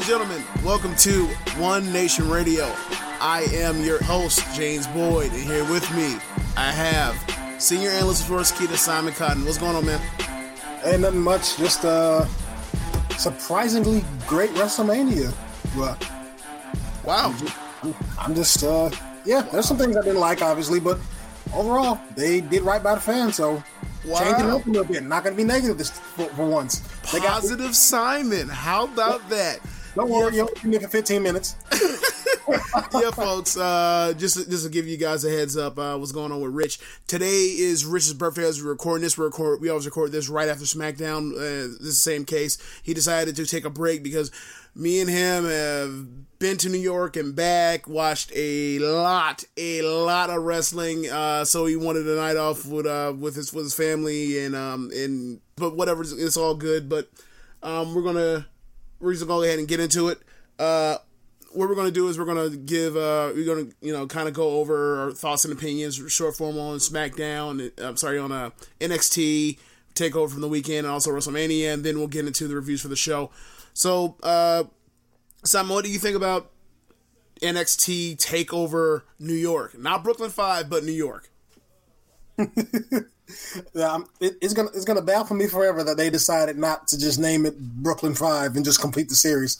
and gentlemen, welcome to One Nation Radio. I am your host, James Boyd, and here with me, I have senior analyst for Kita Simon Cotton. What's going on, man? Ain't nothing much, just uh surprisingly great WrestleMania. But Wow. I'm just uh yeah, there's some things I didn't like obviously, but overall they did right by the fans, so it Wow. up a little bit. Not gonna be negative this for, for once. They got Positive Simon. How about that? Don't worry, you'll be for 15 minutes. yeah, folks. Uh, just just to give you guys a heads up, uh, what's going on with Rich? Today is Rich's birthday. As we record this, we record. We always record this right after SmackDown. Uh, this same case. He decided to take a break because me and him have been to New York and back. Watched a lot, a lot of wrestling. Uh, so he wanted a night off with uh with his with his family and um and but whatever. It's, it's all good. But um, we're gonna we're just gonna go ahead and get into it. Uh, what we're gonna do is we're gonna give uh we're gonna you know kind of go over our thoughts and opinions short form on SmackDown I'm sorry on uh NXT takeover from the weekend and also WrestleMania and then we'll get into the reviews for the show. So uh Simon what do you think about NXT takeover New York? Not Brooklyn 5 but New York Yeah, I'm- it, it's gonna it's gonna baffle me forever that they decided not to just name it Brooklyn Five and just complete the series.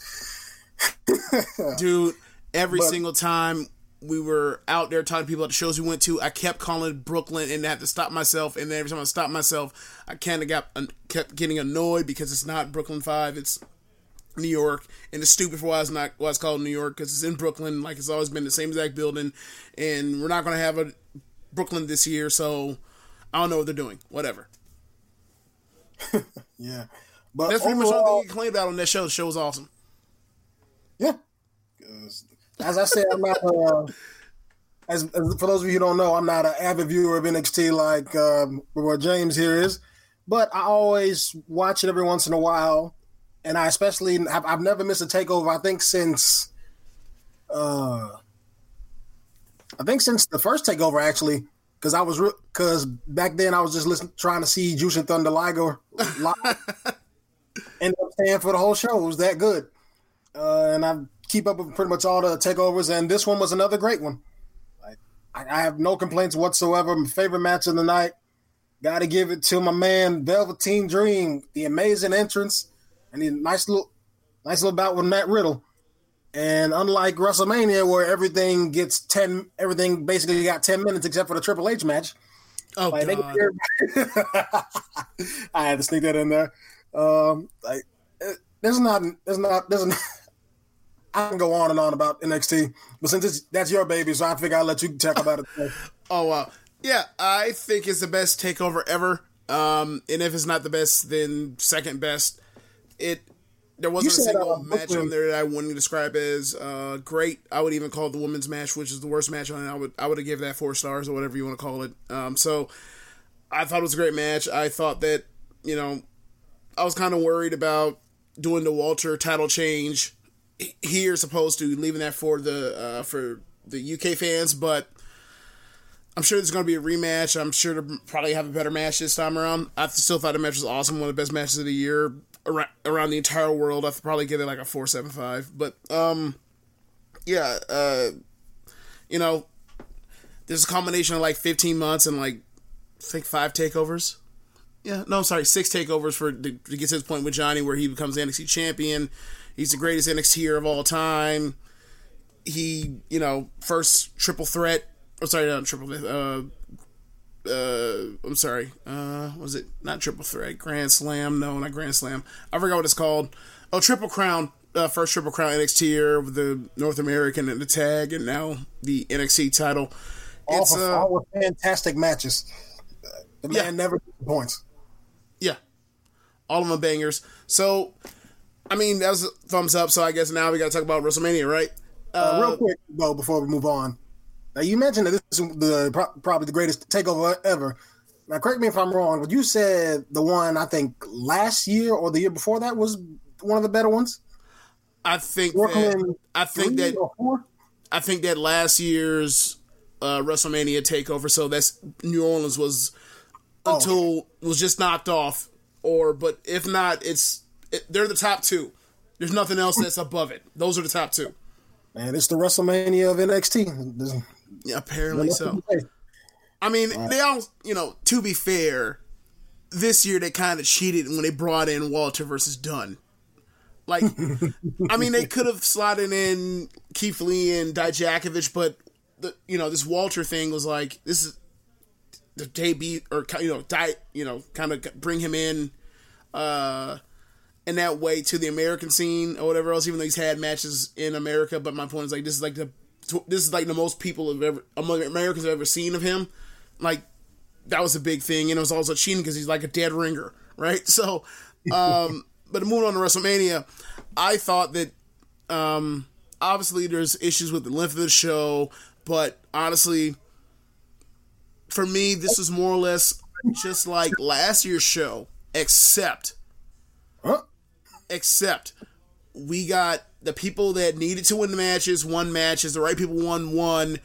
dude every But- single time we were out there talking to people at the shows we went to i kept calling brooklyn and I had to stop myself. And then every time i stopped myself i kind of got kept getting annoyed because it's not brooklyn 5 it's new york. And it's stupid for why it's not why it's called new york because it's in brooklyn like it's always been the same exact building. And we're not going to have a brooklyn this year so i don't know what they're doing whatever Yeah, but that's pretty much all overall- they complained about on that show the show was awesome Yeah. As I said, I'm not. Uh, as, as for those of you who don't know, I'm not an avid viewer of NXT like um, what James here is, but I always watch it every once in a while, and I especially I've, I've never missed a takeover. I think since, uh, I think since the first takeover actually, because I was because back then I was just listening, trying to see Jushin Thunder Liger live. Ended up staying for the whole show. It was that good uh, and I keep up with pretty much all the takeovers. And this one was another great one. Like, I, I have no complaints whatsoever. My favorite match of the night. Got to give it to my man Velveteen Dream. The amazing entrance and the nice little, nice little bout with Matt Riddle. And unlike WrestleMania, where everything gets ten, everything basically got ten minutes except for the Triple H match. oh Like, god I had to sneak that in there. Um, like, eh, there's not, there's not, there's not. I can go on and on about NXT, but since it's, that's your baby, so I figure I'll let you talk about it. today. Oh wow, yeah, I think it's the best takeover ever. Um, and if it's not the best, then second best. It there wasn't a single uh, match on there that I wouldn't describe as uh, great. I would even call the women's match, which is the worst match on it. I would I would have give that four stars or whatever you want to call it. Um, so I thought it was a great match. I thought that you know I was kind of worried about doing the Walter title change here, as opposed to leaving that for the uh, for the UK fans, but. I'm sure there's going to be a rematch. I'm sure to probably have a better match this time around. I still thought the match was awesome. One of the best matches of the year around, around the entire world. I'd probably give it like a four seven five. But um, yeah, uh, you know, there's a combination of like 15 months and like I think five takeovers. Yeah, no, I'm sorry, six takeovers for to, to get to this point with Johnny where he becomes NXT champion. He's the greatest NXTer of all time. He, you know, first triple threat. Oh, sorry, not triple. Uh, uh, I'm sorry. Uh, was it not triple threat? Grand Slam? No, not Grand Slam. I forgot what it's called. Oh, Triple Crown. Uh, first Triple Crown NXTer with the North American and the tag, and now the NXT title. All, It's uh, all were fantastic matches. The man Yeah. never disappoints. Yeah. All of them bangers. So, I mean, that was a thumbs up. So I guess now we got to talk about WrestleMania, right? Uh, real quick though, before we move on, now you mentioned that this is the probably the greatest takeover ever. Now, correct me if I'm wrong, but you said the one I think last year or the year before that was one of the better ones. I think that, I think that. I think that last year's uh, WrestleMania takeover, so that's New Orleans was Oh, until was just knocked off, or but if not, it's it, they're the top two. There's nothing else that's above it. Those are the top two. And it's the WrestleMania of NXT. Yeah, apparently so. I mean, they all, you know, to be fair, this year they kind of cheated when they brought in Walter versus Dunne. Like, I mean, they could have slotted in Keith Lee and Dijakovic, but the you know this Walter thing was like this is the debut or you know die you know kind of bring him in uh in that way to the American scene or whatever else. Even though he's had matches in America, but my point is like this is like the this is like the most people have ever among Americans have ever seen of him. Like that was a big thing, and it was also cheating because he's like a dead ringer, right? So, um, but moving on to WrestleMania, I thought that um, obviously there's issues with the length of the show, but honestly, for me, this is more or less just like last year's show, except, huh? except we got the people that needed to win the matches won matches, the right people won one,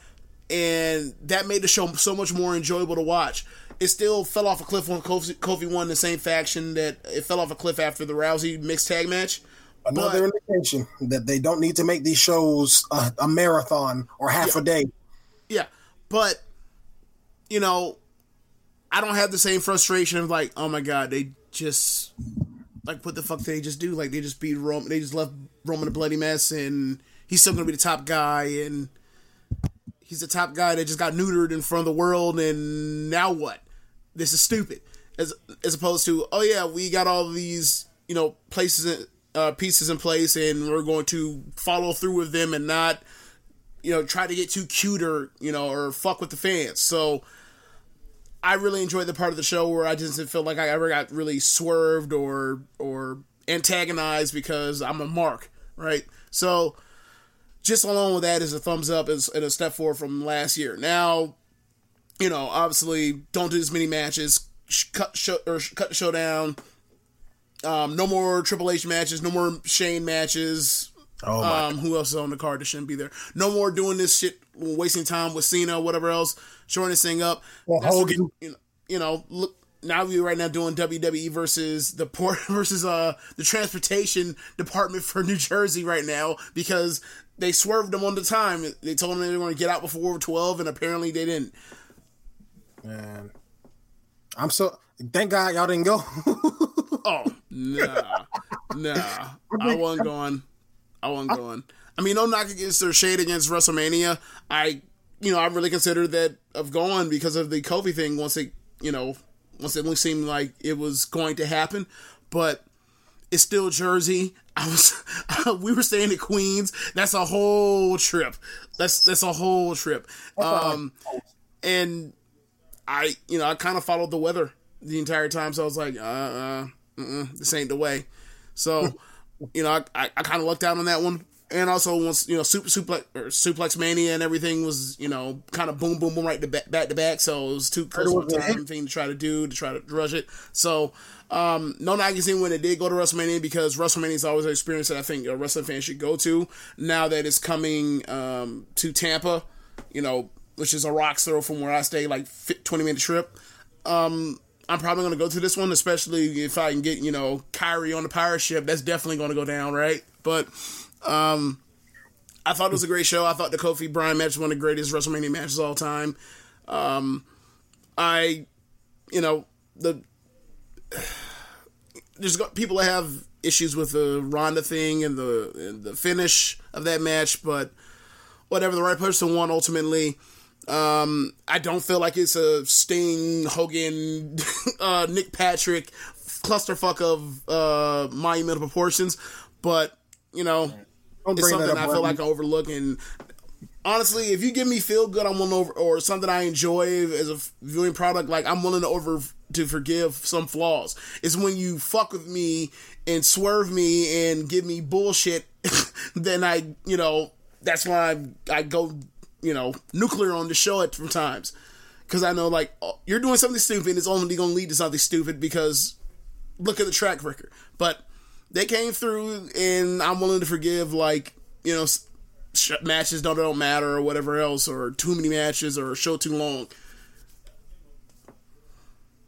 and that made the show so much more enjoyable to watch. It still fell off a cliff when Kofi, Kofi won the same faction that it fell off a cliff after the Rousey mixed tag match. Another but, indication that they don't need to make these shows a, a marathon or half yeah, a day. Yeah, but you know, I don't have the same frustration of like, oh my god, they just like what the fuck did they just do? Like they just beat Roman, they just left Roman a bloody mess, and he's still gonna be the top guy, and he's the top guy that just got neutered in front of the world, and now what? This is stupid. As as opposed to, oh yeah, we got all these you know places uh, pieces in place, and we're going to follow through with them and not you know try to get too cute or you know or fuck with the fans. So. I really enjoyed the part of the show where I just didn't feel like I ever got really swerved or or antagonized because I'm a mark, right? So just along with that is a thumbs up and a step forward from last year. Now, you know, obviously, don't do as many matches. Cut show or cut the show down. Um, no more Triple H matches. No more Shane matches. Oh um, who else is on the card that shouldn't be there? No more doing this shit, wasting time with Cena, whatever else, showing this thing up. Well, Hogan, you know, you know, look, now we're right now doing WWE versus the port versus uh the transportation department for New Jersey right now because they swerved them on the time. They told them they were going to get out before twelve, and apparently they didn't. Man, I'm so thank God y'all didn't go. oh nah, nah, I wasn't going. I wasn't going. I mean, no knock against their shade against WrestleMania. I, you know, I really considered that of going because of the Kofi thing. Once it, you know, once it seemed like it was going to happen, but it's still Jersey. I was we were staying at Queens. That's a whole trip. That's that's a whole trip. Um, and I you know I kind of followed the weather the entire time, so I was like, uh, uh this ain't the way. So you know I I, I kind of lucked out on that one. And also once you know super suplex or suplex mania and everything was you know kind of boom boom boom right to back, back to back, so it was too close of a time thing to try to do to try to rush it. So um, no magazine when it did go to WrestleMania because WrestleMania is always an experience that I think a wrestling fan should go to. Now that it's coming um, to Tampa, you know, which is a rock's throw from where I stay, like 20 minute trip. Um, I'm probably going to go to this one, especially if I can get, you know, Kyrie on the pirate ship. That's definitely going to go down, right? But um, I thought it was a great show. I thought the Kofi Bryan match was one of the greatest WrestleMania matches all time. Um, I, you know, the there's people that have issues with the Ronda thing and the and the finish of that match, but whatever the right person won ultimately. Um, I don't feel like it's a Sting, Hogan, uh, Nick Patrick clusterfuck of uh, monumental proportions, but you know, it's something I feel like I overlook. And honestly, if you give me feel good, I'm willing over, or something I enjoy as a viewing product, like I'm willing to over to forgive some flaws. It's when you fuck with me and swerve me and give me bullshit, then I, you know, that's why I, I go, you know, nuclear on the show at times. Because I know, like, oh, you're doing something stupid, it's only going to lead to something stupid because look at the track record. But they came through, and I'm willing to forgive, like, you know, matches don't, don't matter or whatever else, or too many matches or show too long.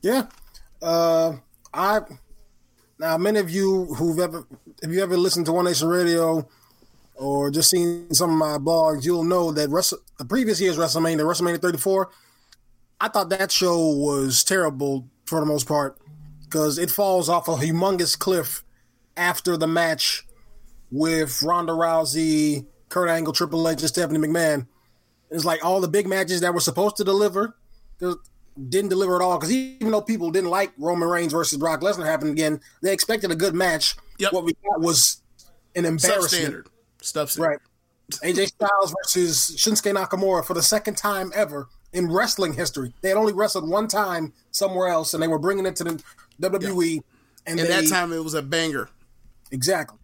Yeah. Uh, I Now, many of you who've ever, if you ever listened to One Nation Radio or just seen some of my blogs, you'll know that Wrestle, the previous year's WrestleMania, WrestleMania 34, I thought that show was terrible for the most part because it falls off a humongous cliff after the match with Ronda Rousey, Kurt Angle, Triple H, and Stephanie McMahon. It's like all the big matches that were supposed to deliver uh, didn't deliver at all. Because even though people didn't like Roman Reigns versus Brock Lesnar happen again, they expected a good match. Yep. What we got was an embarrassment. Substandard. Stuff right. AJ Styles versus Shinsuke Nakamura for the second time ever in wrestling history. They had only wrestled one time somewhere else, and they were bringing it to the WWE. Yeah. And, and they, that time it was a banger. Exactly.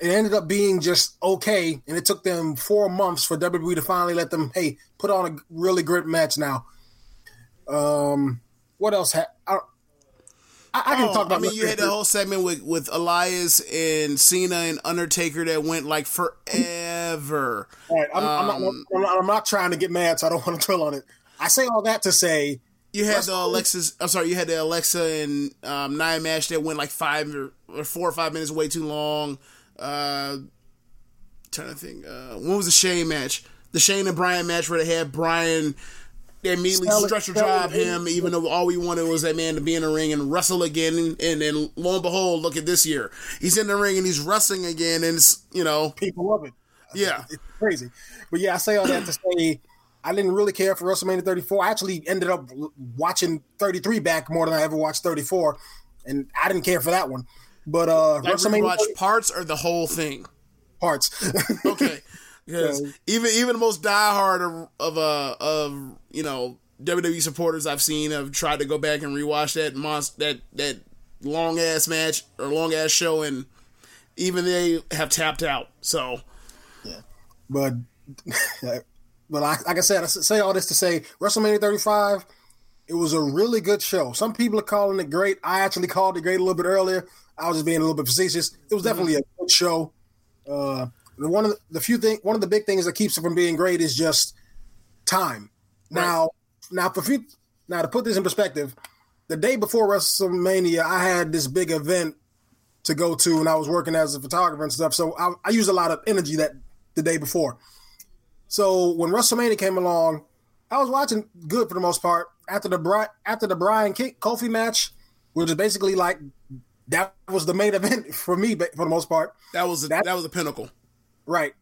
It ended up being just okay, and it took them four months for WWE to finally let them, hey, put on a really great match now. Um, what else? Ha- I, I, can oh, talk about. I mean, you had the whole segment with with Elias and Cena and Undertaker that went like forever. All right, I'm, um, I'm, not, I'm, not, I'm not trying to get mad, so I don't want to dwell on it. I say all that to say you had the Alexis. I'm sorry, you had the Alexa and um, Nia match that went like five or, or, four or five minutes, way too long. Uh, trying to think, uh, when was the Shane match? The Shane and Bryan match where they had Bryan they immediately stretch or drive him, even though all we wanted was that man to be in the ring and wrestle again. And, and then lo and behold, look at this year. He's in the ring and he's wrestling again, and it's, you know. People love it. Yeah. It's crazy. But yeah, I say all that to say I didn't really care for WrestleMania 34. I actually ended up watching 33 back more than I ever watched 34, and I didn't care for that one. But uh, WrestleMania watch parts or the whole thing. Parts. okay because even even the most diehard of of uh of you know WWE supporters I've seen have tried to go back and rewatch that monster that that long ass match or long ass show, and even they have tapped out. So, yeah, but but like, like I said, I say all this to say WrestleMania 35. It was a really good show. Some people are calling it great. I actually called it great a little bit earlier. I was just being a little bit facetious. It was definitely a good show. Uh, one of the, the few thing, one of the big things that keeps it from being great is just time. Right. Now, now for few, now to put this in perspective, the day before WrestleMania, I had this big event to go to, and I was working as a photographer and stuff. So I, I used a lot of energy that the day before. So when WrestleMania came along, I was watching good for the most part. After the after the Bryan Kofi match, which is basically like that was the main event for me for the most part. That was a, that, that was a pinnacle. Right.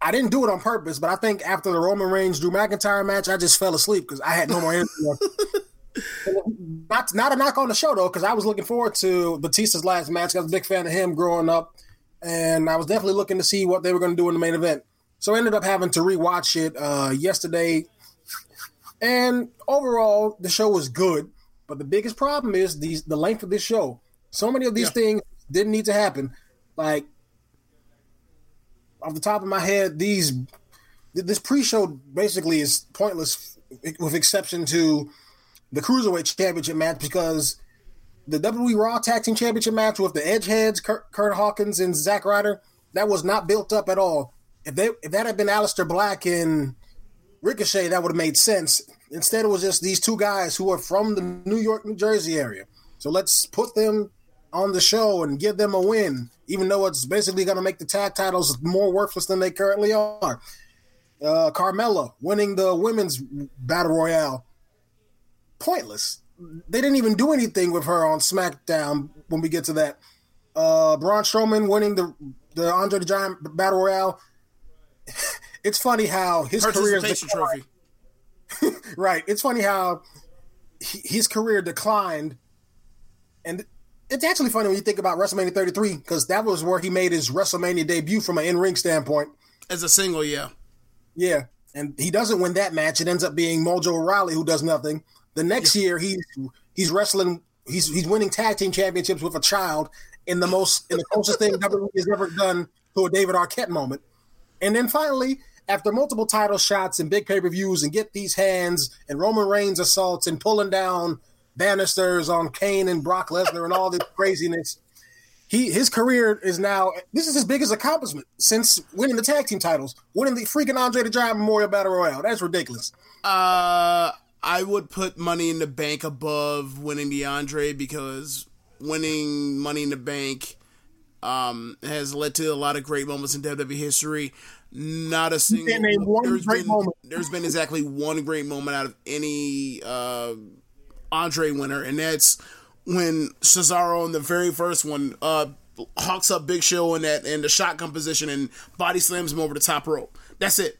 I didn't do it on purpose, but I think after the Roman Reigns Drew McIntyre match, I just fell asleep because I had no more energy. not not a knock on the show though, because I was looking forward to Batista's last match. I was a big fan of him growing up, and I was definitely looking to see what they were going to do in the main event. So I ended up having to rewatch it uh, yesterday, and overall the show was good. But the biggest problem is these the length of this show. So many of these yeah. things didn't need to happen. Like off the top of my head, these this pre-show basically is pointless, with exception to the cruiserweight championship match because the WWE Raw Tag Team Championship match with the Edgeheads, Curt, Hawkins and Zack Ryder, that was not built up at all. If they if that had been Aleister Black and Ricochet, that would have made sense. Instead, it was just these two guys who are from the New York, New Jersey area. So let's put them on the show and give them a win, even though it's basically going to make the tag titles more worthless than they currently are. Uh, Carmella winning the women's battle royale, pointless. They didn't even do anything with her on SmackDown when we get to that. Uh, Braun Strowman winning the the Andre the Giant battle royale. it's funny how his career trophy. right. It's funny how his career declined, and it's actually funny when you think about WrestleMania 33 because that was where he made his WrestleMania debut from an in-ring standpoint. As a single, yeah, yeah, and he doesn't win that match. It ends up being Mojo Rawley who does nothing. The next yeah. year, he's he's wrestling. He's he's winning tag team championships with a child in the most in the closest thing WWE has ever done to a David Arquette moment. And then finally, after multiple title shots and big pay per views, and get these hands and Roman Reigns assaults and pulling down banisters on Kane and Brock Lesnar and all this craziness. He his career is now this is his biggest accomplishment since winning the tag team titles, winning the freaking Andre the Giant Memorial Battle Royale. That's ridiculous. Uh, I would put Money in the Bank above winning the Andre because winning Money in the Bank um, has led to a lot of great moments in WWE history. Not a single. can't name one there's great been, moment. There's been exactly one great moment out of any uh, Andre winner, and that's when Cesaro in the very first one uh, hawks up Big Show in that in the shotgun position and body slams him over the top rope. That's it.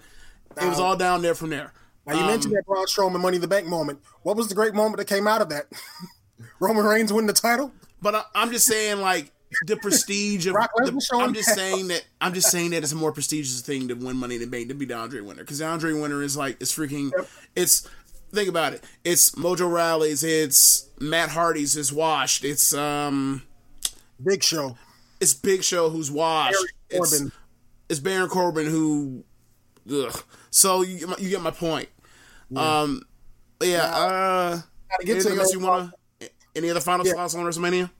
It was all down there from there. Now you mentioned that Braun Strowman Money in the Bank moment. What was the great moment that came out of that? Roman Reigns win the title. But I, I'm just saying, like the prestige of. The, I'm just saying that I'm just saying that it's a more prestigious thing to win Money in the Bank to be the Andre winner because the Andre winner is like it's freaking. It's think about it. It's Mojo Riley's. It's Matt Hardy's. Is washed. It's um. Big Show. It's Big Show who's washed. Baron It's, Corbin. it's Baron Corbin who. Ugh. So you get my, you get my point. Um. Yeah. Uh. Gotta get to anything else you wanna? Any other final Yeah. thoughts on WrestleMania?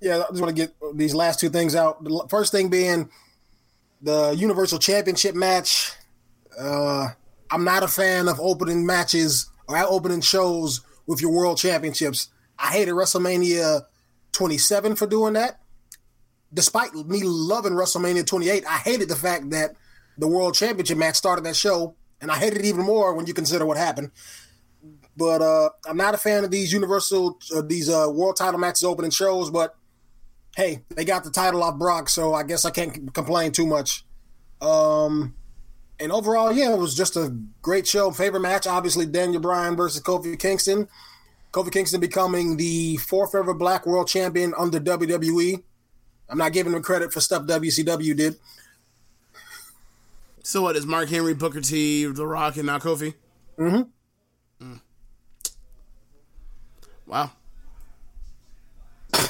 Yeah, I just want to get these last two things out. The first thing being the Universal Championship match. Uh, I'm not a fan of opening matches or opening shows with your World Championships. I hated WrestleMania 27 for doing that. Despite me loving WrestleMania 28, I hated the fact that the World Championship match started that show, and I hated it even more when you consider what happened. But uh, I'm not a fan of these Universal, uh, these uh, World Title matches opening shows. But hey, they got the title off Brock, so I guess I can't complain too much. Um, and overall, yeah, it was just a great show. Favorite match, obviously, Daniel Bryan versus Kofi Kingston. Kofi Kingston becoming the fourth ever Black World Champion under WWE. I'm not giving him credit for stuff WCW did. So what is Mark Henry, Booker T, The Rock, and now Kofi? Mm-hmm. Wow.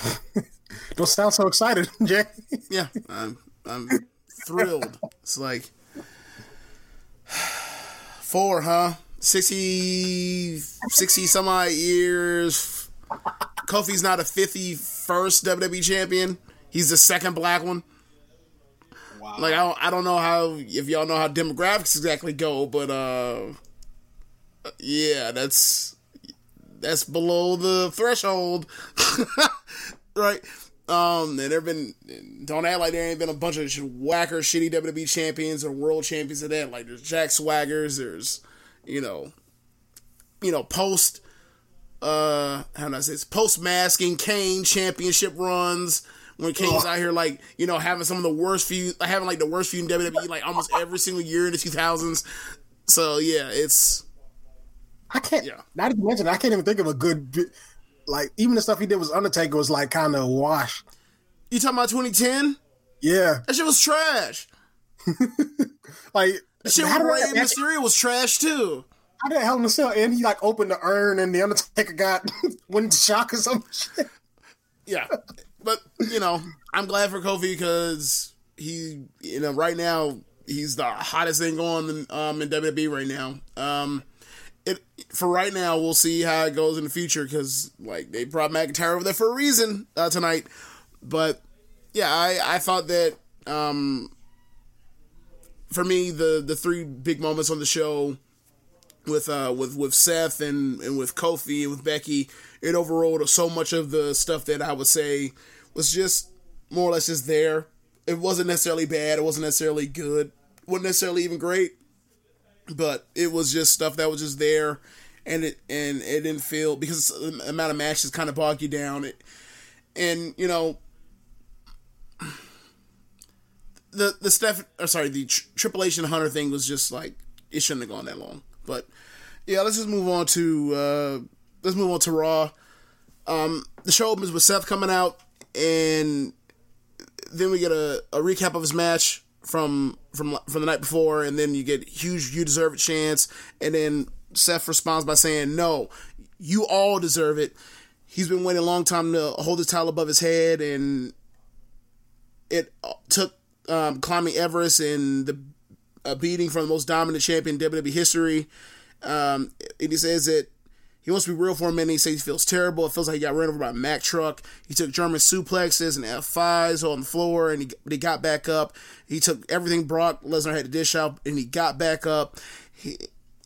Don't sound so excited, Jay. Yeah, I'm I'm thrilled. It's like four, huh? 60, 60 some odd years. Kofi's not a 51st WWE champion. He's the second black one. Wow. Like I don't, I don't know how if y'all know how demographics exactly go, but uh, yeah, that's that's below the threshold, right? Um, and there been don't act like there ain't been a bunch of whacker, shitty WWE champions or world champions of that. Like there's Jack Swaggers, there's you know, you know post uh how do I say this? Post masking Kane championship runs when Kane's out here like you know having some of the worst few having like the worst few in WWE like almost every single year in the two thousands. So yeah, it's I can't. Yeah. Not even mention. I can't even think of a good. Like even the stuff he did with Undertaker was like kind of wash. you talking about twenty ten? Yeah, That shit was trash. like That shit with Rey that, Mysterio was trash too. how did Hell in a Cell and he like opened the urn and the Undertaker got went into shock or some shit. Yeah, but you know, I'm glad for Kofi because he, you know, right now he's the hottest thing going in, um, in WWE right now. Um, it for right now, we'll see how it goes in the future because like they brought McIntyre over there for a reason uh, tonight. But yeah, I I thought that um, for me the the three big moments on the show with uh with with Seth and and with Kofi and with Becky, it overrode so much of the stuff that I would say was just more or less just there. It wasn't necessarily bad. It wasn't necessarily good. wasn't necessarily even great. But it was just stuff that was just there, and it and it didn't feel because the amount of matches kind of bogged you down. It and you know the the Steph or sorry the Tr- Triple H and Hunter thing was just like it shouldn't have gone that long. But yeah, let's just move on to uh, let's move on to Raw. Um, the show opens with Seth coming out, and then we get a, a recap of his match from from from the night before, and then you get huge "you deserve a chance, and then Seth responds by saying, "No, you all deserve it." He's been waiting a long time to hold his title above his head, and it took um, climbing Everest and the a beating from the most dominant champion in WWE history. Um, and he says that he wants to be real for a minute. He says he feels terrible. It feels like he got ran over by a Mack truck. He took German suplexes and F5s on the floor, and he, but he got back up. He took everything Brock Lesnar had to dish out, and he got back up. He,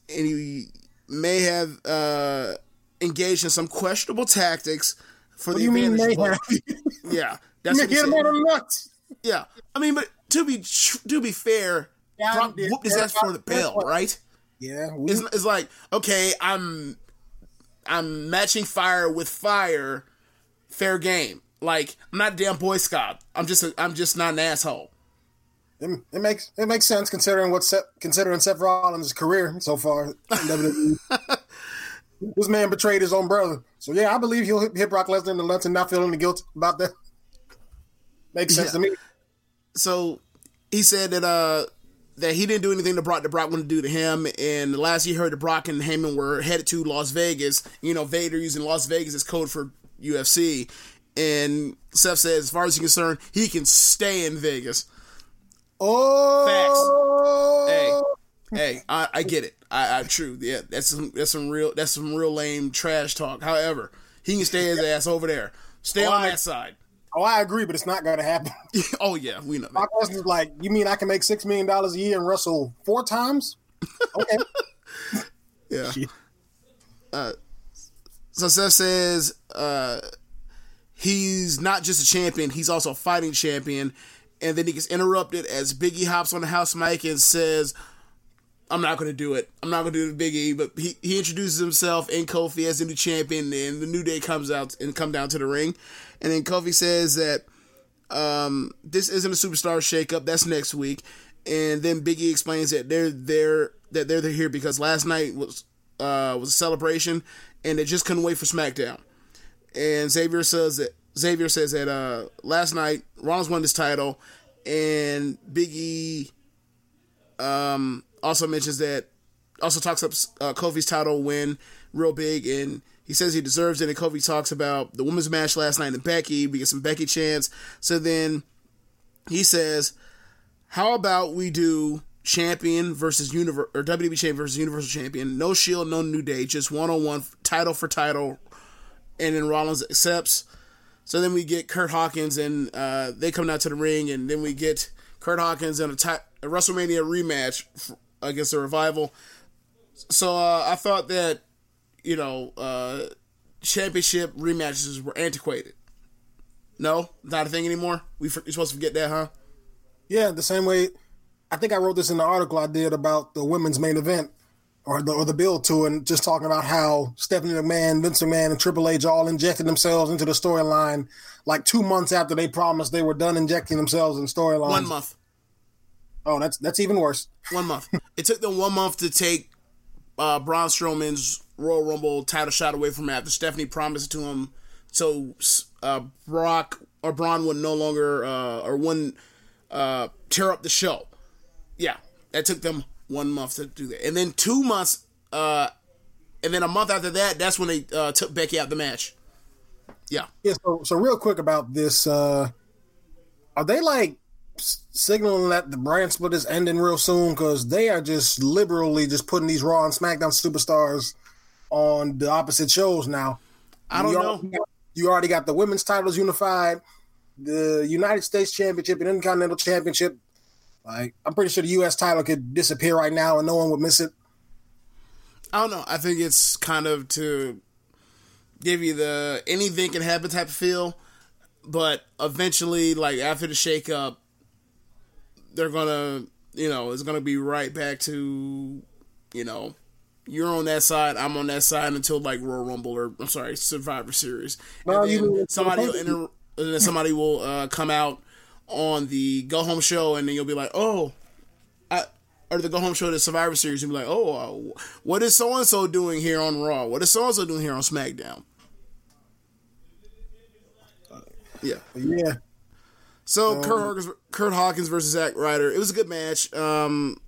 and he may have uh, engaged in some questionable tactics, for What the do you mean may have? yeah, that's You what hit him said. on the nuts. Yeah, I mean, but to be to be fair, Yeah, Brock whooped his ass for the yeah. right? Yeah, we, It's, it's like okay, I'm I'm matching fire with fire, fair game. Like I'm not a damn boy scout. I'm just a, I'm just not an asshole. it, it makes it makes sense considering what Seth, considering Seth Rollins' career so far. in WWE. this man betrayed his own brother, so yeah, I believe he'll hit, hit Brock Lesnar in the nuts and not feel any guilt about that. Makes sense Yeah. to me. So he said that uh that he didn't do anything to Brock that Brock wanted to do to him. And the last he heard that Brock and Heyman were headed to Las Vegas. You know, Vader using Las Vegas as code for UFC. And Seth says, as far as he's concerned, he can stay in Vegas. Oh, Hey, I, I get it. I, I true. Yeah, that's some that's some real that's some real lame trash talk. However, he can stay his ass over there. Stay on Why? that side. Oh, I agree, but it's not going to happen. oh yeah, we know that. question is like, you mean I can make six million dollars a year and wrestle four times? Okay, Yeah. Uh, so Seth says uh, he's not just a champion; he's also a fighting champion. And then he gets interrupted as Biggie hops on the house mic and says, "I'm not going to do it. I'm not going to do it, Biggie." But he, he introduces himself and Kofi as the new champion, and the New Day comes out and come down to the ring, and then Kofi says that um, this isn't a superstar shakeup. That's next week. And then Biggie explains that they're there that they're here because last night was uh, was a celebration, and they just couldn't wait for SmackDown. And Xavier says that Xavier says that uh, last night Rollins won this title, and Biggie um, also mentions that also talks up uh, Kofi's title win real big, and he says he deserves it. And Kofi talks about the women's match last night and Becky. We get some Becky chants. So then he says, "How about we do champion versus universe or WWE champion versus Universal champion? No Shield, no New Day, just one on one, title for title." And then Rollins accepts. So then we get Curt Hawkins, and uh, they come down to the ring, and then we get Curt Hawkins in a, WrestleMania rematch against the Revival. So uh, I thought that you know uh, championship rematches were antiquated. No, not a thing anymore. We you're supposed to forget that, huh? yeah, the same way. I think I wrote this in the article I did about the women's main event or the or the build to and just talking about how Stephanie McMahon, Vince McMahon, and Triple H all injected themselves into the storyline like two months after they promised they were done injecting themselves in storylines. One month. Oh, that's that's even worse. One month. it took them one month to take uh, Braun Strowman's Royal Rumble title shot away from after Stephanie promised to him, so uh, Brock or Braun would no longer uh, or wouldn't uh, tear up the show. Yeah, that took them one month to do that, and then two months, uh, and then a month after that, that's when they uh, took Becky out the match. Yeah, Yeah, so so real quick about this, uh are they like signaling that the brand split is ending real soon? Because they are just liberally just putting these Raw and SmackDown superstars on the opposite shows now. I don't you know. Already you already got the women's titles unified, the United States Championship and Intercontinental Championship. Like, I'm pretty sure the U.S. title could disappear right now and no one would miss it. I don't know. I think it's kind of to give you the anything can happen type of feel, but eventually, like after the shakeup, they're gonna, you know, it's gonna be right back to, you know, you're on that side, I'm on that side until like Royal Rumble or I'm sorry, Survivor Series, and then somebody will and then somebody will uh, come out on the go home show, and then you'll be like, oh, I, or the go home show, the Survivor Series, you'll be like, oh, uh, what is so and so doing here on Raw? What is so and so doing here on SmackDown? Yeah. Yeah, So Curt, Hawkins, Curt Hawkins versus Zack Ryder. It was a good match. Um,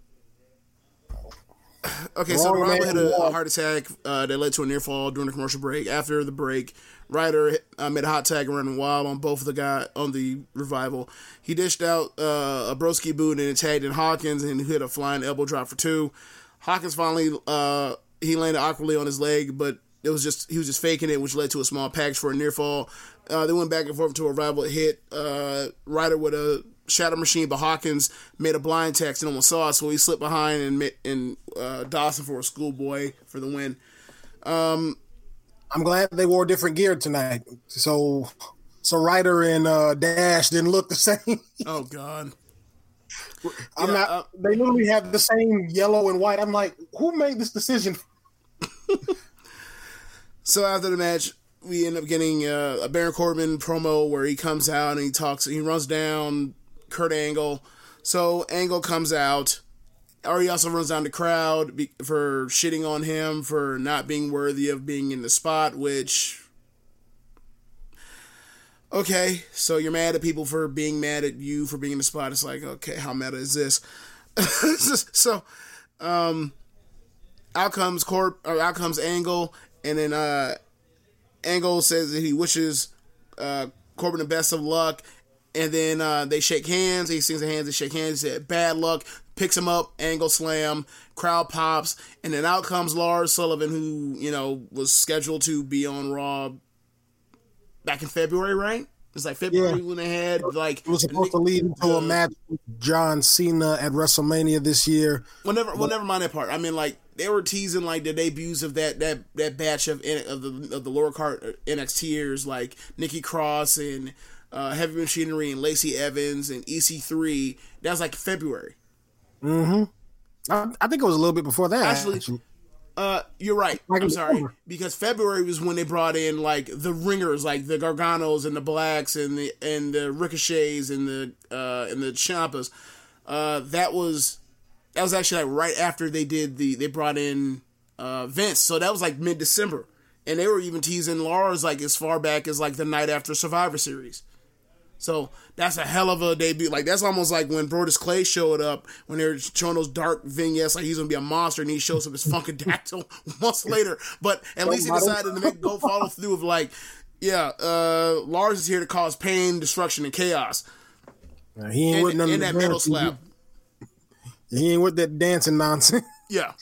okay, so Ryder had a, a heart attack uh, that led to a near fall during the commercial break. After the break, Ryder uh, made a hot tag and ran wild on both of the guy on the revival. He dished out uh, a broski boot and tagged in Hawkins and hit a flying elbow drop for two. Hawkins finally uh, he landed awkwardly on his leg, but it was just he was just faking it, which led to a small package for a near fall. Uh, they went back and forth to a rival hit uh, Ryder with a Shatter Machine, but Hawkins made a blind text and almost saw it, so he slipped behind and ma- and uh, Dawson for a schoolboy for the win. Um, I'm glad they wore different gear tonight. So so Ryder and uh, Dash didn't look the same. oh God. I'm yeah, not. Uh, they literally have the same yellow and white. I'm like, who made this decision? so after the match, we end up getting uh, a Baron Corbin promo where he comes out and he talks. He runs down Kurt Angle. So Angle comes out. Or he also runs down the crowd for shitting on him for not being worthy of being in the spot, which okay, so you're mad at people for being mad at you for being in the spot. It's like, okay, how meta is this? so, um, out comes Corp or out comes Angle, and then uh, Angle says that he wishes uh, Corbin the best of luck, and then uh, they shake hands. He sings the hands, they shake hands. He said, "Bad luck." Picks him up, angle slam, crowd pops, and then out comes Lars Sullivan, who you know was scheduled to be on Raw back in February, right? It's like February yeah. when they had like it was supposed to lead into a match with John Cena at WrestleMania this year. Well, never, well, never mind that part. I mean, like they were teasing like the debuts of that that that batch of of the of the lower card uh, NXTers like Nikki Cross and uh, Heavy Machinery and Lacey Evans and EC3. That was like February. Mm-hmm. I, I think it was a little bit before that. Actually, actually. Uh, you're right. I'm sorry because February was when they brought in like the ringers, like the Garganos and the Blacks and the and the Ricochets and the uh and the Ciampas. Uh, that was that was actually like right after they did the they brought in uh Vince, so that was like mid December, and they were even teasing Lars like as far back as like the night after Survivor Series. So that's a hell of a debut. Like that's almost like when Brodus Clay showed up when they were showing those dark vignettes, like he's gonna be a monster, and he shows up as Funkadactyl months later. But at least he decided to make go follow through of like, yeah, uh, Lars is here to cause pain, destruction, and chaos. Uh, he ain't and, with none in that metal slap. He ain't with that dancing nonsense. Yeah,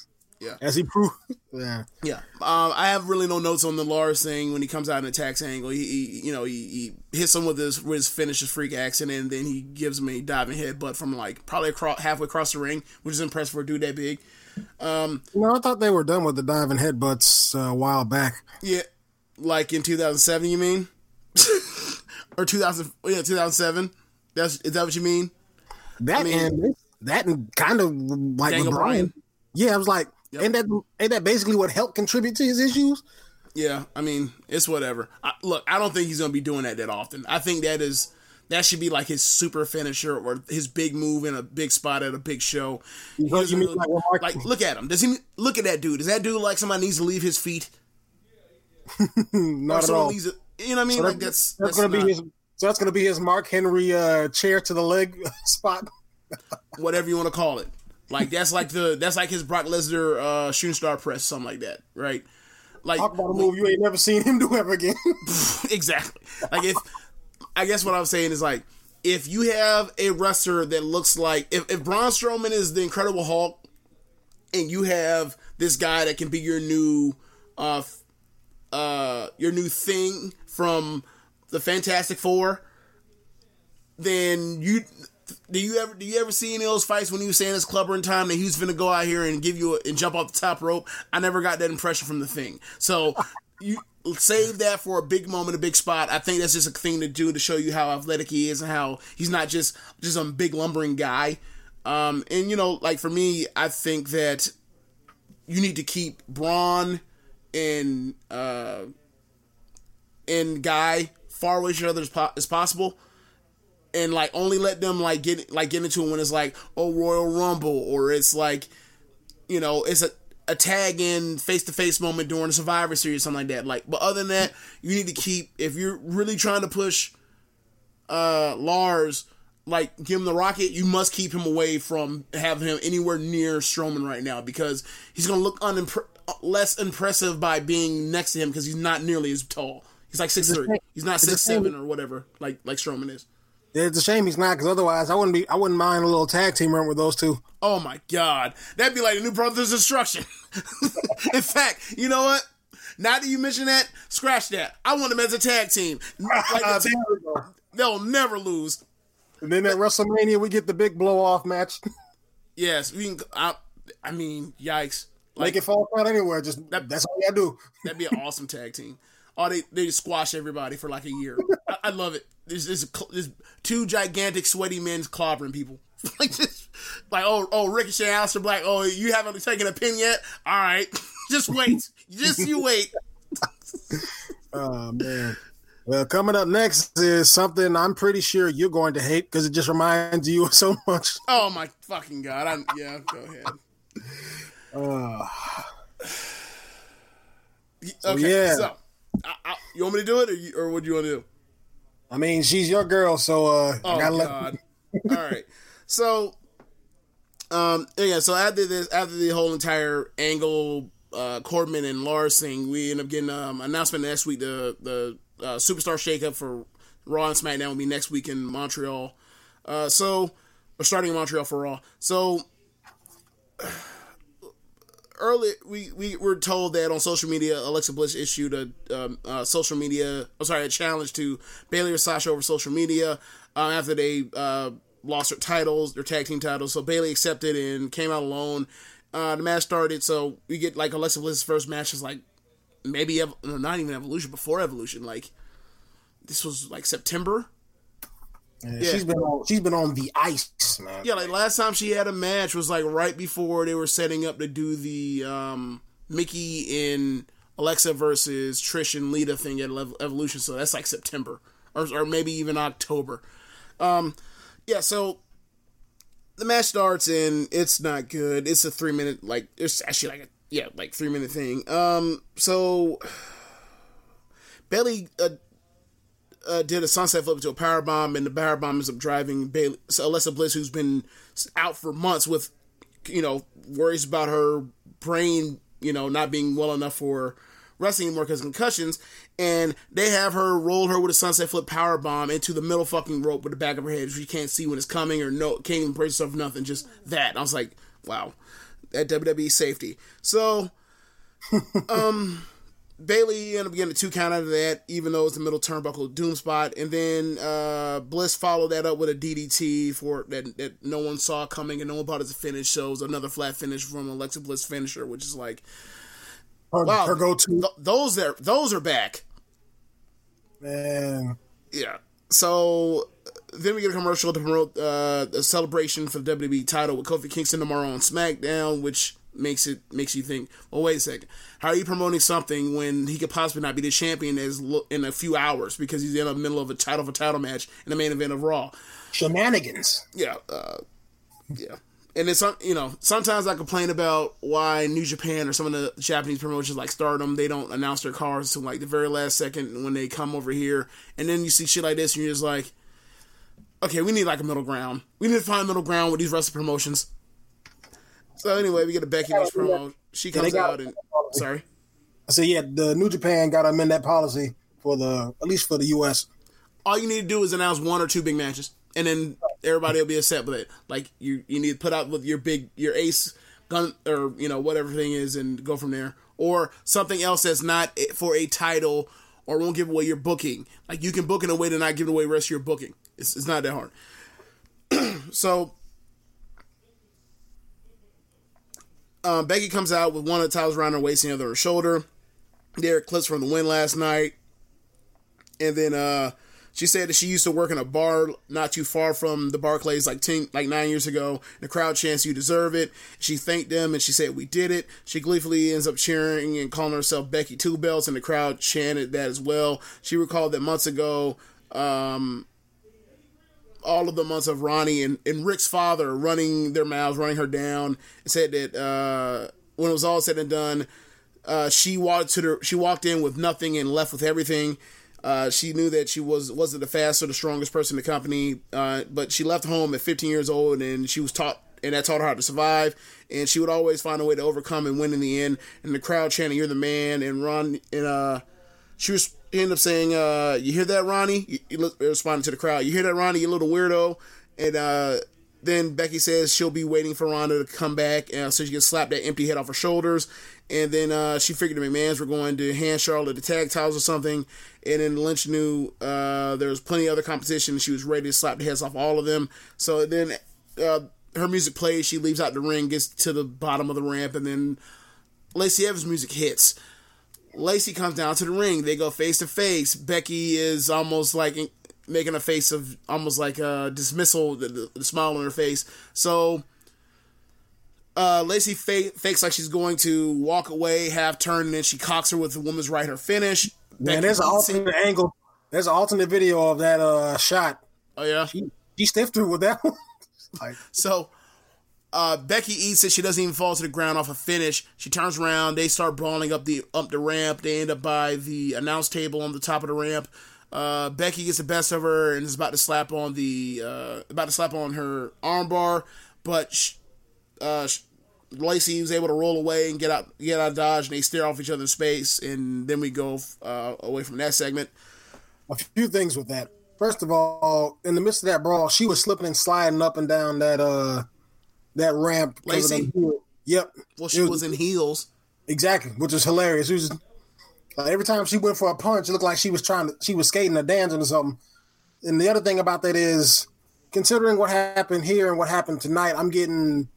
yeah. As he proved. Yeah. Yeah. Um, I have really no notes on the Lars thing when he comes out and attacks Angle. He, he you know, he, he, hits him with his with his finishes freak accident, and then he gives him a diving headbutt from like probably across, halfway across the ring, which is impressive for a dude that big. Um, no, I thought they were done with the diving headbutts uh, a while back. Yeah, like in 2007, you mean? or 2000? Yeah, 2007. That's is that what you mean? That I mean, and that and kind of like Daniel LeBron. Bryan. Yeah, I was like, Yep. Ain't that ain't that basically what helped contribute to his issues? Yeah, I mean it's whatever. I, look, I don't think he's gonna be doing that that often. I think that is that should be like his super finisher or his big move in a big spot at a big show. You mean like, like, look at him. Does he look at that dude? Does that dude like somebody needs to leave his feet? not at all. Needs to, you know what I mean? So like that's that's, that's gonna not, be his. So that's gonna be his Mark Henry uh, chair to the leg spot. Whatever you want to call it. Like that's like the that's like his Brock Lesnar uh, shooting star press, something like that, right? Like talk about a move you ain't never seen him do ever again. exactly. Like if I guess what I'm saying is like if you have a wrestler that looks like if, if Braun Strowman is the Incredible Hulk, and you have this guy that can be your new uh uh your new thing from the Fantastic Four, then you do you ever do you ever see any of those fights when he was saying his clubber in time that he was gonna go out here and give you a, and jump off the top rope? I never got that impression from the thing. So you save that for a big moment, a big spot. I think that's just a thing to do to show you how athletic he is and how he's not just just a big lumbering guy. Um, and you know, like for me, I think that you need to keep Braun and uh, and Guy far away from each other as, po- as possible and like only let them like get like get into it when it's like oh Royal Rumble or it's like you know it's a a tag in face to face moment during a Survivor Series something like that. Like, but other than that, you need to keep if you're really trying to push uh Lars like give him the rocket, you must keep him away from having him anywhere near Strowman right now because he's gonna look unimpre- less impressive by being next to him because he's not nearly as tall. He's like six three. He's not six seven or whatever like like Strowman is. It's a shame he's not, because otherwise I wouldn't be. I wouldn't mind a little tag team run with those two. Oh my god, that'd be like a New Brothers Destruction. In fact, you know what? Now that you mention that, scratch that. I want them as a tag team. Like the they'll never lose. And then at WrestleMania, we get the big blow off match. yes, we can. I, I mean, yikes. Like, Make it fall out anywhere. Just that, that's all you gotta do. That'd be an awesome tag team. Oh, they they squash everybody for like a year. I, I love it. There's, there's, there's two gigantic sweaty men clobbering people. like just like oh oh Ricochet, Aleister Black. Oh, you haven't taken a pin yet. All right, just wait. just you wait. oh man. Well, coming up next is something I'm pretty sure you're going to hate because it just reminds you so much. Oh my fucking god! I'm, yeah, go ahead. Uh, okay, yeah. So, I, I, you want me to do it, or, you, or what do you want to do? I mean, she's your girl, so uh, oh, I gotta god. All right, so um, yeah, so after this, after the whole entire angle, uh, Corbin and Lars thing, we end up getting um announcement next week. The the uh, superstar shakeup for Raw and SmackDown will be next week in Montreal. Uh, so, we're starting in Montreal for Raw. So, early we, we were told that on social media, Alexa Bliss issued a um, social media, oh, sorry, a challenge to Bayley or Sasha over social media uh, after they uh, lost their titles, their tag team titles. So Bayley accepted and came out alone. Uh, the match started, so we get like Alexa Bliss's first match is like maybe ev- not even evolution before evolution. Like this was like September. Yeah, yeah. she's been on. She's been on the ice, man. Yeah, like last time she had a match was like right before they were setting up to do the um, Mickie and Alexa versus Trish and Lita thing at Evolution. So that's like September or, or maybe even October. Um, yeah, so the match starts and it's not good. It's a three minute like it's actually like a yeah, like three minute thing. Um, so Bayley uh, uh, did a sunset flip into a power bomb, and the power bomb ends up driving Bayley, so Alexa Bliss, who's been out for months with, you know, worries about her brain, you know, not being well enough for wrestling anymore because concussions, and they have her roll her with a sunset flip power bomb into the middle fucking rope with the back of her head. So she can't see when it's coming or no, can't even brace herself, nothing, just that. And I was like, wow at WWE safety. So, um, Bayley ended up getting a two count out of that, even though it was the middle turnbuckle doom spot, and then uh, Bliss followed that up with a DDT for that that no one saw coming and no one thought it was a finish. So it was another flat finish from Alexa Bliss finisher, which is like, her, wow, her go to. Th- those are those are back. Man, yeah. So then we get a commercial to promote uh, a celebration for the WWE title with Kofi Kingston tomorrow on SmackDown, which makes it makes you think, well, wait a second, how are you promoting something when he could possibly not be the champion as in a few hours because he's in the middle of a title for title match in the main event of Raw? Shenanigans. Yeah, uh, yeah. And it's you know sometimes I complain about why New Japan or some of the Japanese promotions like Stardom they don't announce their cars until like the very last second when they come over here, and then you see shit like this and you're just like, okay, we need like a middle ground. We need to find a middle ground with these wrestling promotions. So anyway, we get a Becky Lynch promo. She comes yeah, out and sorry. I said, yeah, the New Japan got to amend that policy for the at least for the U.S. All you need to do is announce one or two big matches, and then everybody will be upset with it. Like you, you need to put out with your big your ace gun or you know whatever thing is, and go from there. Or something else that's not for a title or won't give away your booking. Like you can book in a way to not give away the rest of your booking. It's, it's not that hard. so um, Becky comes out with one of the towels around her waist and the other her shoulder. There clips from the win last night. And then uh, she said that she used to work in a bar not too far from the Barclays like ten, like nine years ago. The crowd chants, "You deserve it." She thanked them and she said, "We did it." She gleefully ends up cheering and calling herself Becky Two Belts, and the crowd chanted that as well. She recalled that months ago, um, all of the months of Ronnie and, and Rick's father running their mouths, running her down, said that uh, when it was all said and done, uh, she walked to the she walked in with nothing and left with everything. Uh, she knew that she was wasn't the fastest or the strongest person in the company, uh, but she left home at 15 years old, and she was taught, and that taught her how to survive. And she would always find a way to overcome and win in the end. And the crowd chanting, "You're the man!" And Ron, and uh, she was he ended up saying, uh, "You hear that, Ronnie?" Responding to the crowd, "You hear that, Ronnie? You little weirdo." And uh, then Becky says she'll be waiting for Ronda to come back, uh, so she can slap that empty head off her shoulders. And then uh, she figured the McMahon's were going to hand Charlotte the tag titles or something. And then Lynch knew uh, there was plenty of other competition. She was ready to slap the heads off all of them. So then uh, her music plays. She leaves out the ring, gets to the bottom of the ramp, and then Lacey Evans' music hits. Lacey comes down to the ring. They go face to face. Becky is almost like making a face of almost like a dismissal, the, the smile on her face. So uh, Lacey fakes like she's going to walk away, half turn, and then she cocks her with the woman's right her finish. Man, there's an alternate it. angle. There's an alternate video of that uh, shot. Oh yeah, she, she stiffed through with that one. like, so uh, Becky eats it. She doesn't even fall to the ground off a finish. She turns around. They start brawling up the up the ramp. They end up by the announce table on the top of the ramp. Uh, Becky gets the best of her and is about to slap on the uh, about to slap on her armbar, but she, uh, Lacey was able to roll away and get out get out of dodge, and they stare off each other's space, and then we go uh, away from that segment. A few things with that. First of all, in the midst of that brawl, she was slipping and sliding up and down that uh that ramp. Lacey. Yep. Well, she was, was, in heels. Exactly, which is hilarious. It was like every time she went for a punch, it looked like she was trying to she was skating or dancing or something. And the other thing about that is, considering what happened here and what happened tonight, I'm getting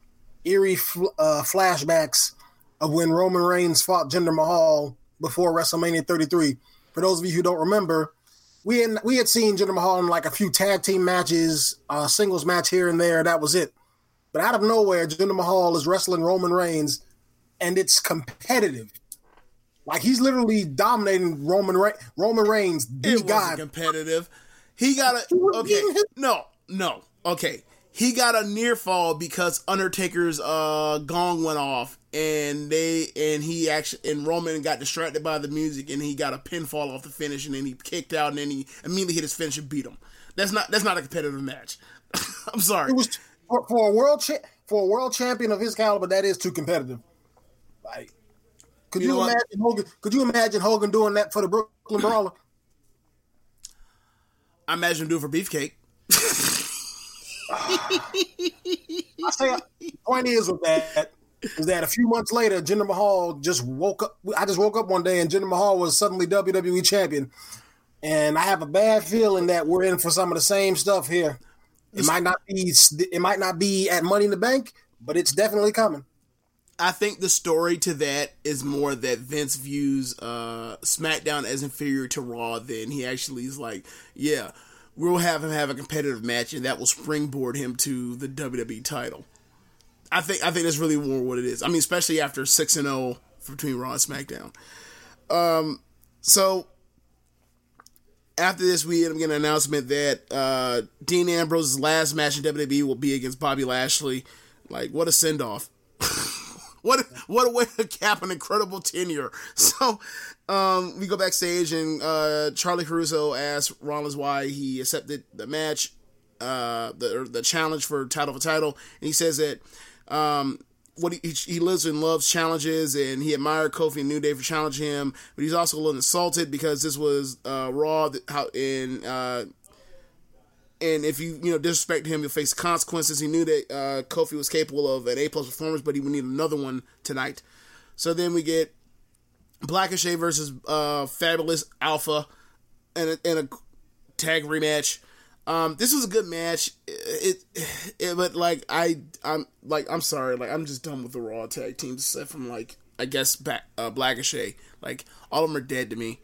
eerie uh, flashbacks of when Roman Reigns fought Jinder Mahal before WrestleMania 33. For those of you who don't remember, we had we had seen Jinder Mahal in like a few tag team matches, uh, singles match here and there. That was it. But out of nowhere, Jinder Mahal is wrestling Roman Reigns, and it's competitive. Like he's literally dominating Roman Re- Roman Reigns. The it guy competitive. He got a okay. No, no. Okay, he got a near fall because Undertaker's uh gong went off and they and he actually and Roman got distracted by the music and he got a pinfall off the finish and then he kicked out and then he immediately hit his finish and beat him. That's not that's not a competitive match. I'm sorry. It was for, for a world cha- for a world champion of his caliber. That is too competitive. Like, could you, you imagine Hogan? Could you imagine Hogan doing that for the Brooklyn Brawler? I imagine him doing for Beefcake. I say, point is with that is that a few months later, Jinder Mahal just woke up. I just woke up one day and Jinder Mahal was suddenly WWE champion, and I have a bad feeling that we're in for some of the same stuff here. It might not be. It might not be at Money in the Bank, but it's definitely coming. I think the story to that is more that Vince views uh, SmackDown as inferior to Raw. Then he actually is like, yeah, we'll have him have a competitive match, and that will springboard him to the WWE title. I think I think that's really more what it is. I mean, especially after six and zero oh between Raw and SmackDown. Um, so after this, we end up getting an announcement that uh, Dean Ambrose's last match in WWE will be against Bobby Lashley. Like, what a send off! what what a way to cap an incredible tenure. So um, we go backstage and uh, Charly Caruso asks Rollins why he accepted the match, uh, the the challenge for title for title, and he says that um, what he, he lives and loves challenges, and he admired Kofi and New Day for challenging him, but he's also a little insulted because this was uh, Raw, how in uh, and if you you know disrespect him, you'll face consequences. He knew that uh, Kofi was capable of an A plus performance, but he would need another one tonight. So then we get Blackachet versus uh, Fabulous Alpha and a, in a tag rematch. Um, this was a good match. It, it, it, but like I, I'm like I'm sorry, like I'm just done with the Raw tag teams except from like I guess back uh, Blackachet. Like all of them are dead to me.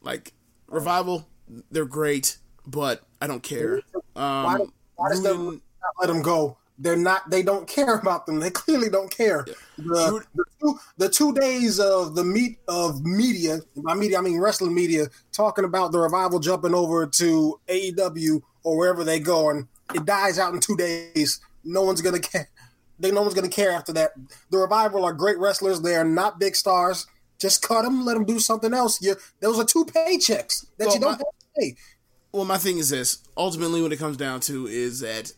Like Revival, they're great, but I don't care. Um, why, why does Ruben, let them go? they're not they don't care about them they clearly don't care yeah. the, the, two, the two days of the meet of media by media i mean wrestling media talking about the revival jumping over to aew or wherever they go and it dies out in two days. No one's gonna care. They no one's gonna care after that. The revival are great wrestlers. They are not big stars. Just cut them let them do something else. You, those are two paychecks that well, you don't my, pay. Well my thing is this. Ultimately what it comes down to is that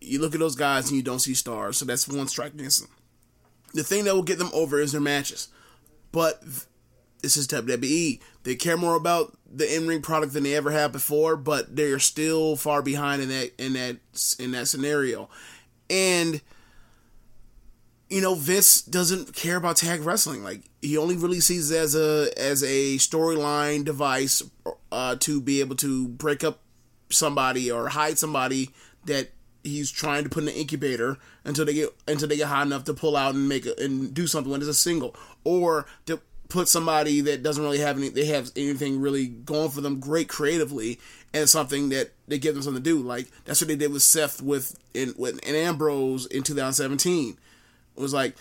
you look at those guys and you don't see stars, so that's one strike against them. The thing that will get them over is their matches. But this is WWE. They care more about the in-ring product than they ever have before, but they're still far behind in that in that in that scenario. And you know, Vince doesn't care about tag wrestling. Like he only really sees it as a as a storyline device uh, to be able to break up somebody or hide somebody that he's trying to put in an incubator until they get until they get hot enough to pull out and make a, and do something when it's a single, or to put somebody that doesn't really have any they have anything really going for them great creatively and something that they give them something to do. Like that's what they did with Seth with in with in Ambrose in 2017. It was like,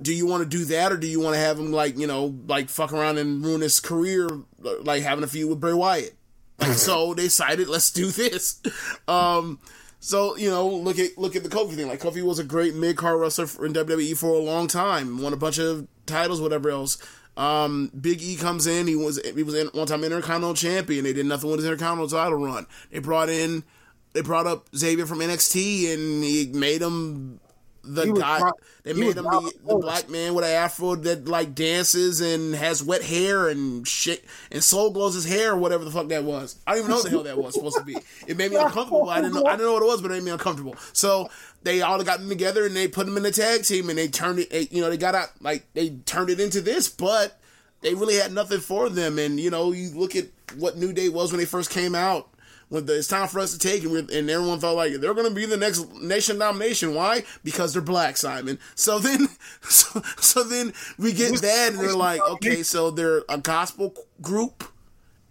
do you want to do that or do you want to have him like you know like fuck around and ruin his career like having a feud with Bray Wyatt? like so they decided let's do this. Um, so you know, look at look at the Kofi thing. Like Kofi was a great mid card wrestler in WWE for a long time, won a bunch of titles, whatever else. Um, Big E comes in. He was he was in, one time Intercontinental Champion. They did nothing with his Intercontinental title run. They brought in they brought up Xavier from NXT and he made him the guy. Pro- they made him the, the, black man with an afro that like dances and has wet hair and shit and soul glows his hair or whatever the fuck that was. I don't even know what the hell that was supposed to be. It made me uncomfortable. I didn't know. I didn't know what it was, but it made me uncomfortable. So they all got them together and they put them in the tag team and they turned it. You know, they got out like they turned it into this, but they really had nothing for them. And you know, you look at what New Day was when they first came out when the, it's time for us to take, and, and everyone felt like they're going to be the next nation domination. Why? Because they're black, Simon. So then, so, so then we get that, and they're like, okay, so they're a gospel group,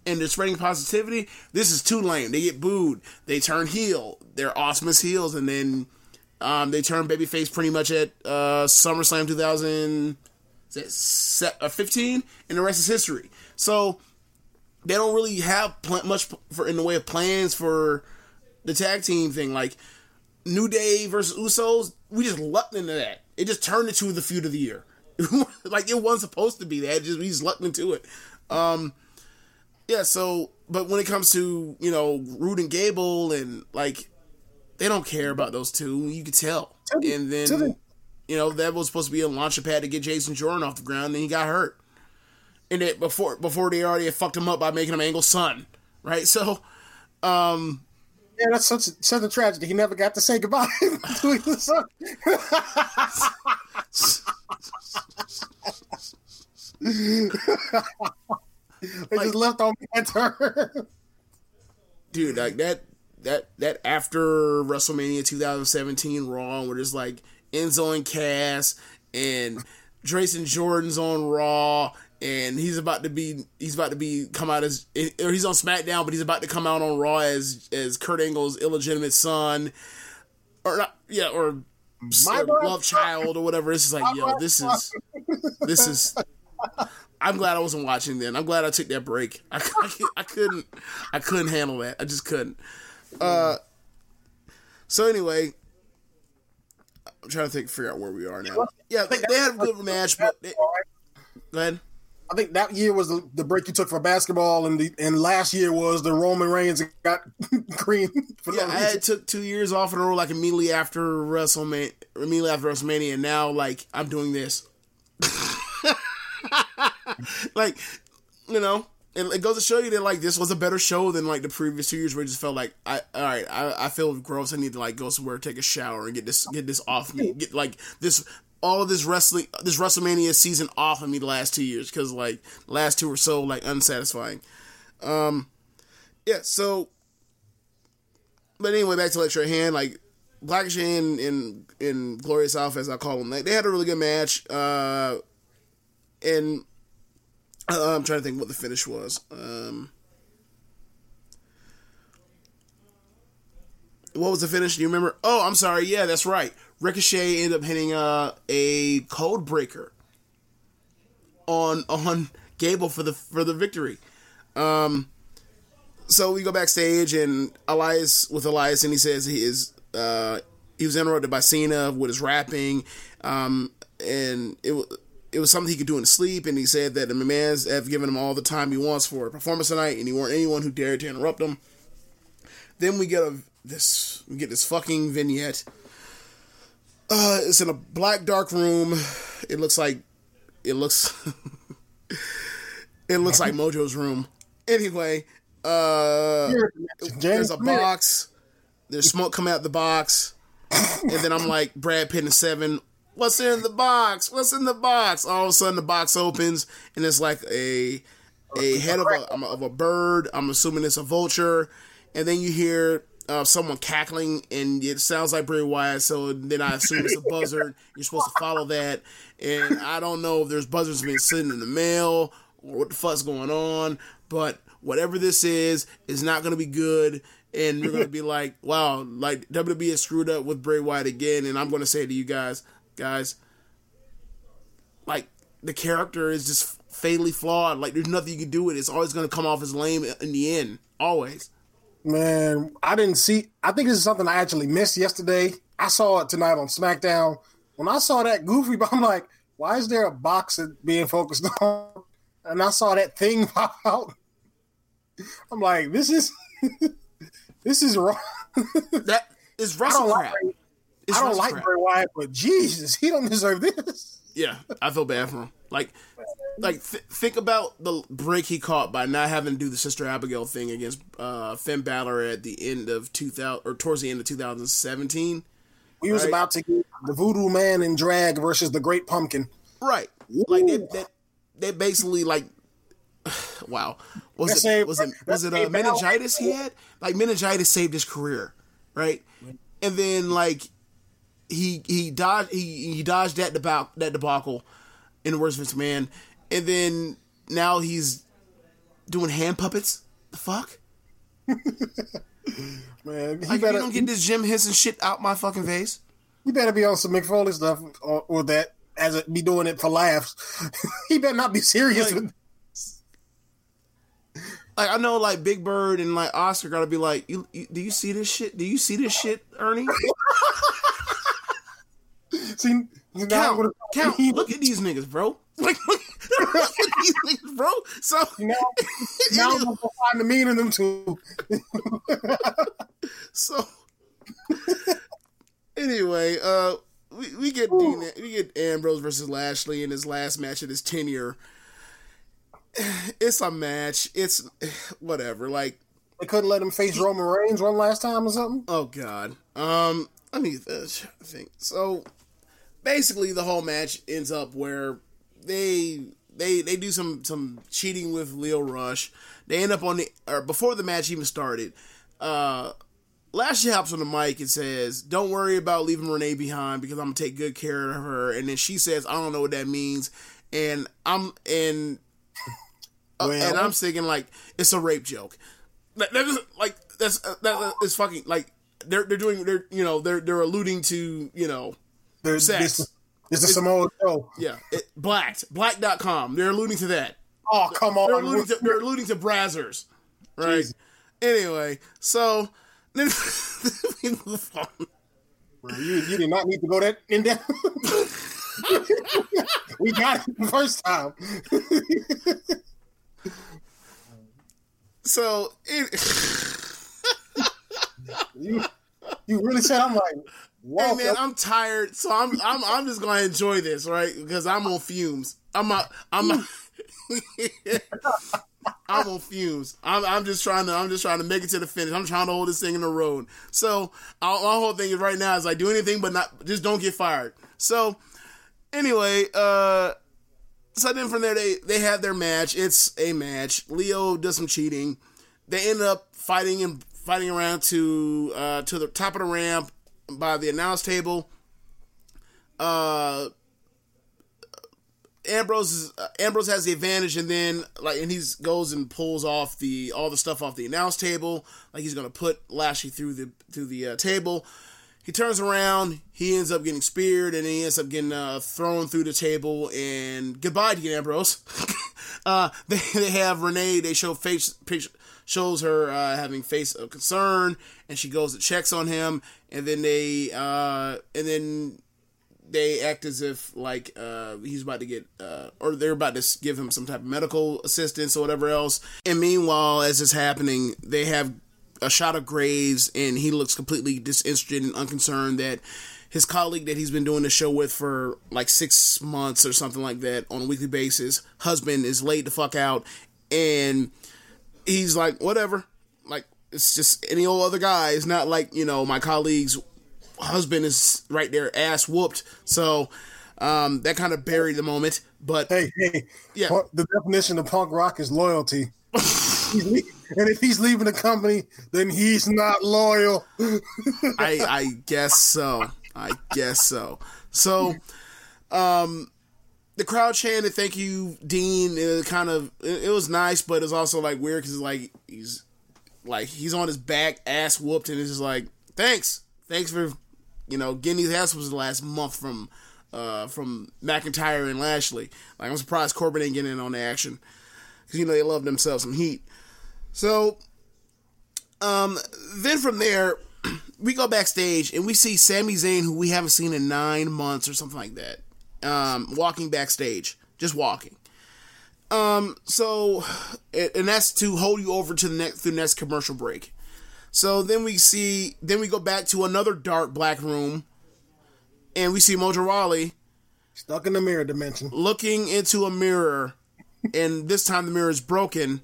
and they're spreading positivity. This is too lame. They get booed. They turn heel. They're awesome as heels, and then um, they turned babyface pretty much at uh, SummerSlam 2015, and the rest is history. So they don't really have pl- much for in the way of plans for the tag team thing. Like New Day versus Usos, we just lucked into that. It just turned into the feud of the year. like it wasn't supposed to be that. Just we just lucked into it. Um, yeah. So, but when it comes to you know Roode and Gable and like they don't care about those two. You could tell. And then you know that was supposed to be a launch pad to get Jason Jordan off the ground, and he got hurt And it before before they already fucked him up by making him Angle's son, right? So, um, yeah, that's such a, such a tragedy. He never got to say goodbye to his son. they like, just left on banter. dude, like that that that after WrestleMania 2017 Raw, where there's like Enzo and Cass and Jason Jordan's on Raw and he's about to be he's about to be come out as or he's on SmackDown, but he's about to come out on Raw as as Kurt Angle's illegitimate son, or not, yeah, or My love child or whatever. This is like, yo, this is this is. I'm glad I wasn't watching then. I'm glad I took that break. I, I, I couldn't I couldn't handle that. I just couldn't. Uh, so anyway, I'm trying to think, figure out where we are now. Yeah, they, they had a good match, but they, go ahead. I think that year was the, the break you took for basketball, and the and last year was the Roman Reigns got green. For yeah, I had, took two years off in a row, like immediately after WrestleMania, immediately after WrestleMania, and now like I'm doing this. like, you know, it, it, goes to show you that like this was a better show than like the previous two years where it just felt like I all right, I, I feel gross. I need to like go somewhere, take a shower, and get this get this off me. Get like this all of this wrestling, this WrestleMania season off of me the last two years because like last two were so like unsatisfying. Um, yeah. So, but anyway, back to Lecture Hand. Like Black Shane and and Glorious Alpha, as I call them, like, they had a really good match. Uh, and uh, I'm trying to think what the finish was. Um, what was the finish? Do you remember? Oh, I'm sorry. Yeah, that's right. Ricochet ended up hitting uh, a code breaker on on Gable for the for the victory. Um, so we go backstage and Elias with Elias and he says he is uh, he was interrupted by Cena with his rapping, um, and it it was something he could do in his sleep. And he said that the McMahon's have given him all the time he wants for a performance tonight, and he weren't anyone who dared to interrupt him. Then we get a this we get this fucking vignette uh, it's in a black dark room. It looks like it looks it looks like Mojo's room. Anyway, uh, there's a box. There's smoke coming out the box, and then I'm like Brad Pitt and Seven. What's in the box? What's in the box? All of a sudden, the box opens, and it's like a a head of a, of a bird. I'm assuming it's a vulture, and then you hear uh, someone cackling, and it sounds like Bray Wyatt. So then I assume it's a buzzard. You're supposed to follow that, and I don't know if there's buzzards being sent in the mail or what the fuck's going on. But whatever this is, is not going to be good. And we're going to be like, wow, like WWE is screwed up with Bray Wyatt again. And I'm going to say to you guys, guys, like the character is just fatally flawed. Like there's nothing you can do with it. It's always going to come off as lame in the end. Always. Man, I didn't see. I think this is something I actually missed yesterday. I saw it tonight on SmackDown. When I saw that goofy, I'm like, why is there a box being focused on? And I saw that thing pop out. I'm like, this is this is wrong. that is crap. Like, I don't like Bray Wyatt, but Jesus, he don't deserve this. Yeah, I feel bad for him. Like, like th- think about the break he caught by not having to do the Sister Abigail thing against uh, Finn Balor at the end of 2000 or towards the end of 2017. We was about to get the Voodoo Man in drag versus the Great Pumpkin. Right, Ooh. like they, they, they basically like wow. Was it was it was it uh, meningitis he had? Like meningitis saved his career, right? And then like he he dodged he, he dodged that debacle that debacle in the worst Vince Man, and then now he's doing hand puppets. The fuck, man! Like, better, you don't get this Jim Henson shit out my fucking face. You better be on some Foley stuff or, or that as it be doing it for laughs. he better not be serious like, like I know like Big Bird and like Oscar gotta be like, you, you, do you see this shit? Do you see this shit, Ernie? see, count, count. Look at these niggas, bro. Like, look, look at these niggas, bro. So now, now I'm gonna find the meaning in them too. so anyway, uh, we, we get Dean, we get Ambrose versus Lashley in his last match of his tenure it's a match. It's whatever. Like they couldn't let him face Roman Reigns one last time or something. Oh God. Um, I need to think. So basically, the whole match ends up where they they they do some some cheating with Lio Rush. They end up on the or before the match even started. Uh, Lashley hops on the mic and says, "Don't worry about leaving Renee behind because I'm gonna take good care of her." And then she says, "I don't know what that means." And I'm and uh, well, and I'm thinking like it's a rape joke. That, that is, like that's uh, that is fucking like they're they're doing they're you know they're they're alluding to you know sex. This, this is Samoa Joe. Yeah, it, blacked black.com. They're alluding to that. Oh come on! They're alluding to, they're alluding to Brazzers, right? Jeez. Anyway, so then we move on. Bro, you, you did not need to go that in there. we got it the first time. So it, you you really said I'm like, Hey man, I'm tired, so I'm I'm I'm just gonna enjoy this, right? Because I'm on fumes. I'm a, I'm a, I'm on fumes. I'm I'm just trying to I'm just trying to make it to the finish. I'm trying to hold this thing in the road. So my whole thing is right now is like do anything but not just don't get fired. So anyway, uh so then from there they they have their match. It's a match. Lio does some cheating. They end up fighting and fighting around to uh, to the top of the ramp by the announce table. Uh, Ambrose uh, Ambrose has the advantage, and then like and he goes and pulls off the all the stuff off the announce table, like he's gonna put Lashley through the through the uh, table. He turns around, he ends up getting speared, and he ends up getting uh, thrown through the table. And goodbye, Dean Ambrose. uh, they, they have Renee. They show face picture shows her uh, having face of concern, and she goes and checks on him, and then they uh, and then they act as if like uh, he's about to get uh, or they're about to give him some type of medical assistance or whatever else. And meanwhile, as it's happening, they have a shot of Graves, and he looks completely disinterested and unconcerned that his colleague that he's been doing the show with for like six months or something like that on a weekly basis, husband is laid the fuck out, and he's like, whatever, like it's just any old other guy. It's not like you know my colleague's husband is right there, ass whooped. So um, that kind of buried the moment. But hey, hey, yeah, the definition of punk rock is loyalty. and if he's leaving the company, then he's not loyal. I I guess so. I guess so. So, um, the crowd chanted "Thank you, Dean." It kind of it, was nice, but it's also like weird because like he's like he's on his back, ass whooped, and it's just like thanks, thanks for you know getting these ass was the last month from uh from McIntyre and Lashley. Like I'm surprised Corbin ain't getting in on the action because you know they love themselves some heat. So, um, then from there we go backstage and we see Sami Zayn, who we haven't seen in nine months or something like that, um, walking backstage, just walking. Um, so, and that's to hold you over to the next through the next commercial break. So then we see, then we go back to another dark black room, and we see Mojo Rawley stuck in the mirror dimension, looking into a mirror, and this time the mirror is broken,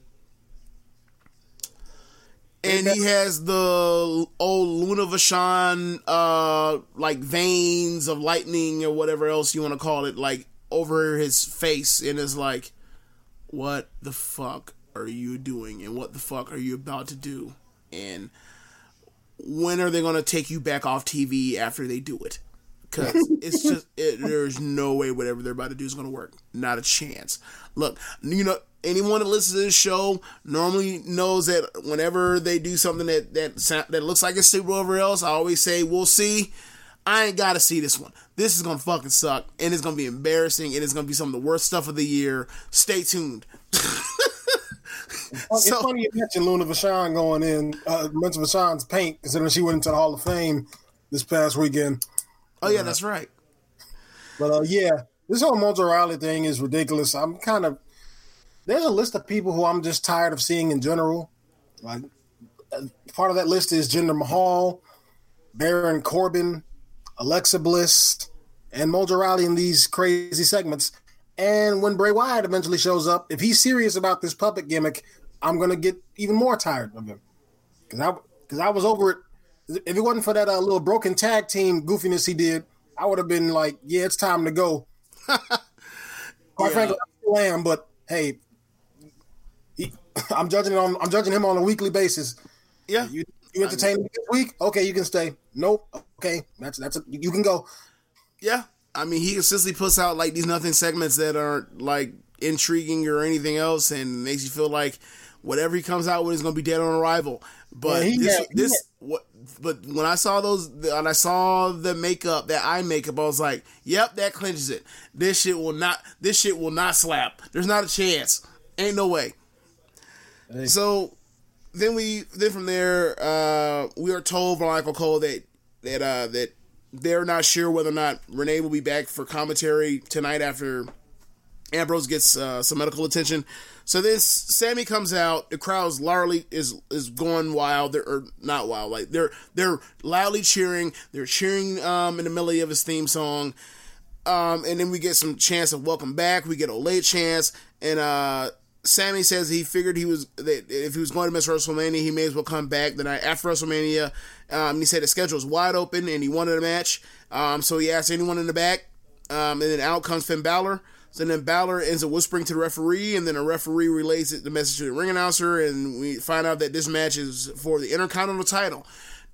and he has the old Luna Vachon, uh, like veins of lightning or whatever else you want to call it, like over his face, and is like, "What the fuck are you doing? And what the fuck are you about to do? And when are they gonna take you back off TV after they do it? Because it's just it, there's no way whatever they're about to do is gonna work. Not a chance. Look, you know." Anyone that listens to this show normally knows that whenever they do something that that that looks like it's super over else, I always say we'll see. I ain't gotta see this one. This is gonna fucking suck, and it's gonna be embarrassing, and it's gonna be some of the worst stuff of the year. Stay tuned. it's so, funny you mentioned Luna Vachon going in, uh, mentioned Vachon's paint, considering she went into the Hall of Fame this past weekend. Oh yeah, uh, that's right. But uh, yeah, this whole Mojo Rawley thing is ridiculous. I'm kind of there's a list of people who I'm just tired of seeing in general. Like part of that list is Jinder Mahal, Baron Corbin, Alexa Bliss, and Mojo Rawley in these crazy segments. And when Bray Wyatt eventually shows up, if he's serious about this puppet gimmick, I'm gonna get even more tired of him. Cause I because I was over it. If it wasn't for that uh, little broken tag team goofiness he did, I would have been like, yeah, it's time to go. Quite yeah. frankly, I still am, but hey, I'm judging on I'm judging him on a weekly basis. Yeah. You, you entertain me this week? Okay, you can stay. Nope. Okay, that's that's a, you can go. Yeah, I mean he consistently puts out like these nothing segments that aren't like intriguing or anything else, and makes you feel like whatever he comes out with is going to be dead on arrival. But yeah, this, this what? But when I saw those, and I saw the makeup, that eye makeup, I was like, "Yep, that clinches it. This shit will not. This shit will not slap. There's not a chance. Ain't no way." So then we then from there uh, we are told by Michael Cole that that uh, that they're not sure whether or not Renee will be back for commentary tonight after Ambrose gets uh, some medical attention. So then Sami comes out. The crowd's loudly is is going wild. They're or not wild, like they're they're loudly cheering. They're cheering um, in the melody of his theme song. Um, and then we get some chance of welcome back. We get a late chance, and uh, Sami says he figured he was that if he was going to miss WrestleMania, he may as well come back the night after WrestleMania. Um, he said the schedule was wide open and he wanted a match. Um, so he asked anyone in the back, um, and then out comes Finn Balor. So then Balor ends up whispering to the referee, and then a referee relays it the message to the ring announcer, and we find out that this match is for the Intercontinental title.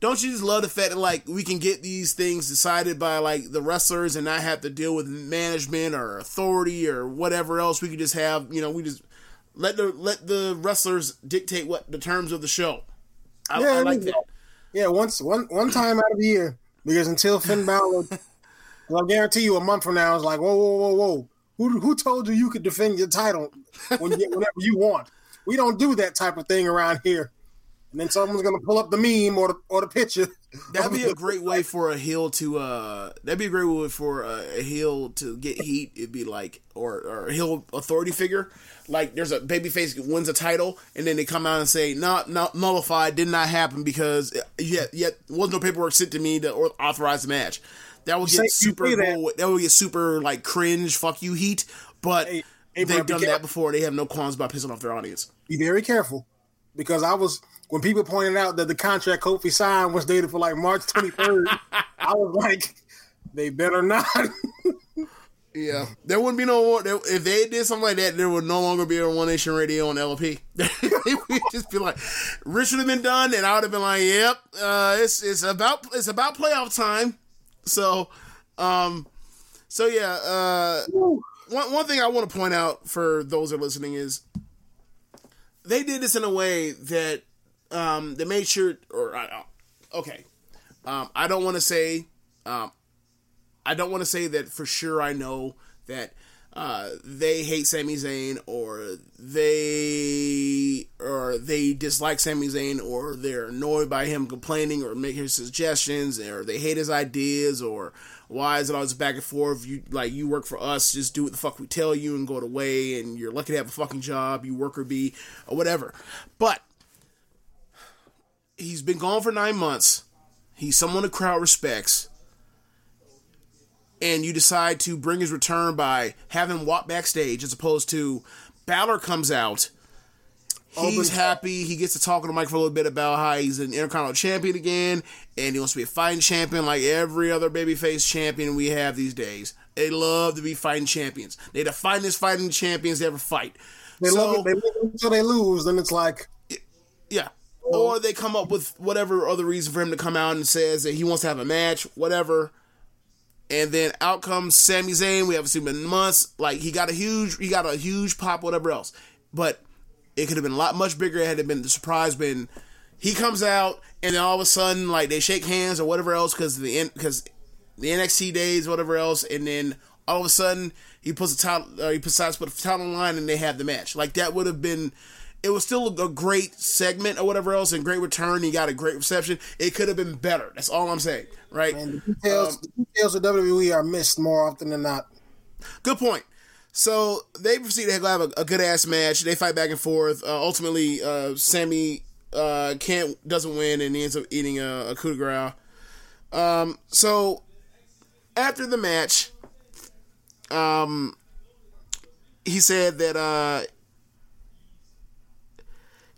Don't you just love the fact that like we can get these things decided by like the wrestlers and not have to deal with management or authority or whatever else? We could just have, you know, we just let the let the wrestlers dictate what the terms of the show. I, yeah, I like that. Yeah, once one one time out of the year, because until Finn Balor, I guarantee you, a month from now, it's like, whoa, whoa, whoa, whoa. Who who told you you could defend your title when you, whenever you want? We don't do that type of thing around here. And then someone's gonna pull up the meme or the or the picture. That'd be a great way for a heel to uh. That'd be a great way for a, heel to get heat. It'd be like or or a heel authority figure like there's a babyface wins a title and then they come out and say not not nullified did not happen because yet yet was no paperwork sent to me to authorize the match. That would get super that. that would get super like cringe fuck you heat, but hey, hey, they've done that before. They have no qualms about pissing off their audience. Be very careful because I was when people pointed out that the contract Kofi signed was dated for like March 23rd, I was like, they better not. Yeah, there wouldn't be no more. If they did something like that, there would no longer be a One Nation Radio on LP. it would just be like, Rich would have been done, and I would have been like, "Yep, uh, it's it's about it's about playoff time." So, um, so yeah. Uh, one one thing I want to point out for those that are listening is they did this in a way that um, they made sure, or uh, okay, um, I don't want to say um, I don't want to say that for sure. I know that uh, they hate Sami Zayn, or they or they dislike Sami Zayn, or they're annoyed by him complaining or making suggestions, or they hate his ideas, or why is it always back and forth? You like you work for us, just do what the fuck we tell you and go away, and you're lucky to have a fucking job, you worker bee, or whatever. But he's been gone for nine months. He's someone the crowd respects and you decide to bring his return by having him walk backstage as opposed to Balor comes out. Oh, he's happy. He gets to talk to Mike for a little bit about how he's an Intercontinental Champion again, and he wants to be a fighting champion like every other babyface champion we have these days. They love to be fighting champions. They're the finest fighting champions to ever fight. They so, love it. They love it until they lose, and it's like, yeah. Or they come up with whatever other reason for him to come out and says that he wants to have a match, whatever and then out comes Sami Zayn. We haven't seen him in months. Like he got a huge, he got a huge pop, whatever else. But it could have been a lot much bigger had it been the surprise been he comes out and then all of a sudden like they shake hands or whatever else because the because the NXT days whatever else, and then all of a sudden he puts a title, uh, he decides to put a title line and they have the match. Like that would have been it was still a great segment or whatever else and great return. He got a great reception. It could have been better. That's all I'm saying, right? Man, the, details, um, the details of WWE are missed more often than not. Good point. So they proceed to have a, a good ass match. They fight back and forth. Uh, ultimately, uh, Sami uh, can't doesn't win and he ends up eating a, a coup de grace. Um, so after the match, um, he said that uh,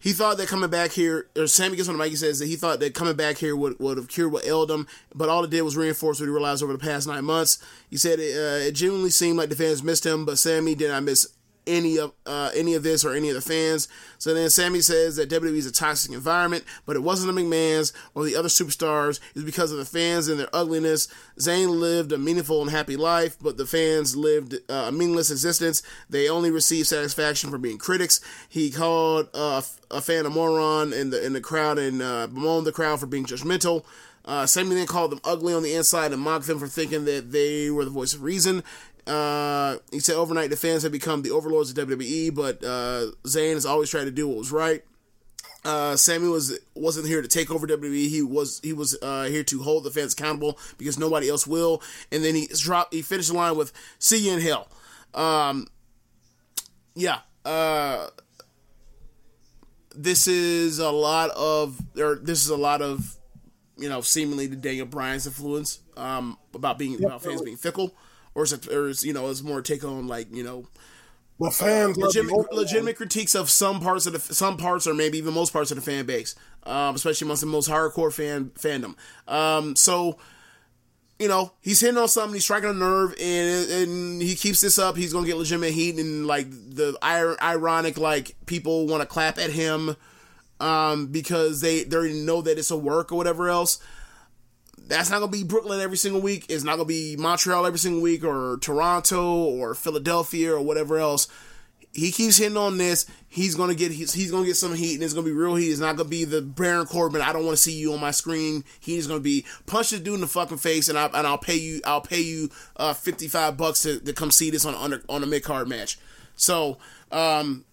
he thought that coming back here, or Sami gets on the mic, he says that he thought that coming back here would, would have cured what ailed him, but all it did was reinforce what he realized over the past nine months. He said it, uh, it genuinely seemed like the fans missed him, but Sami did not miss any of uh, any of this or any of the fans. So then Sami says that WWE is a toxic environment, but it wasn't the McMahons or the other superstars. It's because of the fans and their ugliness. Zayn lived a meaningful and happy life, but the fans lived uh, a meaningless existence. They only received satisfaction from being critics. He called uh, a fan a moron in the in the crowd and uh, bemoaned the crowd for being judgmental. Uh, Sami then called them ugly on the inside and mocked them for thinking that they were the voice of reason. Uh, he said overnight the fans have become the overlords of WWE, but uh, Zayn has always tried to do what was right. Uh, Sami was wasn't here to take over WWE. He was he was uh, here to hold the fans accountable because nobody else will. And then he dropped. He finished the line with "See you in hell." Um, yeah. Uh, this is a lot of or this is a lot of you know seemingly the Daniel Bryan's influence um, about being about fans being fickle or is it, or is, you know, it's more take on like you know, well, fans uh, legitimate, legitimate critiques of some parts of the some parts or maybe even most parts of the fan base, um, especially amongst the most hardcore fan fandom. Um, so. You know, he's hitting on something. He's striking a nerve, and and he keeps this up. He's gonna get legitimate heat, and like the ironic, like people want to clap at him, um, because they they know that it's a work or whatever else. That's not gonna be Brooklyn every single week. It's not gonna be Montreal every single week, or Toronto, or Philadelphia, or whatever else. He keeps hitting on this. He's gonna get he's, he's gonna get some heat, and it's gonna be real heat. It's not gonna be the Baron Corbin. I don't want to see you on my screen. He's gonna be punch this dude in the fucking face, and I and I'll pay you. I'll pay you uh, fifty five bucks to, to come see this on on a, on a mid card match. So um,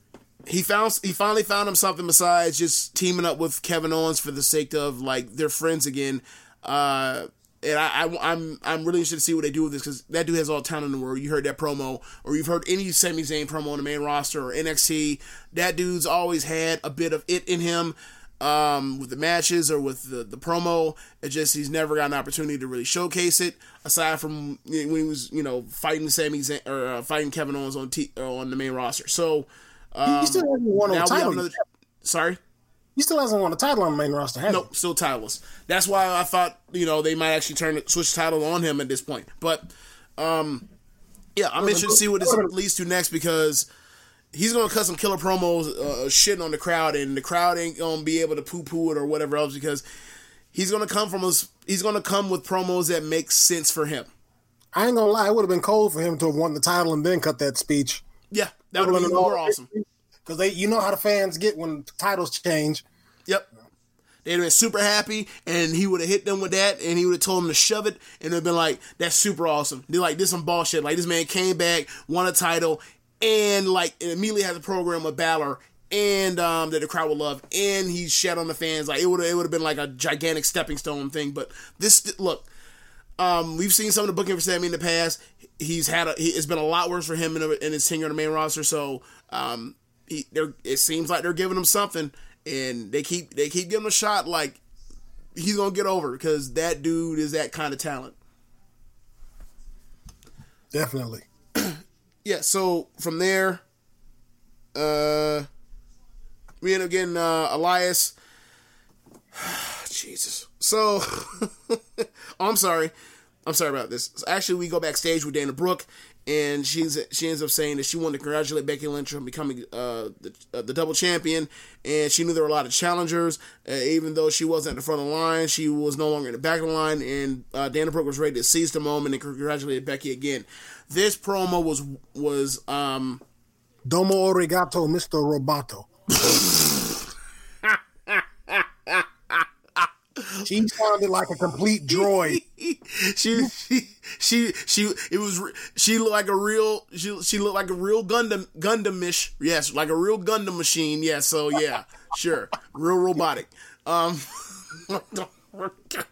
he found he finally found him something besides just teaming up with Kevin Owens for the sake of like they're friends again. Uh, and I, I, I'm I'm really interested to see what they do with this because that dude has all the talent in the world. You heard that promo, or you've heard any Sami Zayn promo on the main roster or NXT. That dude's always had a bit of it in him um, with the matches or with the, the promo. It just he's never got an opportunity to really showcase it aside from when he was you know fighting Sami Zayn or uh, fighting Kevin Owens on T, uh, on the main roster. So um, he still hasn't won on title. Another, sorry. He still hasn't won a title on the main roster, has nope, he? still titleless. That's why I thought, you know, they might actually turn switch title on him at this point. But um Yeah, I'm interested to see what this leads to next because he's gonna cut some killer promos, uh, shitting on the crowd, and the crowd ain't gonna be able to poo poo it or whatever else because he's gonna come from us. He's gonna come with promos that make sense for him. I ain't gonna lie, it would have been cold for him to have won the title and then cut that speech. Yeah, that would have been more awesome. Because they, you know how the fans get when titles change. Yep. They'd have been super happy, and he would have hit them with that, and he would have told them to shove it, and they'd been like, "That's super awesome." They're like, "This some bullshit." Like this man came back, won a title, and like immediately has a program with Balor, and um, that the crowd would love, and he shed on the fans. Like it would it would have been like a gigantic stepping stone thing. But this look, um, we've seen some of the booking for Sami in the past. He's had a, he, it's been a lot worse for him in, in his tenure on the main roster. So um, he, it seems like they're giving him something and they keep they keep giving him a shot like he's gonna get over because that dude is that kind of talent. Definitely. yeah. So from there, uh, we end up getting uh, Elias. Jesus. So, oh, I'm sorry. I'm sorry about this. So Actually, we go backstage with Dana Brooke, and she's she ends up saying that she wanted to congratulate Becky Lynch on becoming uh, the, uh, the double champion, and she knew there were a lot of challengers. Uh, even though she wasn't at the front of the line, she was no longer in the back of the line, and uh, Dana Brooke was ready to seize the moment and congratulate Becky again. This promo was was um, Domo Arigato, Mister Roboto. She sounded like a complete droid. she, she, she, she, it was, she looked like a real, she, she looked like a real Gundam, Gundamish. Yes, like a real Gundam machine. Yeah, so yeah, sure, real robotic. Um, oh my god.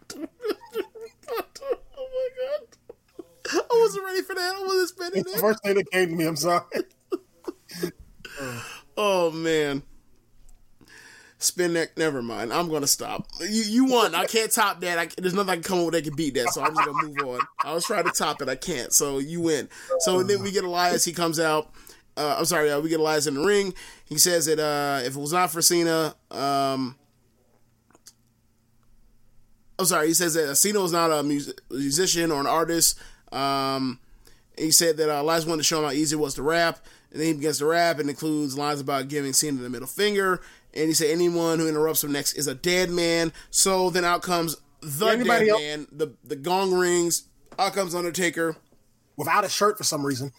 I wasn't ready for that. I wasn't spending it. the first thing that came to me. I'm sorry. oh man. Spin neck. Never mind. I'm gonna stop. You you won. I can't top that. I, there's nothing I can come up with that can beat that. So I'm just gonna move on. I was trying to top it. I can't. So you win. So then we get Elias. He comes out. Uh, I'm sorry. Uh, we get Elias in the ring. He says that uh, if it was not for Cena, um, I'm sorry. He says that Cena was not a music, musician or an artist. Um, he said that uh, Elias wanted to show him how easy it was to rap. And then he begins to rap and includes lines about giving Cena the middle finger and he said anyone who interrupts him next is a dead man. So then out comes the Anybody dead else? man. The the gong rings. Out comes Undertaker without a shirt for some reason.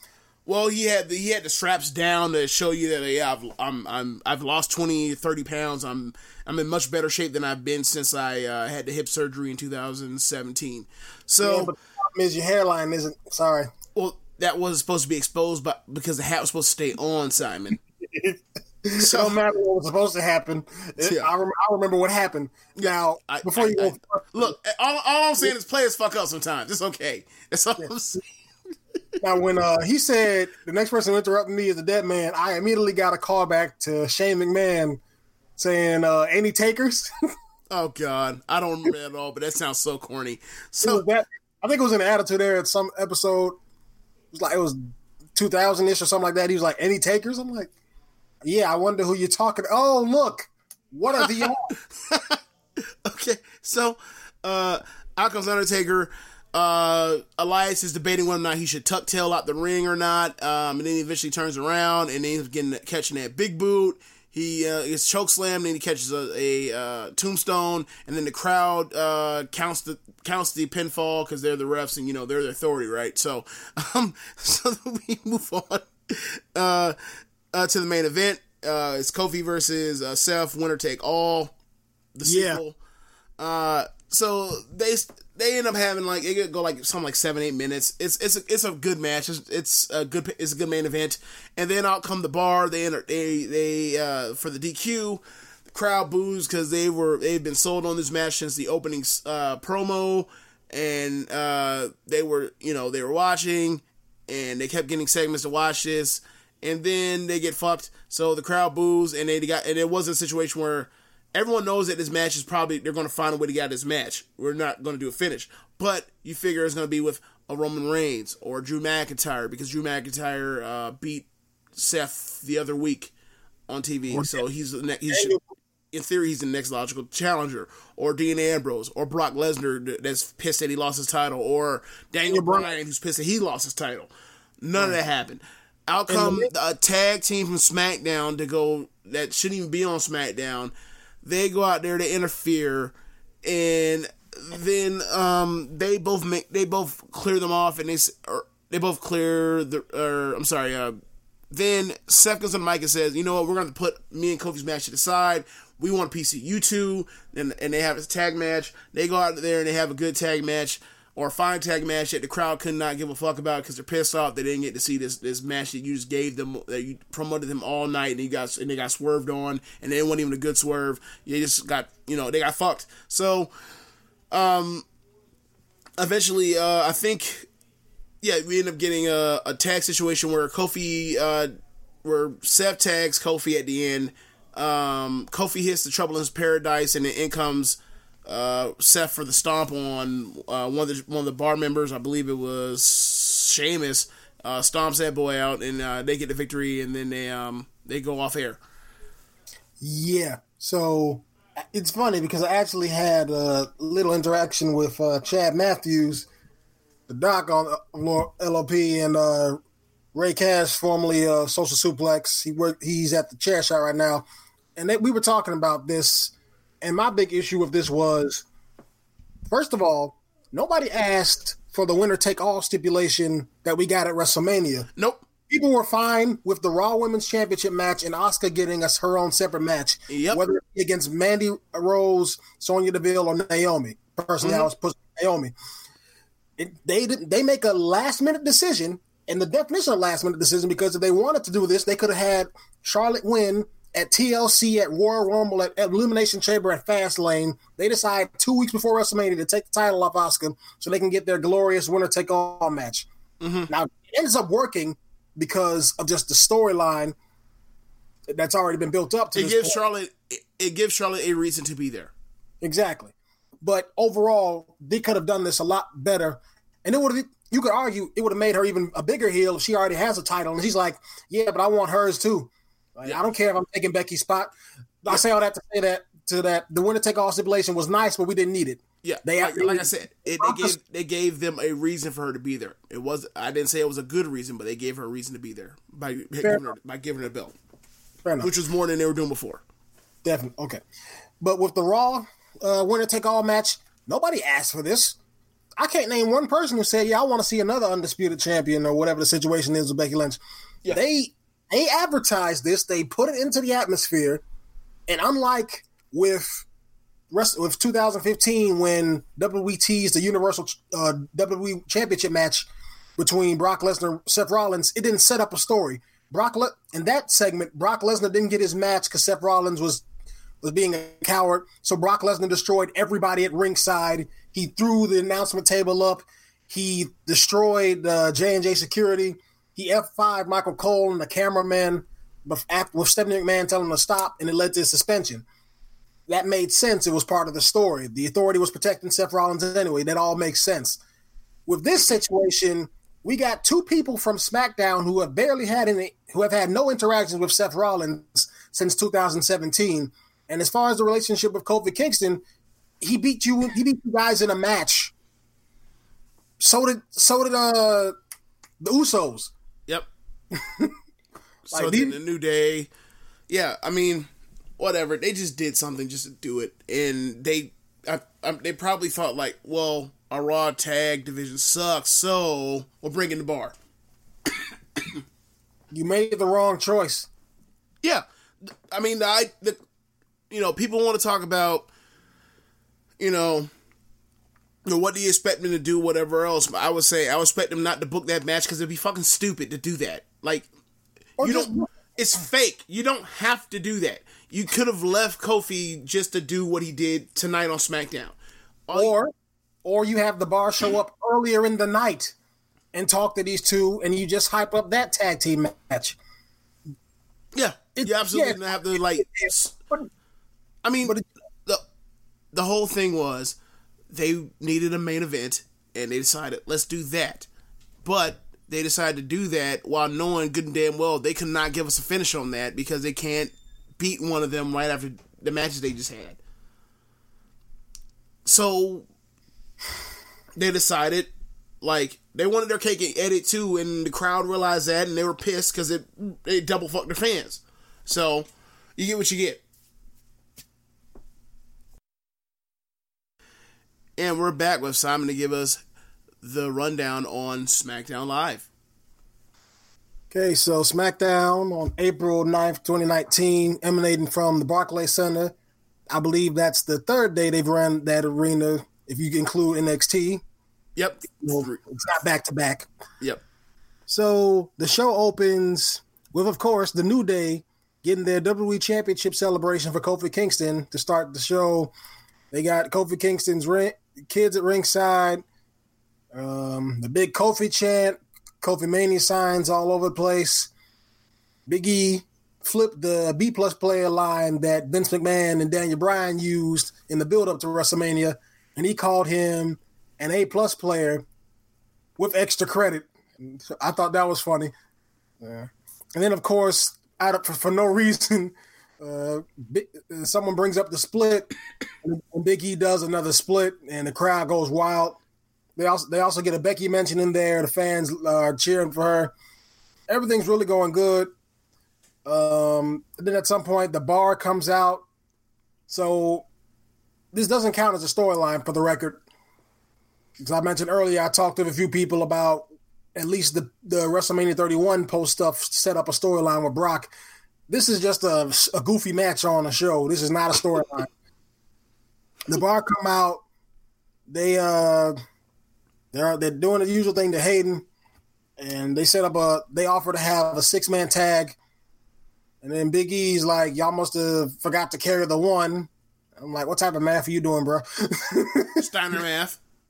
Well, he had the, he had the straps down to show you that yeah, I've, I'm I'm I've lost 20, 30 pounds. I'm I'm in much better shape than I've been since I uh, had the hip surgery in 2017. So, yeah, but the problem is your hairline isn't. Sorry. Well, that wasn't supposed to be exposed, but because the hat was supposed to stay on, Simon. So, no matter what was supposed to happen, it, yeah. I, rem- I, remember what happened. Now, I, before I, you go, look, all, all, I'm saying is players fuck up sometimes. It's okay. That's all yeah. I'm saying. now, when uh, he said the next person who interrupted me is a dead man, I immediately got a call back to Shane McMahon saying, uh, "Any takers?" oh God, I don't remember at all, but that sounds so corny. So that, I think it was an attitude there at some episode. It was like it was 2000 ish or something like that. He was like, "Any takers?" I'm like. Yeah, I wonder who you're talking. Oh, look, what are the okay, so uh, out comes Undertaker. Uh, Elias is debating whether or not he should tuck tail out the ring or not. Um, and then he eventually turns around and he's getting catching that big boot. He uh, gets choke slammed, and he catches a, a uh, tombstone, and then the crowd uh, counts the counts the pinfall because they're the refs, and you know they're the authority, right? So, um, so we move on. Uh, uh, to the main event. Uh, it's Kofi versus uh, Seth, winner take all. The sequel. Yeah. Uh, so they they end up having like it could go like something like seven eight minutes. It's it's a, it's a good match. It's, it's a good it's a good main event. And then out come the bar. They enter they they uh, for the DQ. The crowd boos because they were they've been sold on this match since the opening uh, promo, and uh, they were you know they were watching, and they kept getting segments to watch this and then they get fucked. So the crowd boos, and they got and it was a situation where everyone knows that this match is probably they're going to find a way to get out this match. We're not going to do a finish, but you figure it's going to be with a Roman Reigns or Drew McIntyre because Drew McIntyre uh, beat Seth the other week on TV, so he's the next. He's in theory, he's the next logical challenger, or Dean Ambrose, or Brock Lesnar that's pissed that he lost his title, or Daniel Bryan who's pissed that he lost his title. None of that happened. Out come a tag team from SmackDown to go that shouldn't even be on SmackDown. They go out there to interfere, and then um, they both make they both clear them off, and they or they both clear the. Or I'm sorry. Uh, then Seth comes on mic and says, "You know what? We're going to put me and Kofi's match to the side. We want a PC. You two, and and they have a tag match. They go out there and they have a good tag match." Or a fine tag match that the crowd could not give a fuck about because they're pissed off they didn't get to see this this match that you just gave them that you promoted them all night and you got and they got swerved on and they wasn't even a good swerve. They just got you know they got fucked. So um, eventually, uh, I think, yeah, we end up getting a, a tag situation where Kofi, uh, where Seth tags Kofi at the end. Um, Kofi hits the Trouble in Paradise, and then in comes uh, Seth for the stomp on uh, one of the one of the bar members. I believe it was Sheamus. Uh, stomps that boy out, and uh, they get the victory, and then they um they go off air. Yeah. So it's funny because I actually had a little interaction with uh, Chad Matthews, the doc on LOP, and uh, Ray Cash, formerly Social Suplex. He worked. He's at the chair shot right now, and they, we were talking about this. And my big issue with this was, first of all, nobody asked for the winner take all stipulation that we got at WrestleMania. Nope people were fine with the Raw Women's Championship match and Asuka getting us her own separate match, yep. whether against Mandy Rose, Sonya Deville, or Naomi. Personally, mm-hmm. I was pushing Naomi. It, they they make a last minute decision, and the definition of last minute decision because if they wanted to do this, they could have had Charlotte win at TLC, at Royal Rumble, at, at Elimination Chamber, at Fastlane. They decide two weeks before WrestleMania to take the title off Asuka so they can get their glorious winner take all match. Mm-hmm. Now it ends up working because of just the storyline that's already been built up to. It gives point. Charlotte it gives Charlotte a reason to be there. Exactly, but overall, they could have done this a lot better, and it would have. You could argue it would have made her even a bigger heel if she already has a title, and she's like, "Yeah, but I want hers too. Like. I don't care if I'm taking Becky's spot." I say all that to say that to that the winner take all stipulation was nice, but we didn't need it. Yeah, they like, like I said, it, they gave they gave them a reason for her to be there. It was I didn't say it was a good reason, but they gave her a reason to be there by giving her, by giving her a belt, which was more than they were doing before. Definitely okay, but with the Raw uh, winner take all match, nobody asked for this. I can't name one person who said, "Yeah, I want to see another undisputed champion" or whatever the situation is with Becky Lynch. Yeah. They they advertised this, they put it into the atmosphere, and unlike with rest with 2015 when WWE teased the Universal uh, WWE Championship match between Brock Lesnar and Seth Rollins, it didn't set up a story. Brock Le- in that segment, Brock Lesnar didn't get his match because Seth Rollins was was being a coward. So Brock Lesnar destroyed everybody at ringside. He threw the announcement table up. He destroyed J and J security. He F5 Michael Cole and the cameraman with Stephanie McMahon telling him to stop, and it led to his suspension that made sense. It was part of the story. The authority was protecting Seth Rollins anyway. That all makes sense. With this situation, we got two people from SmackDown who have barely had any, who have had no interactions with Seth Rollins since 2017. And as far as the relationship with Kofi Kingston, he beat you. He beat you guys in a match. So did so did uh the Usos. Yep. like so did the New Day. Yeah, I mean whatever. They just did something just to do it, and they, I, I, they probably thought like, well, our Raw tag division sucks, so we'll bring in the bar. you made the wrong choice. Yeah, I mean, I, the, you know, people want to talk about, you know, you know, what do you expect me to do? Whatever else, I would say I would expect them not to book that match because it'd be fucking stupid to do that. Like, or you don't. It's fake. You don't have to do that. You could have left Kofi just to do what he did tonight on SmackDown. or or you have the bar show up earlier in the night and talk to these two and you just hype up that tag team match. Yeah. It, you absolutely yeah, have to like I mean but it, the the whole thing was they needed a main event and they decided let's do that. But they decided to do that while knowing good and damn well they could not give us a finish on that because they can't beat one of them right after the matches they just had. So they decided Like they wanted their cake and ate it too, and the crowd realized that, and they were pissed because it they double fucked their fans. So you get what you get. And we're back with Simon to give us the rundown on SmackDown Live. Okay, so SmackDown on April 9th, 2019, emanating from the Barclays Center. I believe that's the third day they've run that arena, if you include NXT. Yep. Well, it's not back to back. Yep. So the show opens with, of course, the New Day getting their WWE Championship celebration for Kofi Kingston to start the show. They got Kofi Kingston's ring, kids at ringside, um, the big Kofi chant, Kofi Mania signs all over the place. Big E flipped the B plus player line that Vince McMahon and Daniel Bryan used in the build up to WrestleMania, and he called him an A plus player with extra credit. I thought that was funny. Yeah. And then, of course, out of, for, for no reason, uh, someone brings up the split, and Big E does another split, and the crowd goes wild. They also they also get a Becky mention in there. The fans are cheering for her. Everything's really going good. Um, then at some point, the bar comes out. So this doesn't count as a storyline for the record. As I mentioned earlier, I talked to a few people about at least the, the WrestleMania 31 post stuff set up a storyline with Brock. This is just a, a goofy match on a show. This is not a storyline. the bar come out. They uh they're they're doing the usual thing to Hayden, and they set up a they offer to have a six man tag, and then Big E's like, y'all must have forgot to carry the one. I'm like, what type of math are you doing, bro? Steiner math.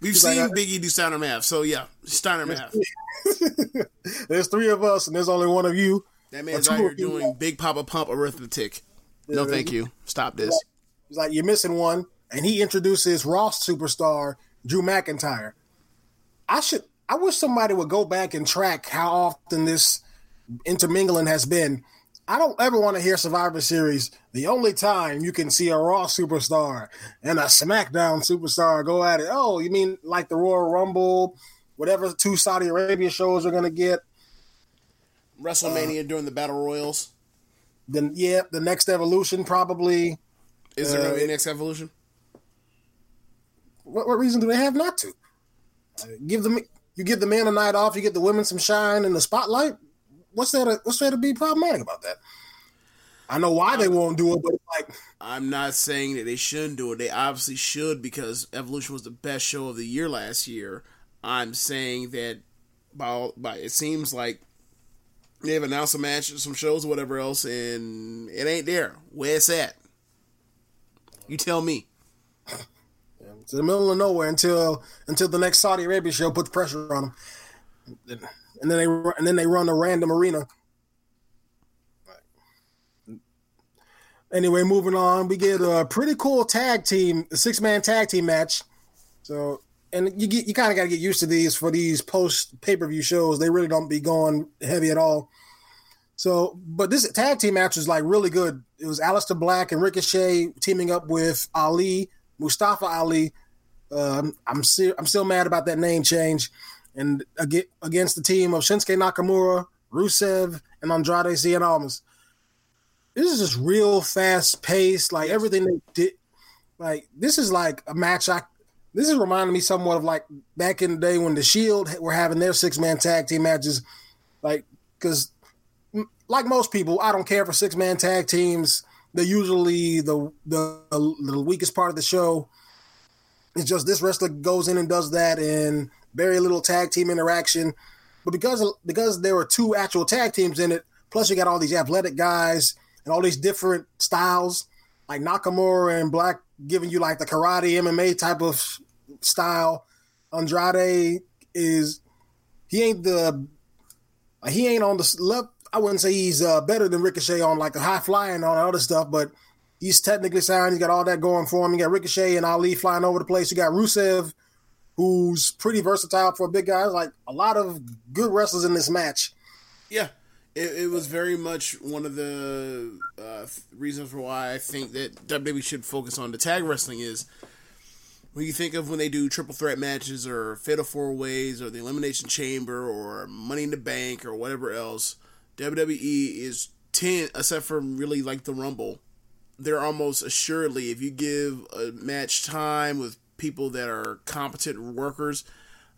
We've He's seen uh, like, Biggie do Steiner math, so yeah, Steiner math. there's three of us, and there's only one of you. That man's out here doing Big Papa Pump arithmetic. No, thank you. Stop this. He's like, you're missing one, and he introduces Ross superstar Drew McIntyre. I should. I wish somebody would go back and track how often this intermingling has been I don't ever want to hear Survivor Series. The only time you can see a Raw superstar and a SmackDown superstar go at it. Oh, you mean like the Royal Rumble, whatever two Saudi Arabia shows are going to get? WrestleMania uh, during the Battle Royals. Then, yeah, the next evolution probably. Is there uh, no next evolution? What, what reason do they have not to? Uh, give them you give the man a night off, you get the women some shine in the spotlight what's that? What's there to be problematic about that? I know why they won't do it, but like I'm not saying that they shouldn't do it. They obviously should because Evolution was the best show of the year last year. I'm saying that by, by it seems like they've announced a match, some shows, or whatever else, and it ain't there. Where it's at? You tell me. In the middle of nowhere until until the next Saudi Arabia show puts pressure on them and then they and then they run a random arena. Anyway, moving on, we get a pretty cool tag team, a six man tag team match. So, and you get you kind of got to get used to these for these post pay per view shows. They really don't be going heavy at all. So, but this tag team match was like really good. It was Aleister Black and Ricochet teaming up with Ali, Mustafa Ali. Um, I'm still I'm still mad about that name change and against the team of Shinsuke Nakamura, Rusev, and Andrade Cien Almas. This is just real fast paced, like everything they did. Like this is like a match. I this is reminding me somewhat of like back in the day when the Shield were having their six man tag team matches, like because like most people, I don't care for six man tag teams. They're usually the, the the weakest part of the show. It's just this wrestler goes in and does that, and very little tag team interaction. But because because there were two actual tag teams in it, plus you got all these athletic guys and all these different styles, like Nakamura and Black giving you like the karate MMA type of style. Andrade is he ain't the he ain't on the left. I wouldn't say he's uh, better than Ricochet on like a high flying and all that other stuff, but he's technically sound. He's got all that going for him. You got Ricochet and Ali flying over the place. You got Rusev who's pretty versatile for a big guy. Like a lot of good wrestlers in this match. Yeah, it, it was very much one of the uh, reasons for why I think that WWE should focus on the tag wrestling is when you think of when they do triple threat matches or fatal four ways or the elimination chamber or money in the bank or whatever else, WWE is ten except for really like the Rumble. They're almost assuredly if you give a match time with people that are competent workers,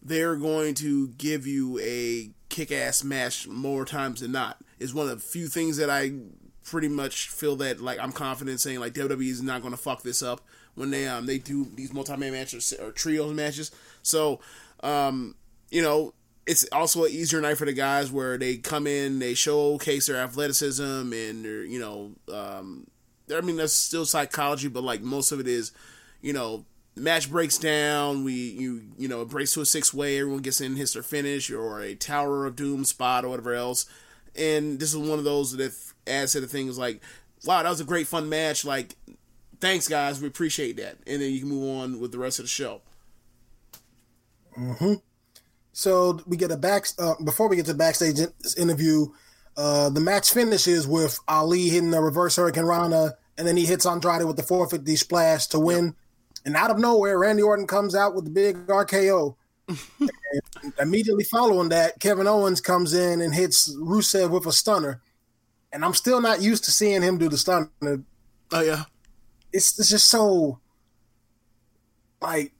they're going to give you a kick ass match more times than not. Is one of the few things that I pretty much feel that like I'm confident saying like WWE is not going to fuck this up when they um they do these multi-man matches or trios matches. So, um, you know, it's also an easier night for the guys where they come in, they showcase their athleticism and their, you know, um, I mean that's still psychology, but like most of it is, you know, match breaks down. We you you know it breaks to a six way. Everyone gets in, hits their finish or a Tower of Doom spot or whatever else. And this is one of those that adds to the things like, wow, that was a great fun match. Like thanks guys, we appreciate that, and then you can move on with the rest of the show. Hmm. So we get a back uh, before we get to the backstage interview. Uh, the match finishes with Ali hitting the reverse hurricanrana, and then he hits Andrade with the 450 splash to win. Yep. And out of nowhere, Randy Orton comes out with the big RKO. immediately following that, Kevin Owens comes in and hits Rusev with a stunner. And I'm still not used to seeing him do the stunner. Oh yeah it's it's just so like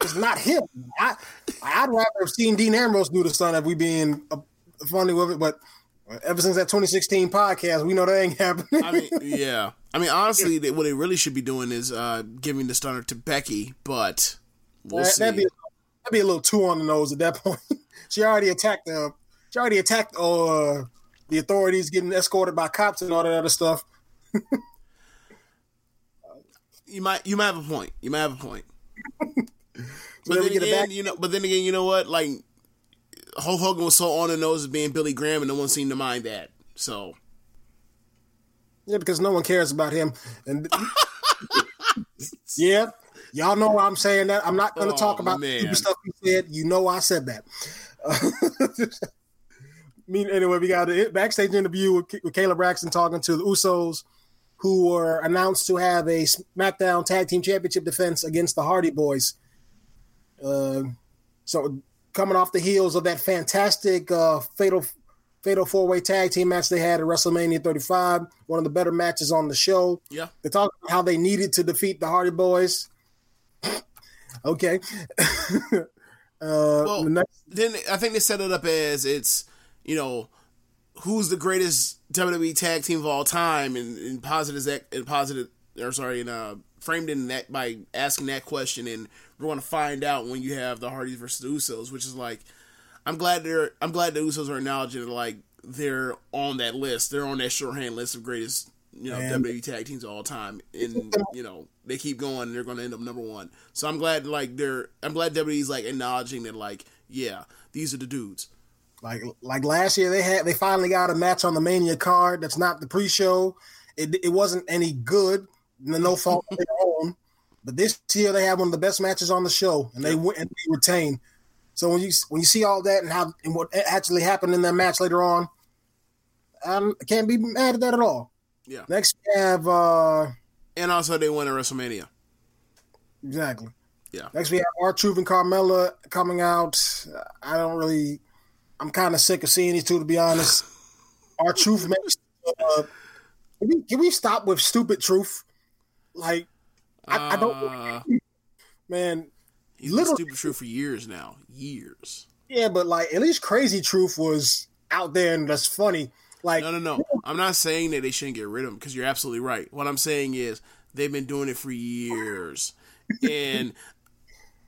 it's not him. I I'd rather have seen Dean Ambrose do the stunt if we being uh, funny with it, but ever since that 2016 podcast, we know that ain't happening. I mean, yeah. I mean, honestly, they, what they really should be doing is uh, giving the stunner to Becky, but we'll that, see. That'd be, that'd be a little too on the nose at that point. she already attacked the, she already attacked uh, the authorities, getting escorted by cops and all that other stuff you might you might have a point. You might have a point. But then again, you know, but then again, you know what? Like Hulk Hogan was so on the nose of being Billy Graham, and no one seemed to mind that. So yeah, because no one cares about him. And yeah, y'all know why I'm saying that. I'm not going to oh, talk about man. stuff he said. You know I said that. I mean, anyway, we got a backstage interview with, with Kayla Braxton talking to the Usos who were announced to have a SmackDown Tag Team Championship defense against the Hardy Boys. Uh, so coming off the heels of that fantastic uh, fatal fatal four way tag team match they had at WrestleMania 35, one of the better matches on the show. Yeah, they talked about how they needed to defeat the Hardy Boys. okay. uh, well, the next- then I think they set it up as it's you know who's the greatest WWE tag team of all time, and, and positive and positive or sorry, and uh, framed in that by asking that question, and we're going to find out when you have the Hardys versus the Usos, which is like, I'm glad they're I'm glad the Usos are acknowledging like they're on that list, they're on that shorthand list of greatest you know Man. WWE tag teams of all time, and you know they keep going, and they're going to end up number one. So I'm glad like they're I'm glad WWE's like acknowledging that like yeah these are the dudes. Like like last year, they had they finally got a match on the Mania card. That's not the pre-show. It it wasn't any good. No fault of their own. But this year they have one of the best matches on the show, and they went and they retained. So when you when you see all that and how and what actually happened in that match later on, I can't be mad at that at all. Yeah. Next we have uh and also they won at WrestleMania. Exactly. Yeah. Next we have R-Truth and Carmella coming out. I don't really I'm kind of sick of seeing these two, to be honest. R-Truth makes. Uh, can, we, can we stop with stupid truth? Like, I, uh, I don't. Uh, man, he's been stupid truth for years now. Years. Yeah, but like, at least crazy truth was out there and that's funny. Like, no, no, no. I'm not saying that they shouldn't get rid of him because you're absolutely right. What I'm saying is they've been doing it for years, and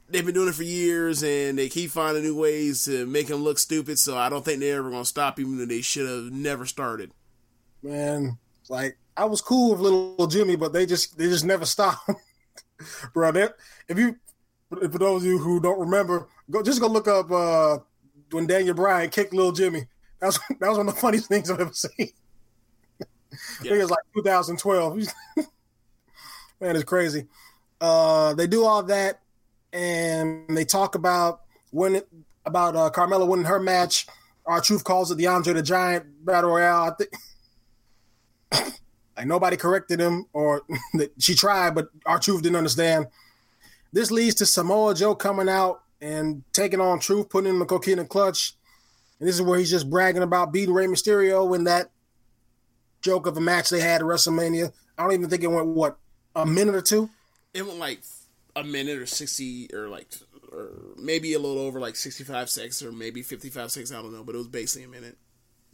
they've been doing it for years and they keep finding new ways to make him look stupid. So I don't think they're ever going to stop, even though they should have never started. Man, like I was cool with little Jimmy, but they just they just never stop, bro. That if you for those of you who don't remember, go just go look up uh, when Daniel Bryan kicked little Jimmy. That was that was one of the funniest things I've ever seen. Yeah. I think it was like 2012. Man, it's crazy. Uh, they do all that and they talk about when it, about uh, Carmella winning her match. R-Truth calls it the Andre the Giant Battle Royale. I think like nobody corrected him, or she tried, but R-Truth didn't understand. this leads to Samoa Joe coming out and taking on Truth, putting in the coquina clutch. And this is where he's just bragging about beating Rey Mysterio in that joke of a match they had at WrestleMania. I don't even think it went what a minute or two. It went like a minute or sixty or like or maybe a little over like sixty five seconds or maybe fifty five seconds. I don't know, but it was basically a minute.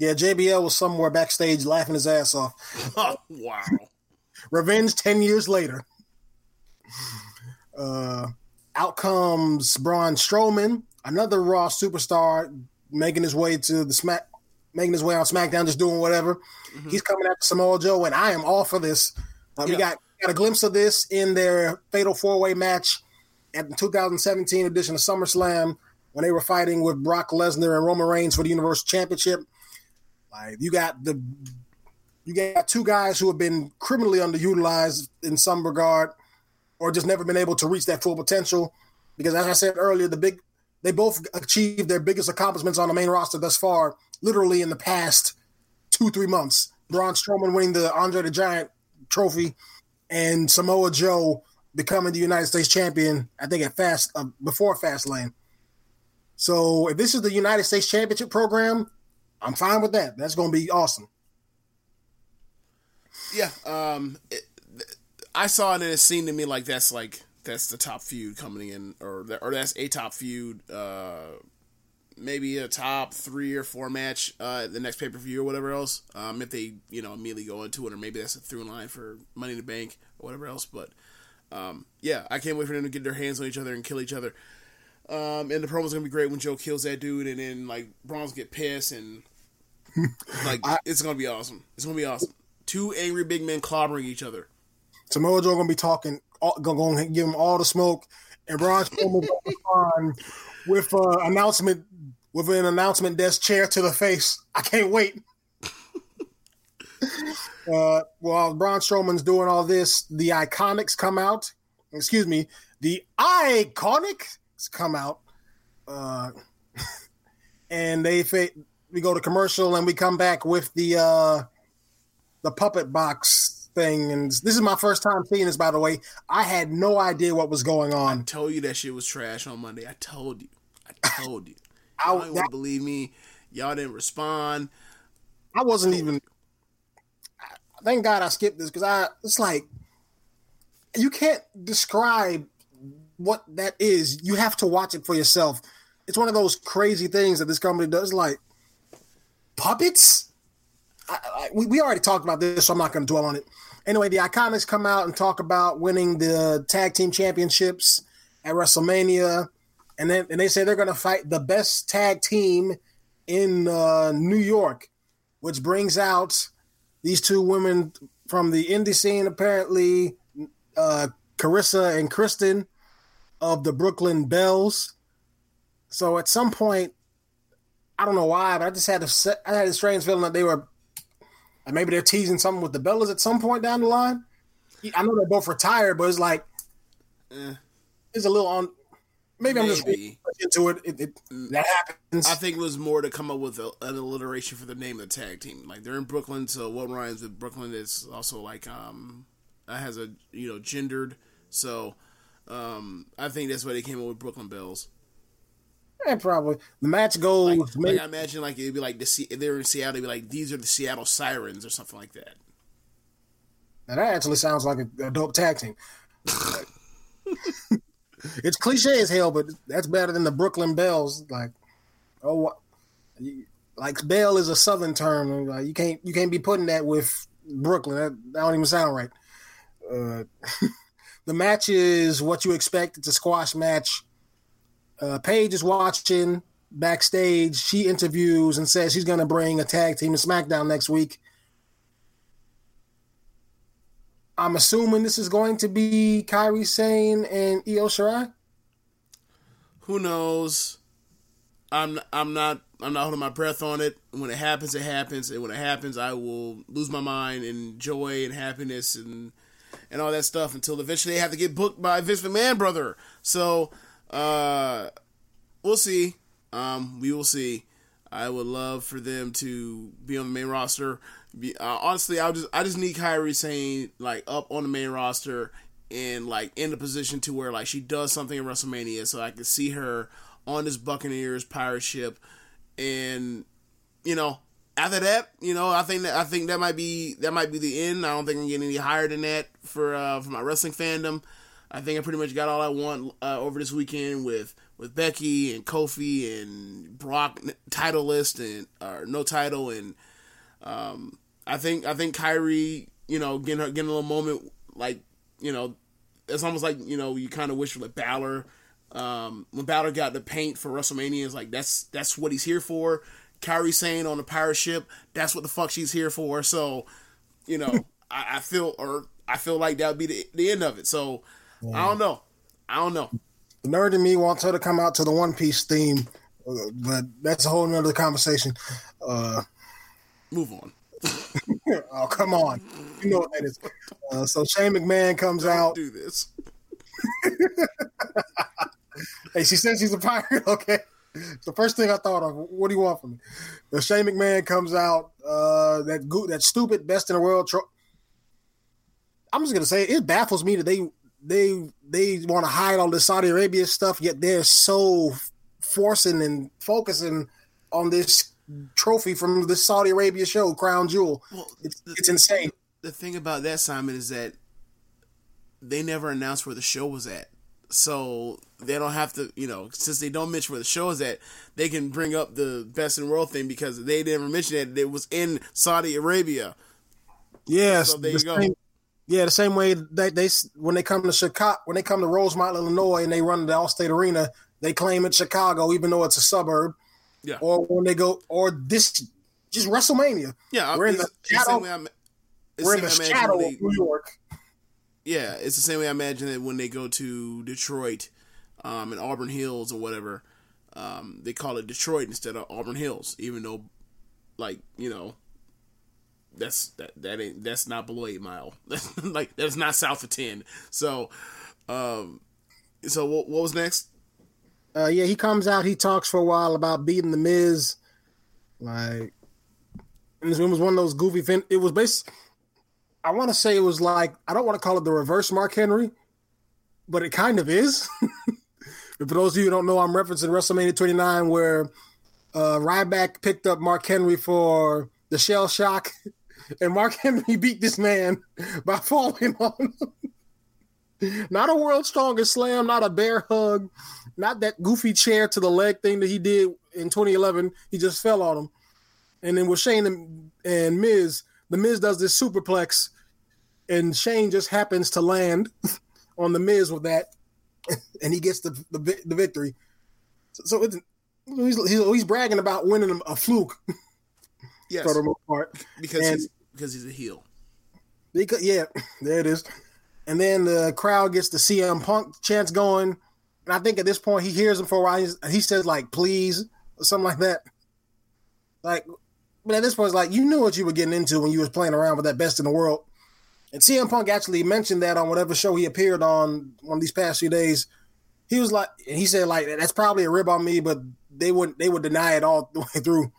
Yeah, JBL was somewhere backstage laughing his ass off. oh, wow. Revenge 10 years later. Uh, out comes Braun Strowman, another Raw superstar, making his way to the Smack, making his way on SmackDown, just doing whatever. Mm-hmm. He's coming after Samoa Joe, and I am all for this. Uh, yeah. We got got a glimpse of this in their Fatal Four Way match at the 2017 edition of SummerSlam when they were fighting with Brock Lesnar and Roman Reigns for the Universal Championship. Like you got the you got two guys who have been criminally underutilized in some regard, or just never been able to reach that full potential. Because as I said earlier, the big they both achieved their biggest accomplishments on the main roster thus far, literally in the past two three months. Braun Strowman winning the Andre the Giant Trophy, and Samoa Joe becoming the United States champion. I think at Fast uh, before Fastlane. So if this is the United States Championship program, I'm fine with that. That's going to be awesome. Yeah, um, it, I saw it and it seemed to me like that's like that's the top feud coming in, or or that's a top feud. Uh, maybe a top three or four match uh, the next pay per view or whatever else. Um, if they you know immediately go into it, or maybe that's a through line for Money in the Bank or whatever else. But um, yeah, I can't wait for them to get their hands on each other and kill each other. Um, and the promo's gonna be great when Joe kills that dude, and then like Braun's get pissed, and like I, it's gonna be awesome. It's gonna be awesome. Two angry big men clobbering each other. Samoa Joe gonna be talking, gonna give him all the smoke, and Braun Strowman on with uh, announcement with an announcement desk chair to the face. I can't wait. uh, while Braun Strowman's doing all this, the Iconics come out. Excuse me, the Iconics come out, uh, and they we go to commercial and we come back with the uh, the puppet box thing. And this is my first time seeing this, by the way. I had no idea what was going on. I told you that shit was trash on Monday. I told you. I told you. I don't that, believe me. Y'all didn't respond. I wasn't even. Thank God I skipped this because I. It's like you can't describe what that is. You have to watch it for yourself. It's one of those crazy things that this company does. Like puppets. I, I, we, we already talked about this, so I'm not going to dwell on it. Anyway, the Iconics come out and talk about winning the tag team championships at WrestleMania, and then and they say they're going to fight the best tag team in uh, New York, which brings out these two women from the indie scene, apparently uh, Carissa and Kristen of the Brooklyn Bells. So at some point, I don't know why, but I just had a I had a strange feeling that they were maybe they're teasing something with the Bellas at some point down the line. I know they're both retired, but it's like eh. it's a little on. Maybe, maybe. I'm just into it. It, it. Mm. That happens. I think it was more to come up with a, an alliteration for the name of the tag team. Like they're in Brooklyn, so what rhymes with Brooklyn is also like um has a you know gendered. So um I think that's why they came up with Brooklyn Bells. Yeah, probably. The match goes. Like, maybe, like I imagine, like it'd be like the if they were in Seattle, it'd be like these are the Seattle Sirens or something like that. Now that actually sounds like a, a dope tag team. it's cliche as hell, but that's better than the Brooklyn Bells. Like, oh, like Bell is a Southern term. Like you can't you can't be putting that with Brooklyn. That, that don't even sound right. Uh, the match is what you expect. It's a squash match. Uh, Paige is watching backstage. She interviews and says she's going to bring a tag team to SmackDown next week. I'm assuming this is going to be Kairi Sane and Io Shirai. Who knows? I'm I'm not I'm not holding my breath on it. When it happens, it happens, and when it happens, I will lose my mind and joy and happiness and and all that stuff until eventually they have to get booked by Vince McMahon, brother. So uh, we'll see. Um, we will see. I would love for them to be on the main roster. Be, uh, honestly, I just I just need Kairi Sane like up on the main roster and like in a position to where like she does something in WrestleMania, so I can see her on this Buccaneers pirate ship, and you know after that, you know I think that I think that might be that might be the end. I don't think I'm getting any higher than that for uh, for my wrestling fandom. I think I pretty much got all I want uh, over this weekend with with Becky and Kofi and Brock title list and or no title and um, I think I think Kairi, you know, getting her getting a little moment like you know, it's almost like you know you kind of wish for like Balor. Um, when Balor got the paint for WrestleMania, is like that's that's what he's here for. Kairi Sane on the pirate ship, that's what the fuck she's here for. So, you know, I, I, feel or I feel like that would be the, the end of it. So. I don't know. I don't know. The nerd in me wants her to come out to the One Piece theme, but that's a whole nother conversation. Uh, Move on. oh come on, you know what that is. Uh, so Shane McMahon comes out. Do this. hey, she says she's a pirate. Okay, the first thing I thought of. What do you want from me? The Shane McMahon comes out. Uh, that go- that stupid best in the world. Tro- I'm just gonna say it, it baffles me that they they they want to hide all the Saudi Arabia stuff, yet they're so forcing and focusing on this trophy from the Saudi Arabia show, Crown Jewel. Well, it's, the, it's insane. The thing about that, Simon, is that they never announced where the show was at. So they don't have to, you know, since they don't mention where the show is at, they can bring up the best in the world thing because they never mentioned that it was in Saudi Arabia. Yes, so there you go. Yeah, the same way that they when they come to Chicago, when they come to Rosemont, Illinois, and they run the Allstate Arena, they claim it's Chicago, even though it's a suburb. Yeah. Or when they go, or this, just WrestleMania. Yeah, we're in the shadow. we're in the shadow they, of New York. Yeah, it's the same way I imagine that when they go to Detroit, um, and Auburn Hills or whatever, um, they call it Detroit instead of Auburn Hills, even though, like you know, that's that that ain't that's not below eight mile. like that's not south of ten. So, um, so what, what was next? Uh, yeah, he comes out. He talks for a while about beating the Miz. Like, and it was one of those goofy. Fin- it was based. I want to say it was like I don't want to call it the reverse Mark Henry, but it kind of is. for those of you who don't know, I'm referencing WrestleMania 29 where uh, Ryback picked up Mark Henry for the shell shock and Mark Henry beat this man by falling on him. not a world strongest slam, not a bear hug, not that goofy chair to the leg thing that he did in 2011. He just fell on him. And then with Shane and, and Miz, the Miz does this superplex, and Shane just happens to land on the Miz with that, and he gets the the, the victory. So, so it's, he's, he's, bragging about winning a fluke. Yes, for the most part, because and, he's because he's a heel. Because yeah, there it is. And then the crowd gets the CM Punk chants going. And I think at this point he hears him for a while. he says like please or something like that. Like, but at this point, it's like you knew what you were getting into when you was playing around with that best in the world. And CM Punk actually mentioned that on whatever show he appeared on one of these past few days. He was like, and he said like that's probably a rib on me, but they wouldn't they would deny it all the way through.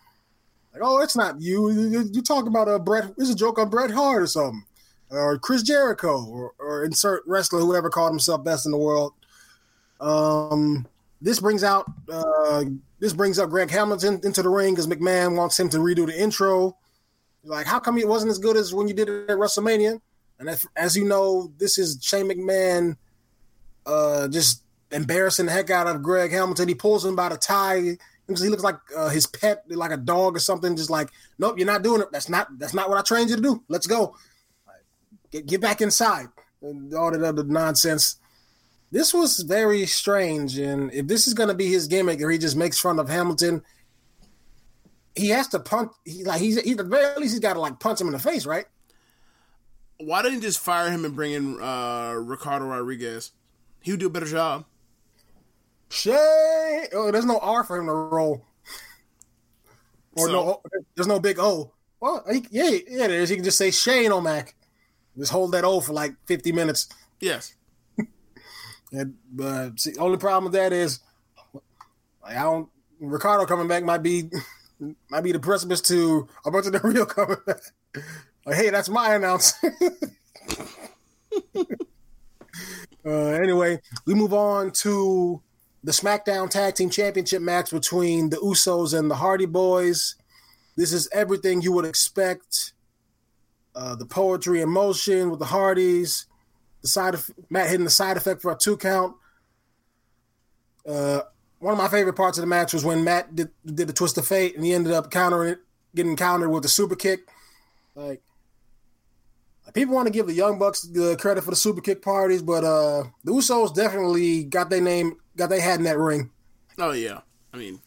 Like, oh, it's not you. You, you talk about a Bret. It's a joke on Bret Hart or something, or Chris Jericho, or, or insert wrestler whoever called himself best in the world. Um, this brings out uh, this brings up Greg Hamilton into the ring because McMahon wants him to redo the intro. Like, how come it wasn't as good as when you did it at WrestleMania? And as, as you know, this is Shane McMahon uh, just embarrassing the heck out of Greg Hamilton. He pulls him by the tie he looks like uh, his pet, like a dog or something. Just like, nope, you're not doing it. That's not that's not what I trained you to do. Let's go. Get get back inside. And all that other nonsense. This was very strange, and if this is going to be his gimmick, or he just makes fun of Hamilton, he has to punch. He, like he's he, at the very least he's got to like punch him in the face, right? Why didn't he just fire him and bring in uh, Ricardo Rodriguez? He would do a better job. Shay. Oh, there's no R for him to roll. Or so, no, there's no big O. Well, he, yeah, yeah, there is. You can just say Shane O'Mac. Just hold that O for like 50 minutes. Yes. and, but see, only problem with that is, like, I don't. Ricardo coming back might be might be the precipice to a bunch of the real coming back. Like, hey, that's my announcement. uh, anyway, we move on to the SmackDown Tag Team Championship match between the Usos and the Hardy Boys. This is everything you would expect. Uh, the poetry in motion with the Hardys. The side of Matt hitting the side effect for a two count. Uh, one of my favorite parts of the match was when Matt did, did the twist of fate and he ended up countering it, getting countered with the super kick. Like people want to give the Young Bucks the credit for the super kick parties, but uh the Usos definitely got their name, got their hat in that ring. Oh yeah, I mean,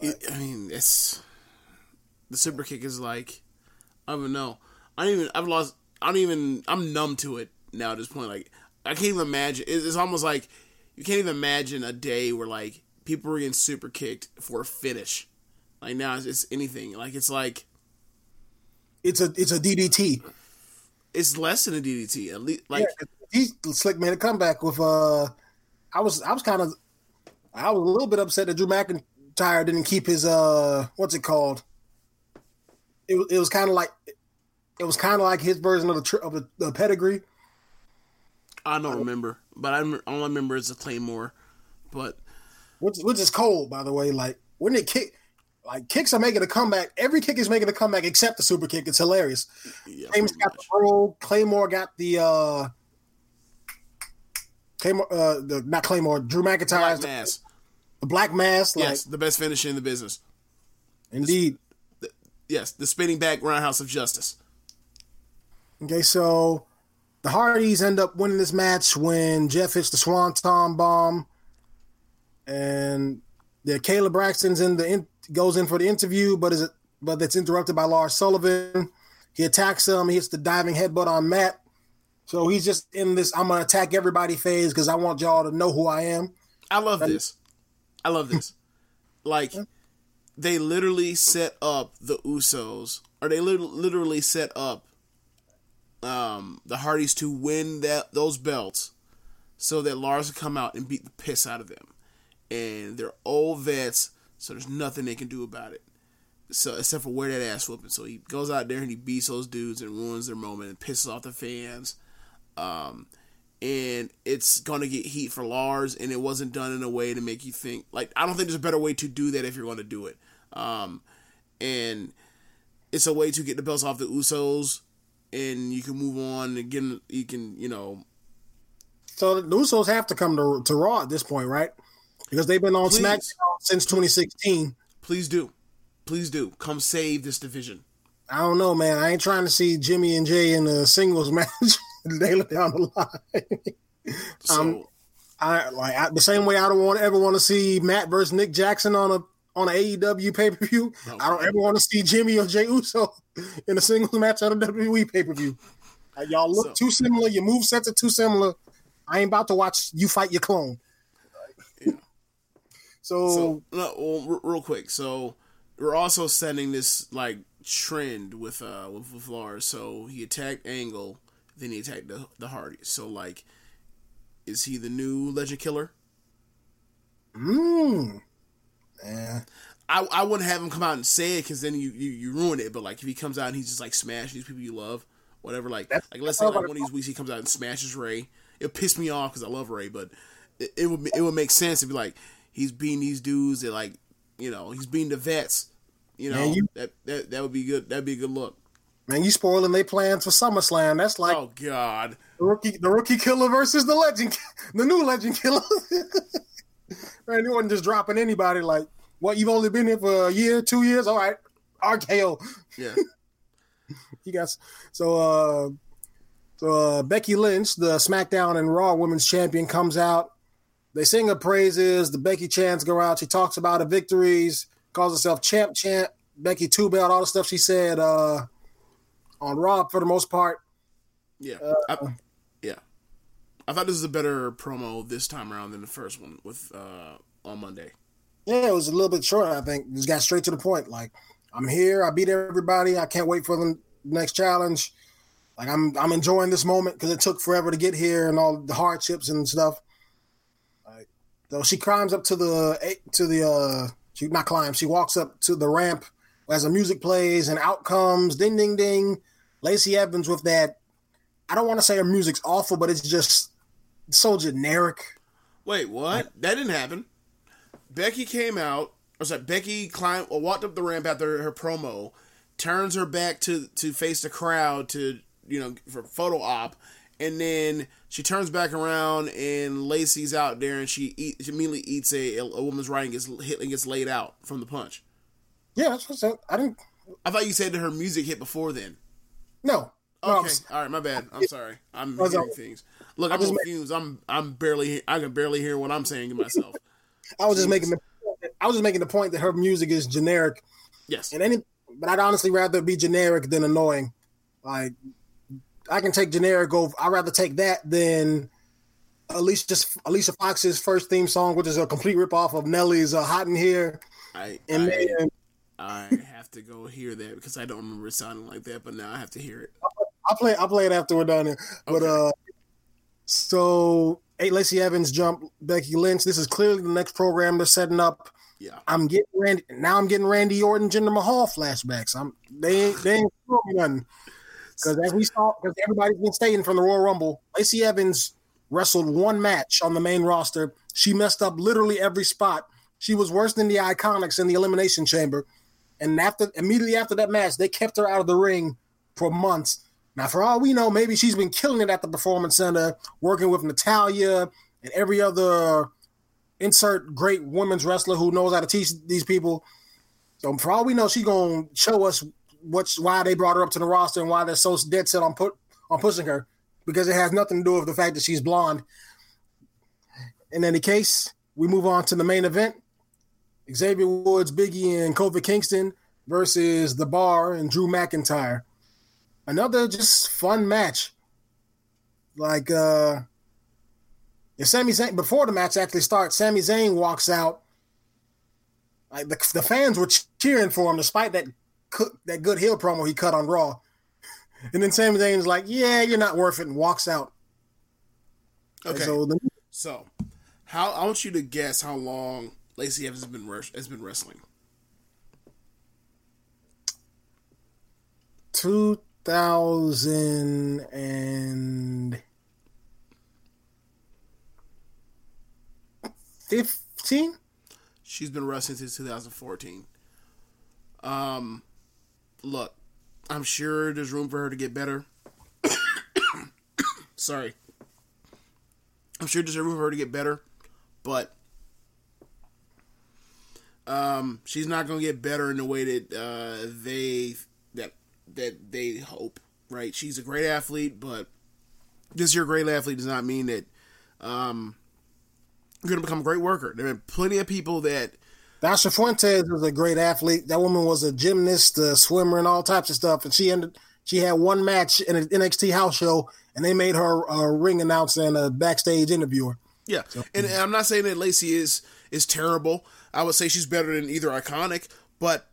it, I mean it's the super kick is like I don't know. I don't even. I've lost. I don't even. I'm numb to it now at this point. Like I can't even imagine. It's, it's almost like you can't even imagine a day where like people were getting super kicked for a finish. Like now it's, it's anything. Like it's like it's a it's a DDT. It's less than a DDT. At least like yeah, he slick made a comeback with uh I was I was kind of I was a little bit upset that Drew McIntyre didn't keep his uh what's it called? It, it was kind of like it was kind of like his version of the of the, the pedigree. I don't remember, but I all I remember is the Claymore. But which which is cold, by the way. Like when it kick, like kicks are making a comeback. Every kick is making a comeback except the super kick. It's hilarious. Yeah, James got much. the roll. Claymore got the uh Claymore uh the not Claymore, Drew McIntyre. Black mass. The black mass. Yes, like, the best finish in the business. Indeed. The, yes, the spinning back roundhouse of justice. Okay, so the Hardys end up winning this match when Jeff hits the Swanton bomb, and the Kayla Braxton's in the in, goes in for the interview, but is it but that's interrupted by Lars Sullivan. He attacks him. He hits the diving headbutt on Matt. So he's just in this I'm gonna attack everybody phase because I want y'all to know who I am. I love this. I love this. like they literally set up the Usos, or they literally set up um, the Hardys to win that those belts, so that Lars would come out and beat the piss out of them. And they're old vets, so there's nothing they can do about it. So except for wear that ass whooping. So he goes out there and he beats those dudes and ruins their moment and pisses off the fans. Um, and it's gonna get heat for Lars, and it wasn't done in a way to make you think like I don't think there's a better way to do that if you're going to do it. Um, and it's a way to get the belts off the Usos and you can move on and get you can you know. So the Usos have to come to to Raw at this point, right? Because they've been on Please. SmackDown since 2016. Please do, please do come save this division. I don't know, man. I ain't trying to see Jimmy and Jay in a singles match daily down the line. so, um, I like I, the same way I don't want ever want to see Matt versus Nick Jackson on a on an AEW pay per view. No, I don't ever want to see Jimmy or Jay Uso in a singles match on a WWE pay per view. Uh, y'all look so, too similar. Your move sets are too similar. I ain't about to watch you fight your clone. Yeah. So, so no, well, real quick. So we're also setting this like trend with uh with, with Lars. So he attacked Angle, then he attacked the the Hardys. So like, is he the new Legend Killer? Hmm. Yeah. I, I wouldn't have him come out and say it because then you, you, you ruin it. But like if he comes out and he's just like smashing these people you love, whatever. Like That's, like let's say like one of these weeks he comes out and smashes Ray. It piss me off because I love Ray, but it, it, would it would make sense to be like he's beating these dudes that like you know he's beating the vets. You know Man, you, that, that that would be good. That'd be a good look. Man, you spoiling their plans for SummerSlam. That's like oh god, the rookie the rookie killer versus the legend, the new legend killer. Man, you wasn't just dropping anybody like, what, you've only been here for a year, two years? All right. RKO. Yeah. you guys. So, uh, so uh, Becky Lynch, the SmackDown and Raw Women's Champion, comes out. They sing her praises. The Becky chants go out. She talks about her victories, calls herself champ, champ. Becky two belt, all the stuff she said uh, on Raw for the most part. Yeah. Uh, I, yeah. I thought this was a better promo this time around than the first one with uh, on Monday. Yeah, it was a little bit short. I think just got straight to the point. Like, I'm here. I beat everybody. I can't wait for the next challenge. Like, I'm I'm enjoying this moment because it took forever to get here and all the hardships and stuff. Like, so she climbs up to the to the uh, she not climbs. She walks up to the ramp as the music plays and out comes ding ding ding. Lacey Evans with that I don't want to say her music's awful, but it's just so generic. Wait, what? That didn't happen. Becky came out. Or sorry, Becky climbed, or walked up the ramp after her promo, turns her back to to face the crowd to you know for photo op, and then she turns back around and Lacey's out there and she, eat, she immediately eats a, a woman's right and gets hit and gets laid out from the punch. Yeah, that's what I said. I didn't. I thought you said that her music hit before then. No. Okay, no, was, all right, my bad. I'm sorry. I'm hearing things. Look, I'm just confused. I'm I'm barely I can barely hear what I'm saying to myself. I was just making the I was just making the point that her music is generic. Yes. And any, but I'd honestly rather be generic than annoying. Like I can take generic over. I'd rather take that than Alicia just Alicia Fox's first theme song, which is a complete ripoff of Nelly's uh, "Hot in Here." I and I, then I have to go hear that because I don't remember it sounding like that, but now I have to hear it. I'll play. I'll play it after we're done. Here. But okay. uh, so eight Lacey Evans jump Becky Lynch. This is clearly the next program they're setting up. Yeah, I'm getting Randy now. I'm getting Randy Orton, Jinder Mahal flashbacks. I'm they ain't they ain't nothing. Because as we saw, because everybody's been stating from the Royal Rumble, Lacey Evans wrestled one match on the main roster. She messed up literally every spot. She was worse than the Iconics in the Elimination Chamber. And after immediately after that match, they kept her out of the ring for months. Now, for all we know, maybe she's been killing it at the Performance Center, working with Natalya and every other insert great women's wrestler who knows how to teach these people. So for all we know, she's gonna show us what's why they brought her up to the roster and why they're so dead set on put on pushing her because it has nothing to do with the fact that she's blonde. In any case, we move on to the main event: Xavier Woods, Biggie, and Kofi Kingston versus The Bar and Drew McIntyre. Another just fun match. Like uh if Sami Zayn before the match actually starts, Sami Zayn walks out. Like the, the fans were cheering for him despite that that good heel promo he cut on Raw. And then Sami Zayn's like, "Yeah, you're not worth it," and walks out. Okay. So, the, so, how I want you to guess how long Lacey Evans has been has been wrestling. Two thousand and fifteen. She's been wrestling since 2014. Um, look, I'm sure there's room for her to get better. Sorry. I'm sure there's room for her to get better, but um, she's not going to get better in the way that uh, they that that they hope. Right? She's a great athlete, but this year great athlete does not mean that um, you're going to become a great worker. There are plenty of people that Dasha Fuentes was a great athlete. That woman was a gymnast, a swimmer, and all types of stuff. And she ended. She had one match in an NXT house show, and they made her a ring announcer and a backstage interviewer. Yeah, so, and, and I'm not saying that Lacey is is terrible. I would say she's better than either iconic, but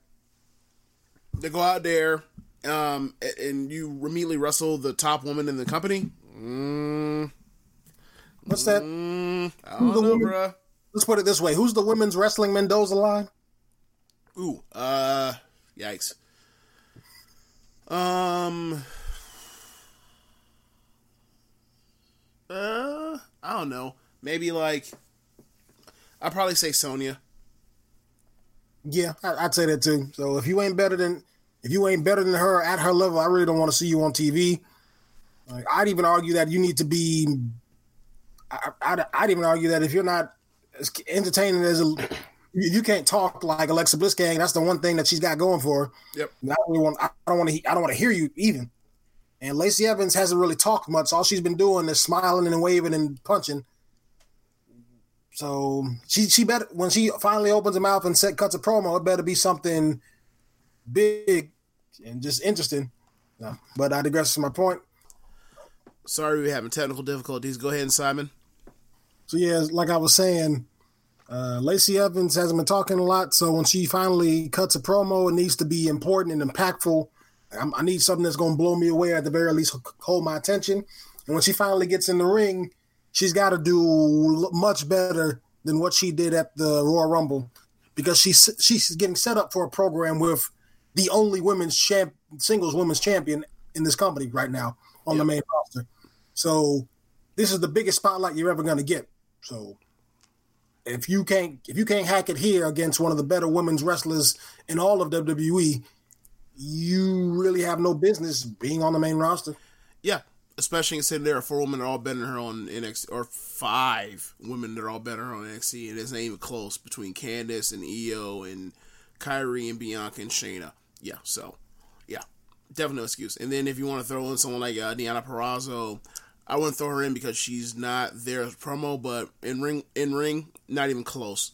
to go out there um, and you immediately wrestle the top woman in the company. Mm, What's that? Mm, I don't know, bruh let's put it this way: Who's the women's wrestling Mendoza line? Ooh, uh, yikes. Um, uh, I don't know. Maybe like, I'd probably say Sonya. Yeah, I'd say that too. So if you ain't better than if you ain't better than her at her level, I really don't want to see you on TV. Like, I'd even argue that you need to be. I, I'd, I'd even argue that if you're not as entertaining as a, you can't talk like Alexa Bliss gang. That's the one thing that she's got going for her. Yep. I don't really want. I don't want to. I don't want to hear you even. And Lacey Evans hasn't really talked much. All she's been doing is smiling and waving and punching. So she she better when she finally opens her mouth and set cuts a promo, it better be something big and just interesting. No, but I digress to my point. Sorry, we're having technical difficulties. Go ahead, Simon. So yeah, like I was saying, uh, Lacey Evans hasn't been talking a lot, so when she finally cuts a promo, it needs to be important and impactful. I'm, i need something that's going to blow me away, at the very least, hold my attention. And when she finally gets in the ring, she's got to do much better than what she did at the Royal Rumble, because she's she's getting set up for a program with the only women's champ, singles women's champion in this company right now. on yep. the main roster. So this is the biggest spotlight you're ever going to get. So if you can't if you can't hack it here against one of the better women's wrestlers in all of WWE, you really have no business being on the main roster. Yeah, especially considering there four women are all better than her on NXT, or five women that are all better on NXT, and it's not even close between Candice and Io and Kairi and Bianca and Shayna. Yeah, so yeah, definitely no excuse. And then if you want to throw in someone like uh, Deonna Purrazzo, I wouldn't throw her in because she's not there as promo, but in ring, in ring, not even close.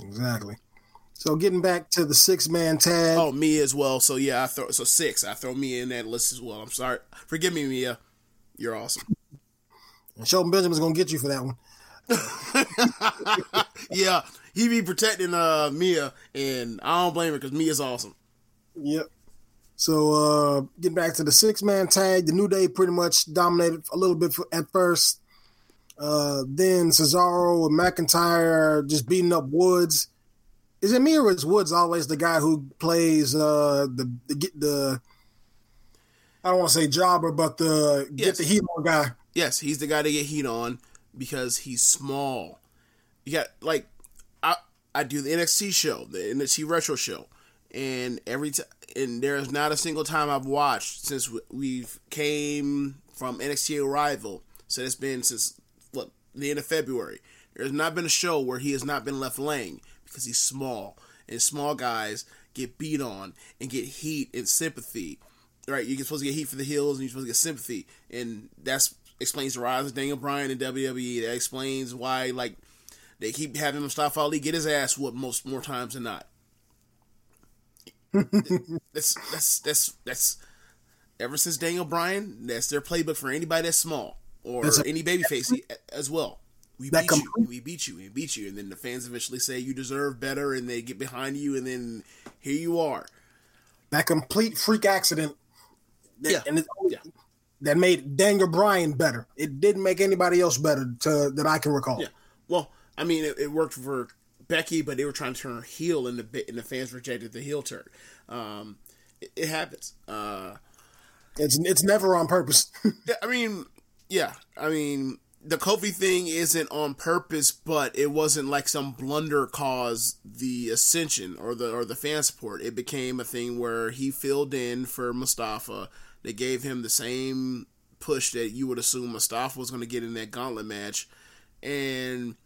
Exactly. So getting back to the six man tag. Oh, me as well. So yeah, I throw so six. I throw me in that list as well. I'm sorry. Forgive me, Mia. You're awesome. And Shelton Benjamin's gonna get you for that one. yeah, he be protecting uh Mia, and I don't blame her because Mia's awesome. Yep. So uh getting back to the six man tag, the New Day pretty much dominated a little bit at first. Uh, then Cesaro and McIntyre just beating up Woods. Is it me or is Woods always the guy who plays uh, the the the I don't want to say jobber, but the yes. get the heat on guy. Yes, he's the guy to get heat on because he's small. You got like I I do the NXT show, the NXT retro show, and every time and there's not a single time I've watched since we've came from NXT arrival. So it's been since what the end of February. There's not been a show where he has not been left laying because he's small, and small guys get beat on and get heat and sympathy. Right, you're supposed to get heat for the heels, and you're supposed to get sympathy, and that's explains the rise of Daniel Bryan in WWE. That explains why like they keep having Mustafa Ali get his ass whooped most more times than not. that's that's that's that's ever since Daniel Bryan, that's their playbook for anybody that's small or a, any babyface as well. We beat complete, you, we beat you, we beat you, and then the fans eventually say you deserve better, and they get behind you, and then here you are. That complete freak accident, that, yeah, and it, yeah. that made Daniel Bryan better. It didn't make anybody else better to, that I can recall. Yeah, well, I mean, it, it worked for Becky, but they were trying to turn her heel, and the and the fans rejected the heel turn. Um, it, it, happens. Uh, it's it's never on purpose. I mean, yeah. I mean, the Kofi thing isn't on purpose, but it wasn't like some blunder caused the ascension or the or the fan support. It became a thing where he filled in for Mustafa. They gave him the same push that you would assume Mustafa was going to get in that gauntlet match, and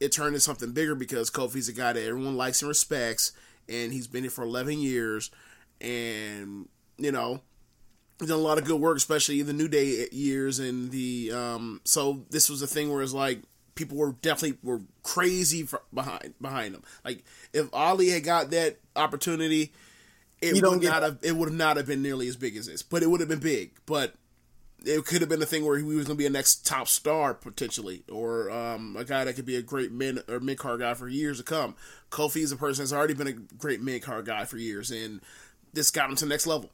it turned into something bigger because Kofi's a guy that everyone likes and respects, and he's been here for 11 years, and you know done a lot of good work, especially in the New Day years, and the um. So this was a thing where it's like people were definitely were crazy behind behind him. Like if Ali had got that opportunity, it would not have it would not have been nearly as big as this, but it would have been big. But it could have been a thing where he was going to be a next top star potentially, or um, a guy that could be a great mid or mid card guy for years to come. Kofi is a person that's already been a great mid card guy for years, and this got him to the next level.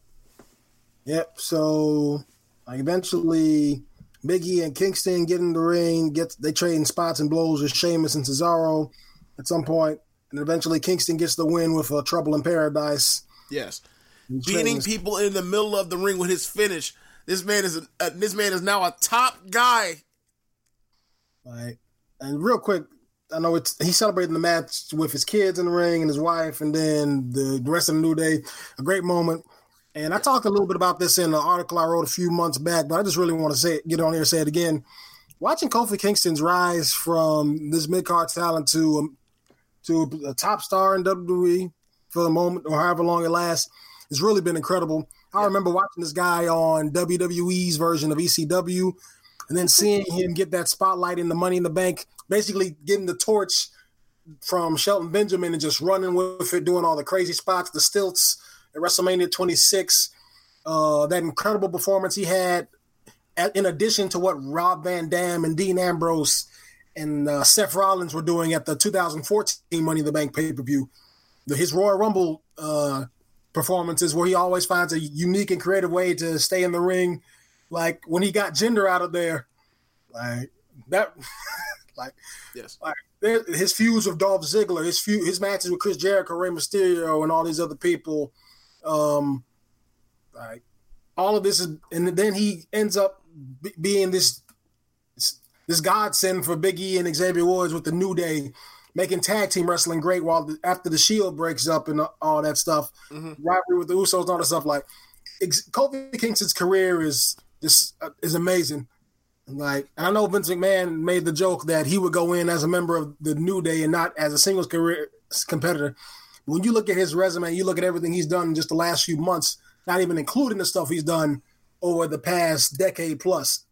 Yep. So like eventually, Biggie and Kingston get in the ring. Get they trading spots and blows with Sheamus and Cesaro at some point, and eventually Kingston gets the win with a Trouble in Paradise. Yes, beating people in the middle of the ring with his finish this man is a, uh, this man is now a top guy. Right. And real quick, I know it's he's celebrating the match with his kids in the ring and his wife, and then the, the rest of the New Day. A great moment. And I talked a little bit about this in an article I wrote a few months back, but I just really want to say it, get on here and say it again. Watching Kofi Kingston's rise from this mid card talent to um, to a top star in WWE for the moment, or however long it lasts, has really been incredible. I remember watching this guy on WWE's version of ECW and then seeing him get that spotlight in the Money in the Bank, basically getting the torch from Shelton Benjamin and just running with it, doing all the crazy spots, the stilts at WrestleMania 26. Uh, that incredible performance he had, in addition to what Rob Van Dam and Dean Ambrose and uh, Seth Rollins were doing at the 2014 Money in the Bank pay per view. His Royal Rumble uh, performances where he always finds a unique and creative way to stay in the ring. Like when he got Jinder out of there, like that, like yes, like his feuds with Dolph Ziggler, his feud, his matches with Chris Jericho, Rey Mysterio, and all these other people. Um, like all of this is, and then he ends up b- being this this godsend for Big E and Xavier Woods with the New Day, making tag team wrestling great. While the, after the Shield breaks up and all that stuff, mm-hmm. rivalry with the Usos and all that stuff, like Kofi Kingston's career is this uh, is amazing. Like, and I know Vince McMahon made the joke that he would go in as a member of the New Day and not as a singles career competitor. When you look at his resume, you look at everything he's done in just the last few months, not even including the stuff he's done over the past decade plus.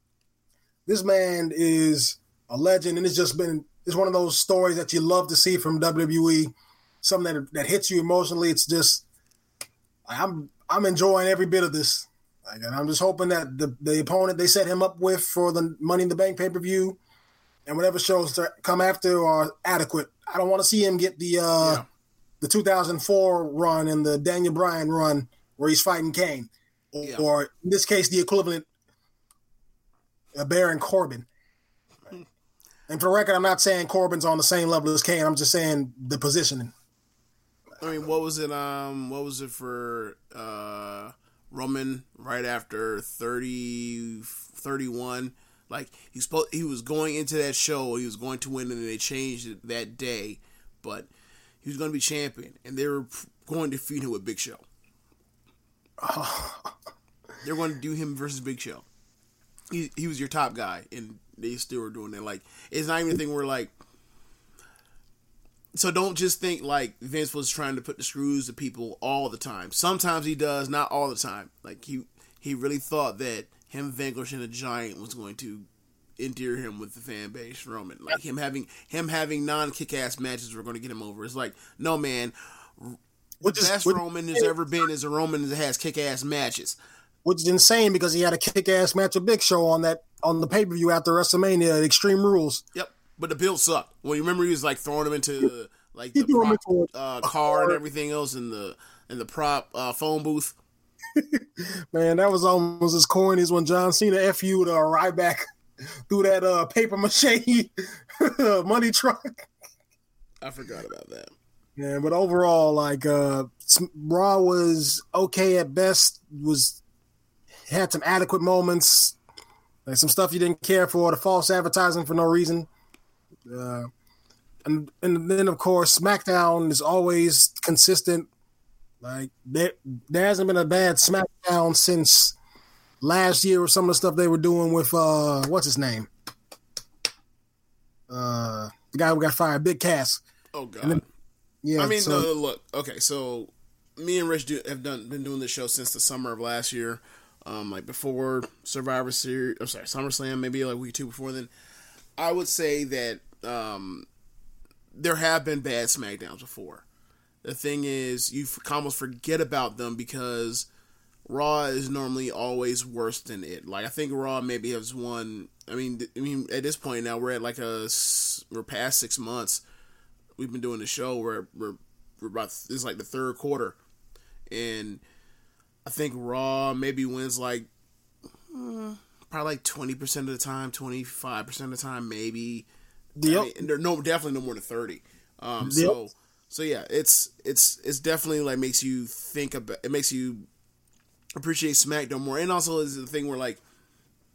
This man is a legend, and it's just been it's one of those stories that you love to see from WWE. Something that that hits you emotionally. It's just I'm I'm enjoying every bit of this. Like, and I'm just hoping that the, the opponent they set him up with for the Money in the Bank pay per view and whatever shows come after are adequate. I don't want to see him get the uh, yeah. The 2004 run and the Daniel Bryan run where he's fighting Kane, or, yeah. or in this case, the equivalent of Baron Corbin. and for record, I'm not saying Corbin's on the same level as Kane. I'm just saying the positioning. I mean, what was it? Um, what was it for? Uh Roman right after 30, 31. Like he supposed, he was going into that show, he was going to win, and they changed it that day. But he was going to be champion, and they were going to feed him with Big Show. They're going to do him versus Big Show. He he was your top guy, and they still were doing it. Like it's not even a thing where like so don't just think like Vince was trying to put the screws to people all the time. Sometimes he does, not all the time. Like he he really thought that him vanquishing a giant was going to endear him with the fan base, Roman. Like him having him having non kick ass matches were going to get him over. It's like no man. What the best Roman has ever been is a Roman that has kick ass matches. Which is insane because he had a kick ass match with Big Show on that on the pay per view after WrestleMania, Extreme Rules. Yep but the build sucked. Well, you remember he was like throwing him into like the prop, uh, car and everything else in the in the prop uh, phone booth. Man, that was almost as corny as when John Cena f you to arrive back through that uh, paper mache money truck. I forgot about that. Yeah, but overall, like uh, Raw was okay at best. Was had some adequate moments, like some stuff you didn't care for, the false advertising for no reason. Uh, and and then of course SmackDown is always consistent. Like there, there hasn't been a bad SmackDown since last year with some of the stuff they were doing with uh what's his name? Uh the guy who got fired, Big Cass. Oh god. Then, yeah. I mean, so, no, look, okay, so me and Rich do, have done been doing this show since the summer of last year. Um, like before Survivor Series, I'm sorry, SummerSlam, maybe like week two before then. I would say that um, there have been bad SmackDowns before. The thing is, you almost forget about them because Raw is normally always worse than it. Like I think Raw maybe has won. I mean, I mean at this point now we're at like a we're past six months. We've been doing the show. We're we're we're about this is like the third quarter, and I think Raw maybe wins like uh, probably like twenty percent of the time, twenty five percent of the time, maybe Yep. I mean, no definitely no more than thirty. Um, yep. so so yeah, it's it's it's definitely like makes you think about it makes you appreciate SmackDown more, and also is the thing where like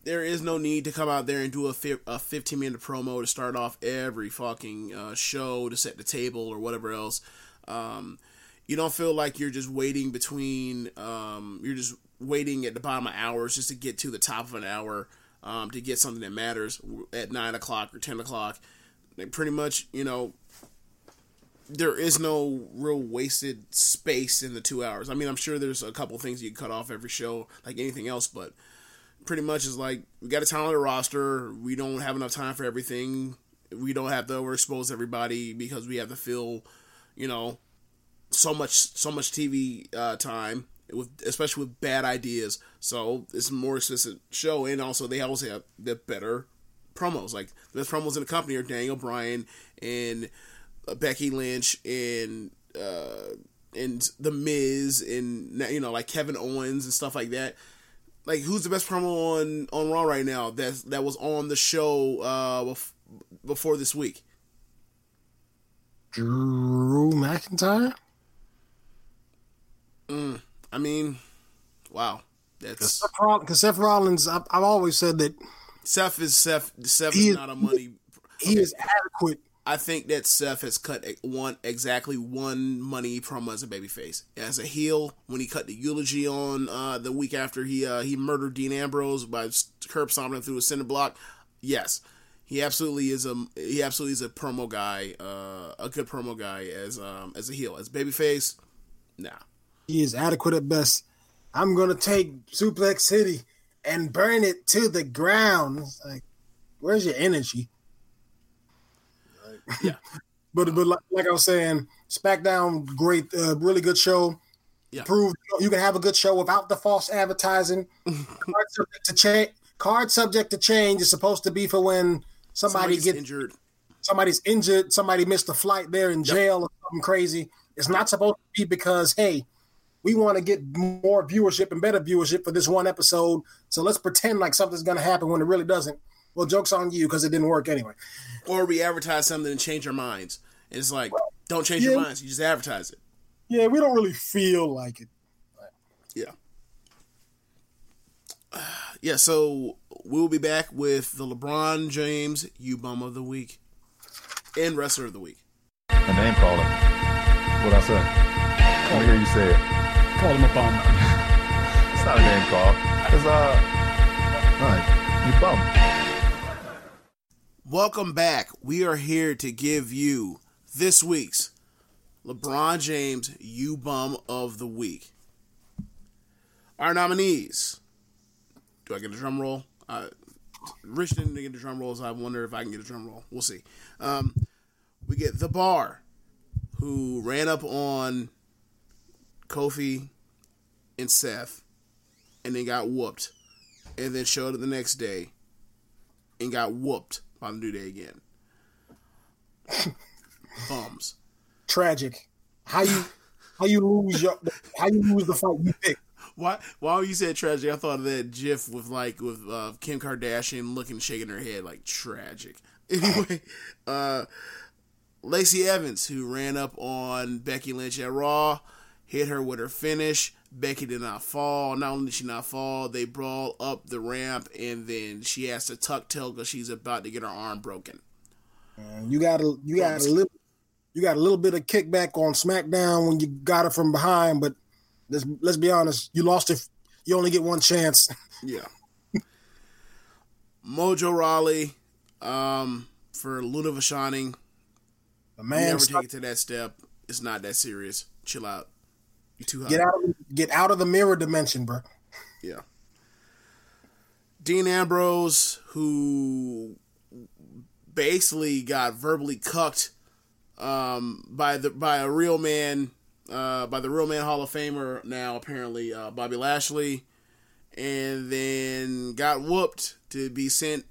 there is no need to come out there and do a, fi- a 15 minute promo to start off every fucking uh, show to set the table or whatever else. Um, you don't feel like you're just waiting between, um, you're just waiting at the bottom of hours just to get to the top of an hour um, to get something that matters at nine o'clock or ten o'clock. Like pretty much, you know, there is no real wasted space in the two hours. I mean, I'm sure there's a couple things you cut off every show, like anything else, but pretty much is like we got a talented roster. We don't have enough time for everything. We don't have to overexpose everybody because we have to fill, you know, so much so much TV uh, time with especially with bad ideas. So it's a more explicit show, and also they always have the better promos. Like the best promos in the company are Daniel Bryan and Becky Lynch and uh, and the Miz and you know like Kevin Owens and stuff like that. Like who's the best promo on on Raw right now that that was on the show uh, before this week? Drew McIntyre. Mm. I mean, wow. That's because Seth Rollins. I've, I've, always said that Seth is Seth. Seth is, is not a money. He okay. is adequate. I think that Seth has cut one exactly one money promo as a babyface. As a heel, when he cut the eulogy on uh, the week after he uh, he murdered Dean Ambrose by curb stomping him through a cinder block, yes, he absolutely is a he absolutely is a promo guy, uh, a good promo guy as um, as a heel. As babyface, nah, he is adequate at best. I'm gonna take Suplex City and burn it to the ground. Like, where's your energy? Yeah, but but like, like, I was saying, SmackDown, great, uh, really good show. Yeah. Prove you can have a good show without the false advertising. card subject to change. Card subject to change is supposed to be for when somebody gets injured. Somebody's injured. Somebody missed a flight. They're in jail or something crazy. It's not supposed to be because hey, we want to get more viewership and better viewership for this one episode. So let's pretend like something's going to happen when it really doesn't. Well, joke's on you because it didn't work anyway. Or we advertise something and change our minds. And it's like, well, don't change yeah. your minds. You just advertise it. Yeah, we don't really feel like it. Yeah. yeah, so we'll be back with the LeBron James U Bum of the Week and Wrestler of the Week. A name calling. What I say? Let me hear you say it. Call him a bum. it's not a name call. It's uh, right, you bum. Welcome back. We are here to give you this week's LeBron James U Bum of the Week. Our nominees. Do I get a drum roll? Uh, Rich didn't get a drum roll, so I wonder if I can get a drum roll. We'll see. Um, we get The Bar, who ran up on Kofi and Seth, and then got whooped, and then showed up the next day and got whooped the New Day again. Bums. Tragic. How you how you lose your how you lose the fight you pick. Why? While you said tragic, I thought of that GIF with like with uh, Kim Kardashian looking, shaking her head like tragic. Anyway, uh, Lacey Evans, who ran up on Becky Lynch at Raw, hit her with her finish. Becky did not fall. Not only did she not fall, they brawl up the ramp, and then she has to tuck tail because she's about to get her arm broken. you got a you got a little you got a little bit of kickback on SmackDown when you got it from behind, but let's let's be honest, you lost it. You only get one chance. Yeah. Mojo Rawley, um, for Luna Vachonning. The man never take it to that step. It's not that serious. Chill out. You too high. Get out of get out of the mirror dimension, bro. Yeah. Dean Ambrose, who basically got verbally cucked um, by the by a real man, uh, by the real man Hall of Famer now apparently uh, Bobby Lashley, and then got whooped to be sent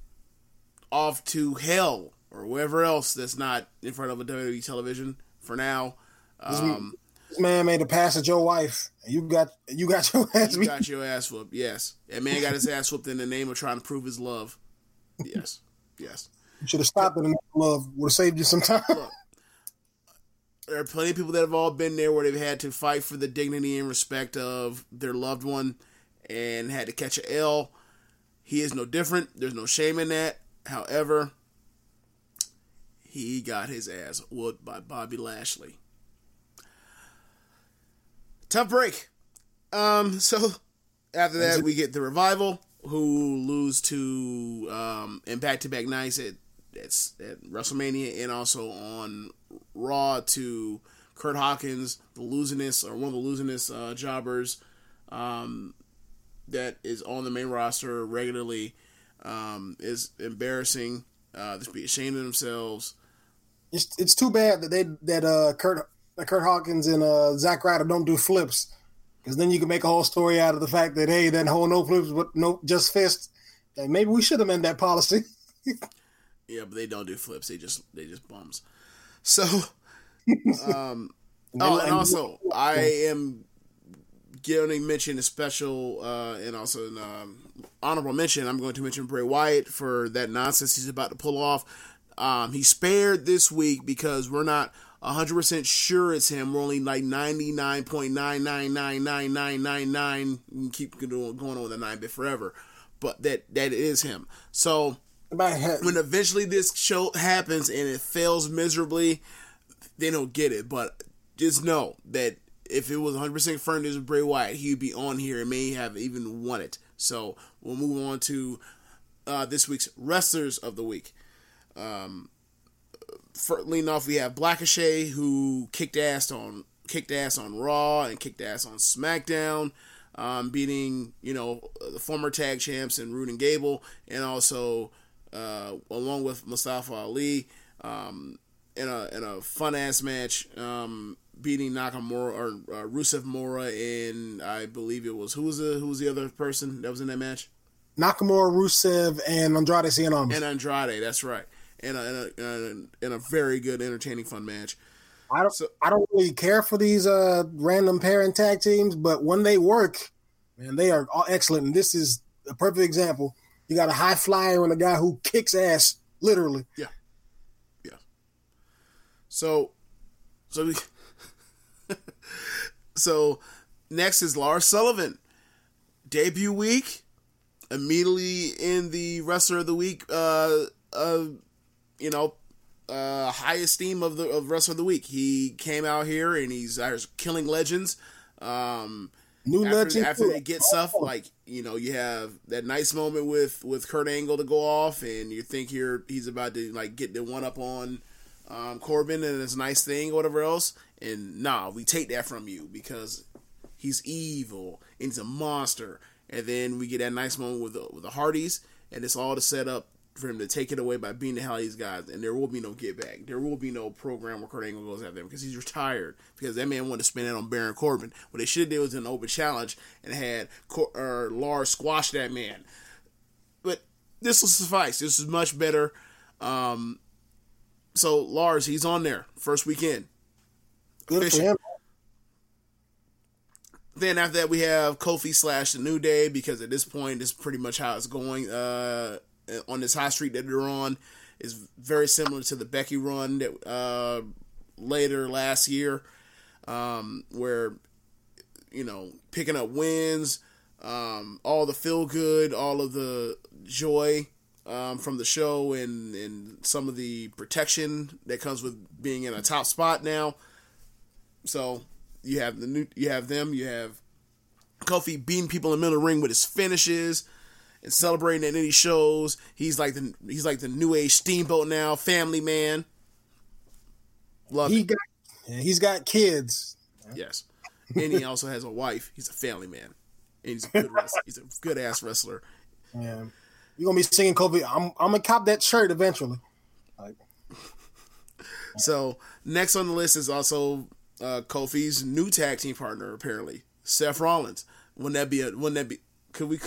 off to hell or wherever else that's not in front of a WWE television for now. Um, this man made a pass at your wife. You got you got your ass. You got your ass whooped. Yes, that man got his ass whooped in the name of trying to prove his love. Yes, yes. You should have stopped it in love. Would have saved you some time. Look, there are plenty of people that have all been there where they've had to fight for the dignity and respect of their loved one and had to catch a L. He is no different. There's no shame in that. However, he got his ass whooped by Bobby Lashley tough break. Um, so after that, we get the revival, who lose to um, in back to back nights at, at at WrestleMania and also on Raw to Curt Hawkins, the losingest or one of the losingest uh, jobbers um, that is on the main roster regularly um, is embarrassing. Uh, just be ashamed of themselves. It's, it's too bad that they that uh, Curt that Curt Hawkins and uh, Zack Ryder don't do flips, because then you can make a whole story out of the fact that hey, that whole no flips, but no just fist. And maybe we should amend that policy. yeah, but they don't do flips. They just they just bums. So, um, oh, and also I am going to mention a special uh, and also an um, honorable mention. I'm going to mention Bray Wyatt for that nonsense he's about to pull off. Um, he's spared this week because we're not 100% sure it's him. We're only like 99.9999999. Keep going on with the 9 bit forever. But that that is him. So when eventually this show happens and it fails miserably, they don't get it. But just know that if it was 100% confirmed this was Bray Wyatt, he would be on here and may have even won it. So we'll move on to uh, this week's wrestlers of the week. Um, leading off, we have Blackachet who kicked ass on kicked ass on Raw and kicked ass on SmackDown, um, beating you know the former tag champs and Roode and Gable, and also uh, along with Mustafa Ali um, in a in a fun ass match, um, beating Nakamura or uh, Rusev Mora and I believe it was who was the who was the other person that was in that match? Nakamura, Rusev, and Andrade Cien Almas. And Andrade, that's right. In a, in a, in a, very good, entertaining, fun match. I don't, so, I don't really care for these uh, random parent tag teams, but when they work, man, they are all excellent. And this is a perfect example. You got a high flyer and a guy who kicks ass, literally. Yeah, yeah. So, so we, so next is Lars Sullivan, debut week immediately in the wrestler of the week, uh, uh, you know, uh, high esteem of the of wrestler of the week. He came out here and he's killing legends. Um, New after, legend after they get stuff like you know you have that nice moment with with Kurt Angle to go off and you think here he's about to like get the one up on um, Corbin and this nice thing or whatever else and nah we take that from you because he's evil and he's a monster and then we get that nice moment with the, with the Hardys, and it's all to set up for him to take it away by beating the hell of these guys, and there will be no get back. There will be no program where Kurt Angle goes after them because he's retired. Because that man wanted to spend that on Baron Corbin. What they should have did was an open challenge and had Cor- or Lars squash that man. But this will suffice. This is much better. Um, so Lars, he's on there first weekend. Good for him. Then after that, we have Kofi slash the New Day because at this point, this is pretty much how it's going. Uh, on this high street that they're on is very similar to the Becky run that uh, later last year, um, where you know picking up wins, um, all the feel good, all of the joy um, from the show, and and some of the protection that comes with being in a top spot now. So you have the new, you have them, you have Kofi beating people in the middle of the ring with his finishes and celebrating at any shows. He's like the he's like the new age steamboat now, family man. Love he it. got he's got kids. Yes, and he also has a wife. He's a family man, and he's a good wrestler. He's a good ass wrestler. Yeah, you're gonna be singing Kofi. I'm I'm gonna cop that shirt eventually. Like. so next on the list is also uh, Kofi's new tag team partner, apparently Seth Rollins. Wouldn't that be a? Wouldn't that be? Could we?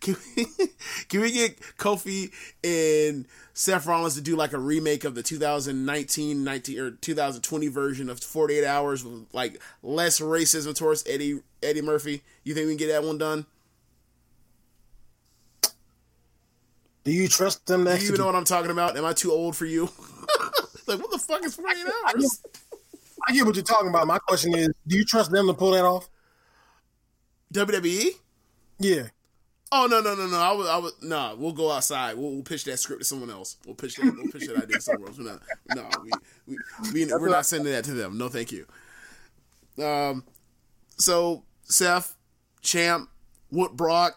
Can we, can we get Kofi and Seth Rollins to do like a remake of the 2019 19 or 2020 version of 48 Hours with like less racism towards Eddie Eddie Murphy? You think we can get that one done? Do you trust them? Do you even know what I'm talking about? Am I too old for you? like what the fuck is 48 hours? I get what you're talking about. My question is, do you trust them to pull that off? WWE? Yeah. Oh no no no no! I would I would nah. We'll go outside. We'll, we'll pitch that script to someone else. We'll pitch that. We'll pitch that idea to someone else. We're not. No, we we, we are not sending that to them. No, thank you. Um, so Seth, champ, what Brock,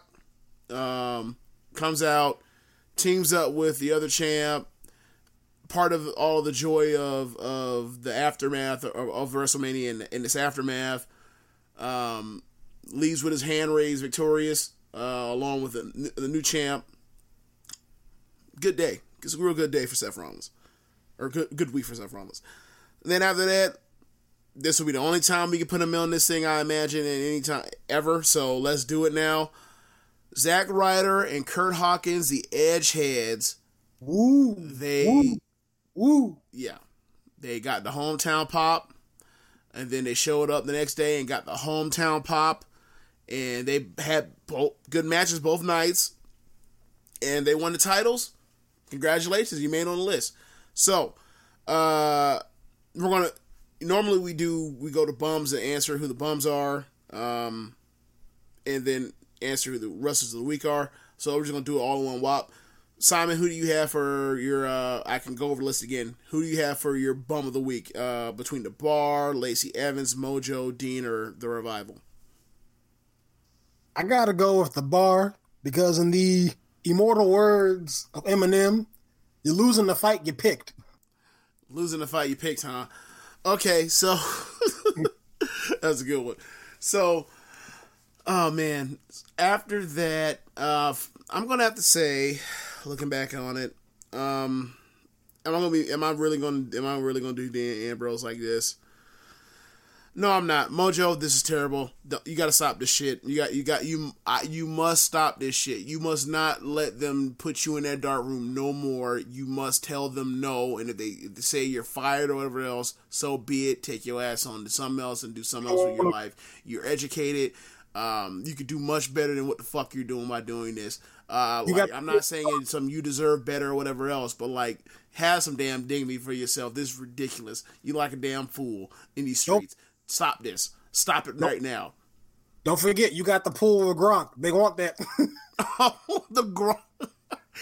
um, comes out, teams up with the other champ, part of all the joy of of the aftermath of, of WrestleMania and in this aftermath. Um, leaves with his hand raised, victorious, uh, along with the, the, new champ. Good day. It's a real good day for Seth Rollins, or good good week for Seth Rollins. And then after that, this will be the only time we can put him on this thing, I imagine, at any time ever. So let's do it now. Zack Ryder and Curt Hawkins, the Edge heads. Woo! They Woo. Woo. Yeah. They got the hometown pop, and then they showed up the next day and got the hometown pop, and they had both good matches both nights, and they won the titles. Congratulations, you made on the list. So, uh, we're gonna normally we do we go to bums and answer who the bums are, um, and then answer who the wrestlers of the week are. So we're just gonna do it all in one wop. Simon, who do you have for your? Uh, I can go over the list again. Who do you have for your bum of the week? Uh, between the Bar, Lacey Evans, Mojo, Dean, or the Revival? I gotta go with the Bar because, in the immortal words of Eminem, you're losing the fight you picked. Losing the fight you picked, huh? Okay, so that's a good one. So, oh man, after that, uh, I'm gonna have to say looking back on it. Um, am I gonna be? Am I really gonna? Am I really gonna do Dan Ambrose like this? No, I'm not. Mojo, this is terrible. You got to stop this shit. You got, you got, you, I, you must stop this shit. You must not let them put you in that dark room no more. You must tell them no. And if they, if they say you're fired or whatever else, so be it. Take your ass on to something else and do something else with your life. You're educated. Um, you could do much better than what the fuck you're doing by doing this. Uh, like, I'm not saying it's some you deserve better or whatever else, but like have some damn dignity for yourself. This is ridiculous. You like a damn fool in these streets. Nope. Stop this. Stop it nope. right now. Don't forget, you got the pool of Gronk. They want that. oh, the Gronk.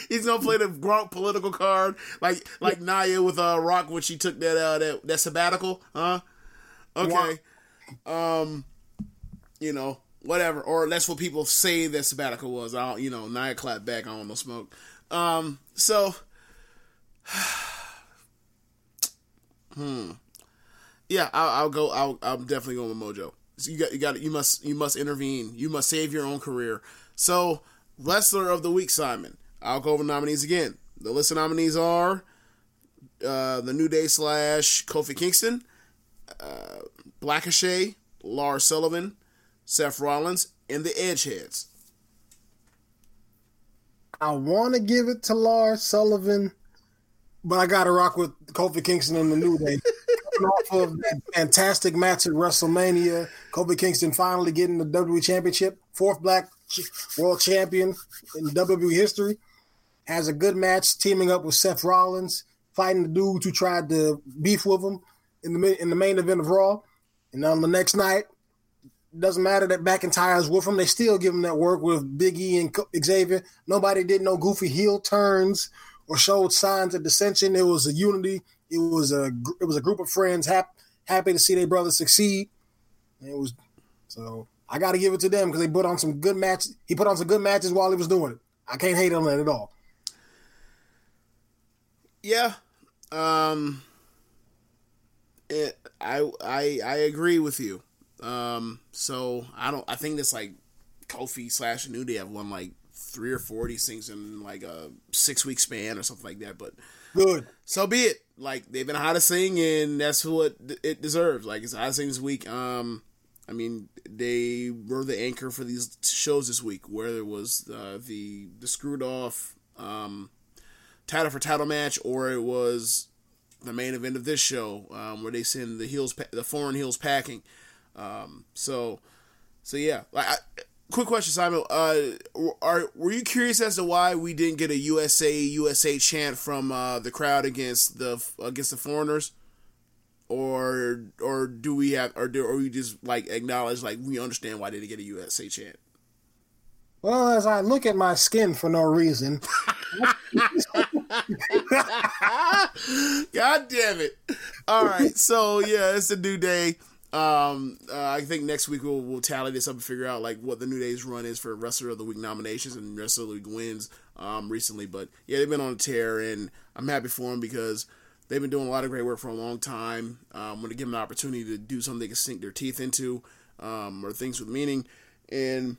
He's gonna play the Gronk political card, like like Nia with uh Rock when she took that uh that, that sabbatical, huh? Okay, um, you know whatever, or that's what people say that sabbatical was. I don't, you know, Nia clap back. I don't know smoke. Um, so, hmm, yeah, I'll, I'll go. I'll, I'm definitely going with Mojo. So you got, you got, you must, you must intervene. You must save your own career. So, wrestler of the week, Simon. I'll go over nominees again. The list of nominees are uh, the New Day slash Kofi Kingston, uh, Blackachet, Lars Sullivan, Seth Rollins, and the Edgeheads. I want to give it to Lars Sullivan, but I got to rock with Kofi Kingston and the New Day. Off of that fantastic match at WrestleMania, Kofi Kingston finally getting the WWE Championship, fourth Black World Champion in WWE history, has a good match teaming up with Seth Rollins, fighting the dudes who tried to beef with him in the in the main event of Raw. And on the next night, doesn't matter that McIntyre's with him. They still give him that work with Big E and Xavier. Nobody did no goofy heel turns or showed signs of dissension. It was a unity. It was a it was a group of friends happy happy to see their brother succeed. And it was so I got to give it to them because they put on some good matches. He put on some good matches while he was doing it. I can't hate on that at all. Yeah, um, it, I I I agree with you. Um, so I don't. I think that's like Kofi slash New Day have won like three or four of these things in like a six week span or something like that. But good. So be it. Like they've been hottest sing, and that's what it deserves. Like it's hottest thing this week. Um, I mean, they were the anchor for these shows this week, where there was uh, the the screwed off um, title for title match, or it was the main event of this show, um, where they send the heels, the foreign heels packing. Um, so, so yeah. Like, I, quick question, Simon. Uh, are were you curious as to why we didn't get a USA USA chant from uh, the crowd against the against the foreigners? Or or do we have or do or we just like acknowledge like we understand why they didn't get a USA chant? Well, as I look at my skin for no reason. God damn it. All right. So, yeah, it's a new day. Um, uh, I think next week we'll, we'll tally this up and figure out like what the New Day's run is for Wrestler of the Week nominations and Wrestler of the Week wins um, recently. But yeah, they've been on a tear, and I'm happy for them because they've been doing a lot of great work for a long time. Um, when to give them an opportunity to do something they can sink their teeth into, um, or things with meaning, and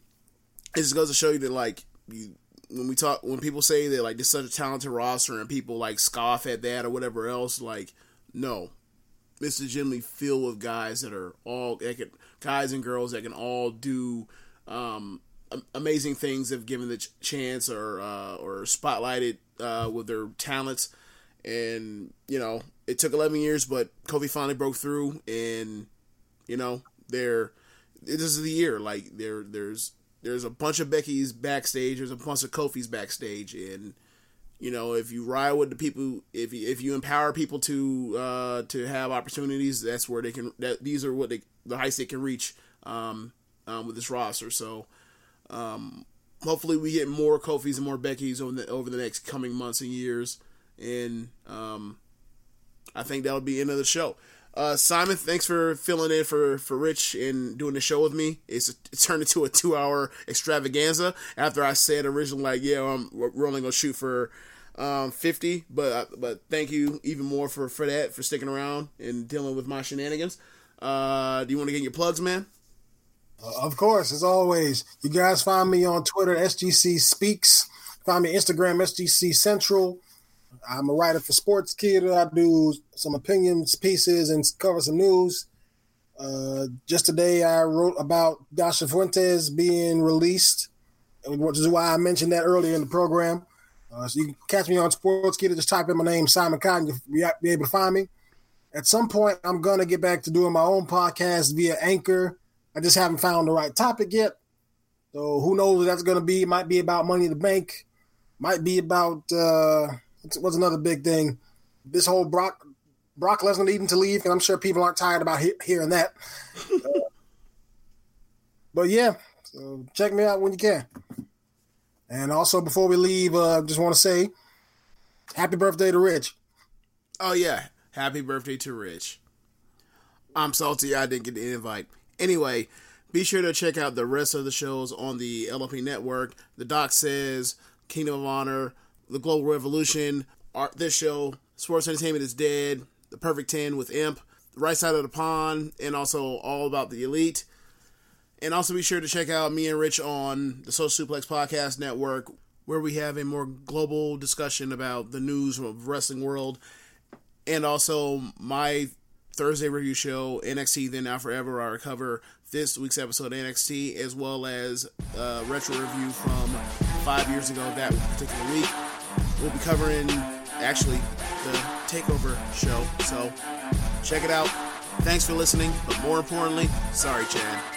it just goes to show you that like you when we talk when people say that like this such a talented roster and people like scoff at that or whatever else, like no, it's legitimately filled with guys that are all that can, guys and girls that can all do um, amazing things if given the ch- chance or uh, or spotlighted uh, with their talents. And you know, it took 11 years, but Kofi finally broke through, and you know, there. This is the year. Like there, there's there's a bunch of Becky's backstage. There's a bunch of Kofi's backstage, and you know, if you ride with the people, if you, if you empower people to uh, to have opportunities, that's where they can. That these are what they, the heights they can reach um, um, with this roster. So, um, hopefully, we get more Kofis and more Beckys over the over the next coming months and years, and um, I think that'll be end of the show. Uh, Simon, thanks for filling in for, for Rich and doing the show with me. It's it turned into a two hour extravaganza after I said originally like, yeah, um, we're only gonna shoot for um, 50, but uh, but thank you even more for for that for sticking around and dealing with my shenanigans. Uh, do you want to get your plugs, man? Uh, of course, as always, you guys find me on Twitter, SGC Speaks. Find me Instagram, SGC Central. I'm a writer for Sportskeeda. I do some opinions pieces and cover some news. Uh, just today, I wrote about Dasha Fuentes being released, which is why I mentioned that earlier in the program. Uh, so you can catch me on Sports Sportskeeda. Just type in my name, Simon Cotton. You'll be able to find me. At some point, I'm going to get back to doing my own podcast via Anchor. I just haven't found the right topic yet. So who knows what that's going to be? It might be about Money in the Bank. Might be about... Uh, what's another big thing? This whole Brock Brock Lesnar needing to leave, and I'm sure people aren't tired about he- hearing that. uh, but yeah, so check me out when you can. And also, before we leave, uh, just want to say, happy birthday to Rich. Oh yeah, happy birthday to Rich. I'm salty I didn't get the invite. Anyway, be sure to check out the rest of the shows on the LLP network. The Doc says, Kingdom of Honor, the Global Revolution, art, this show, Sports Entertainment is Dead, The Perfect 10 with Imp, The Right Side of the Pond, and also All About the Elite. And also be sure to check out me and Rich on the Social Suplex Podcast Network, where we have a more global discussion about the news of wrestling world, and also my Thursday review show, NXT Then Now Forever. I cover this week's episode of NXT as well as a retro review from five years ago that particular week. We'll be covering actually the Takeover show, so check it out. Thanks for listening, but more importantly, sorry, Chad.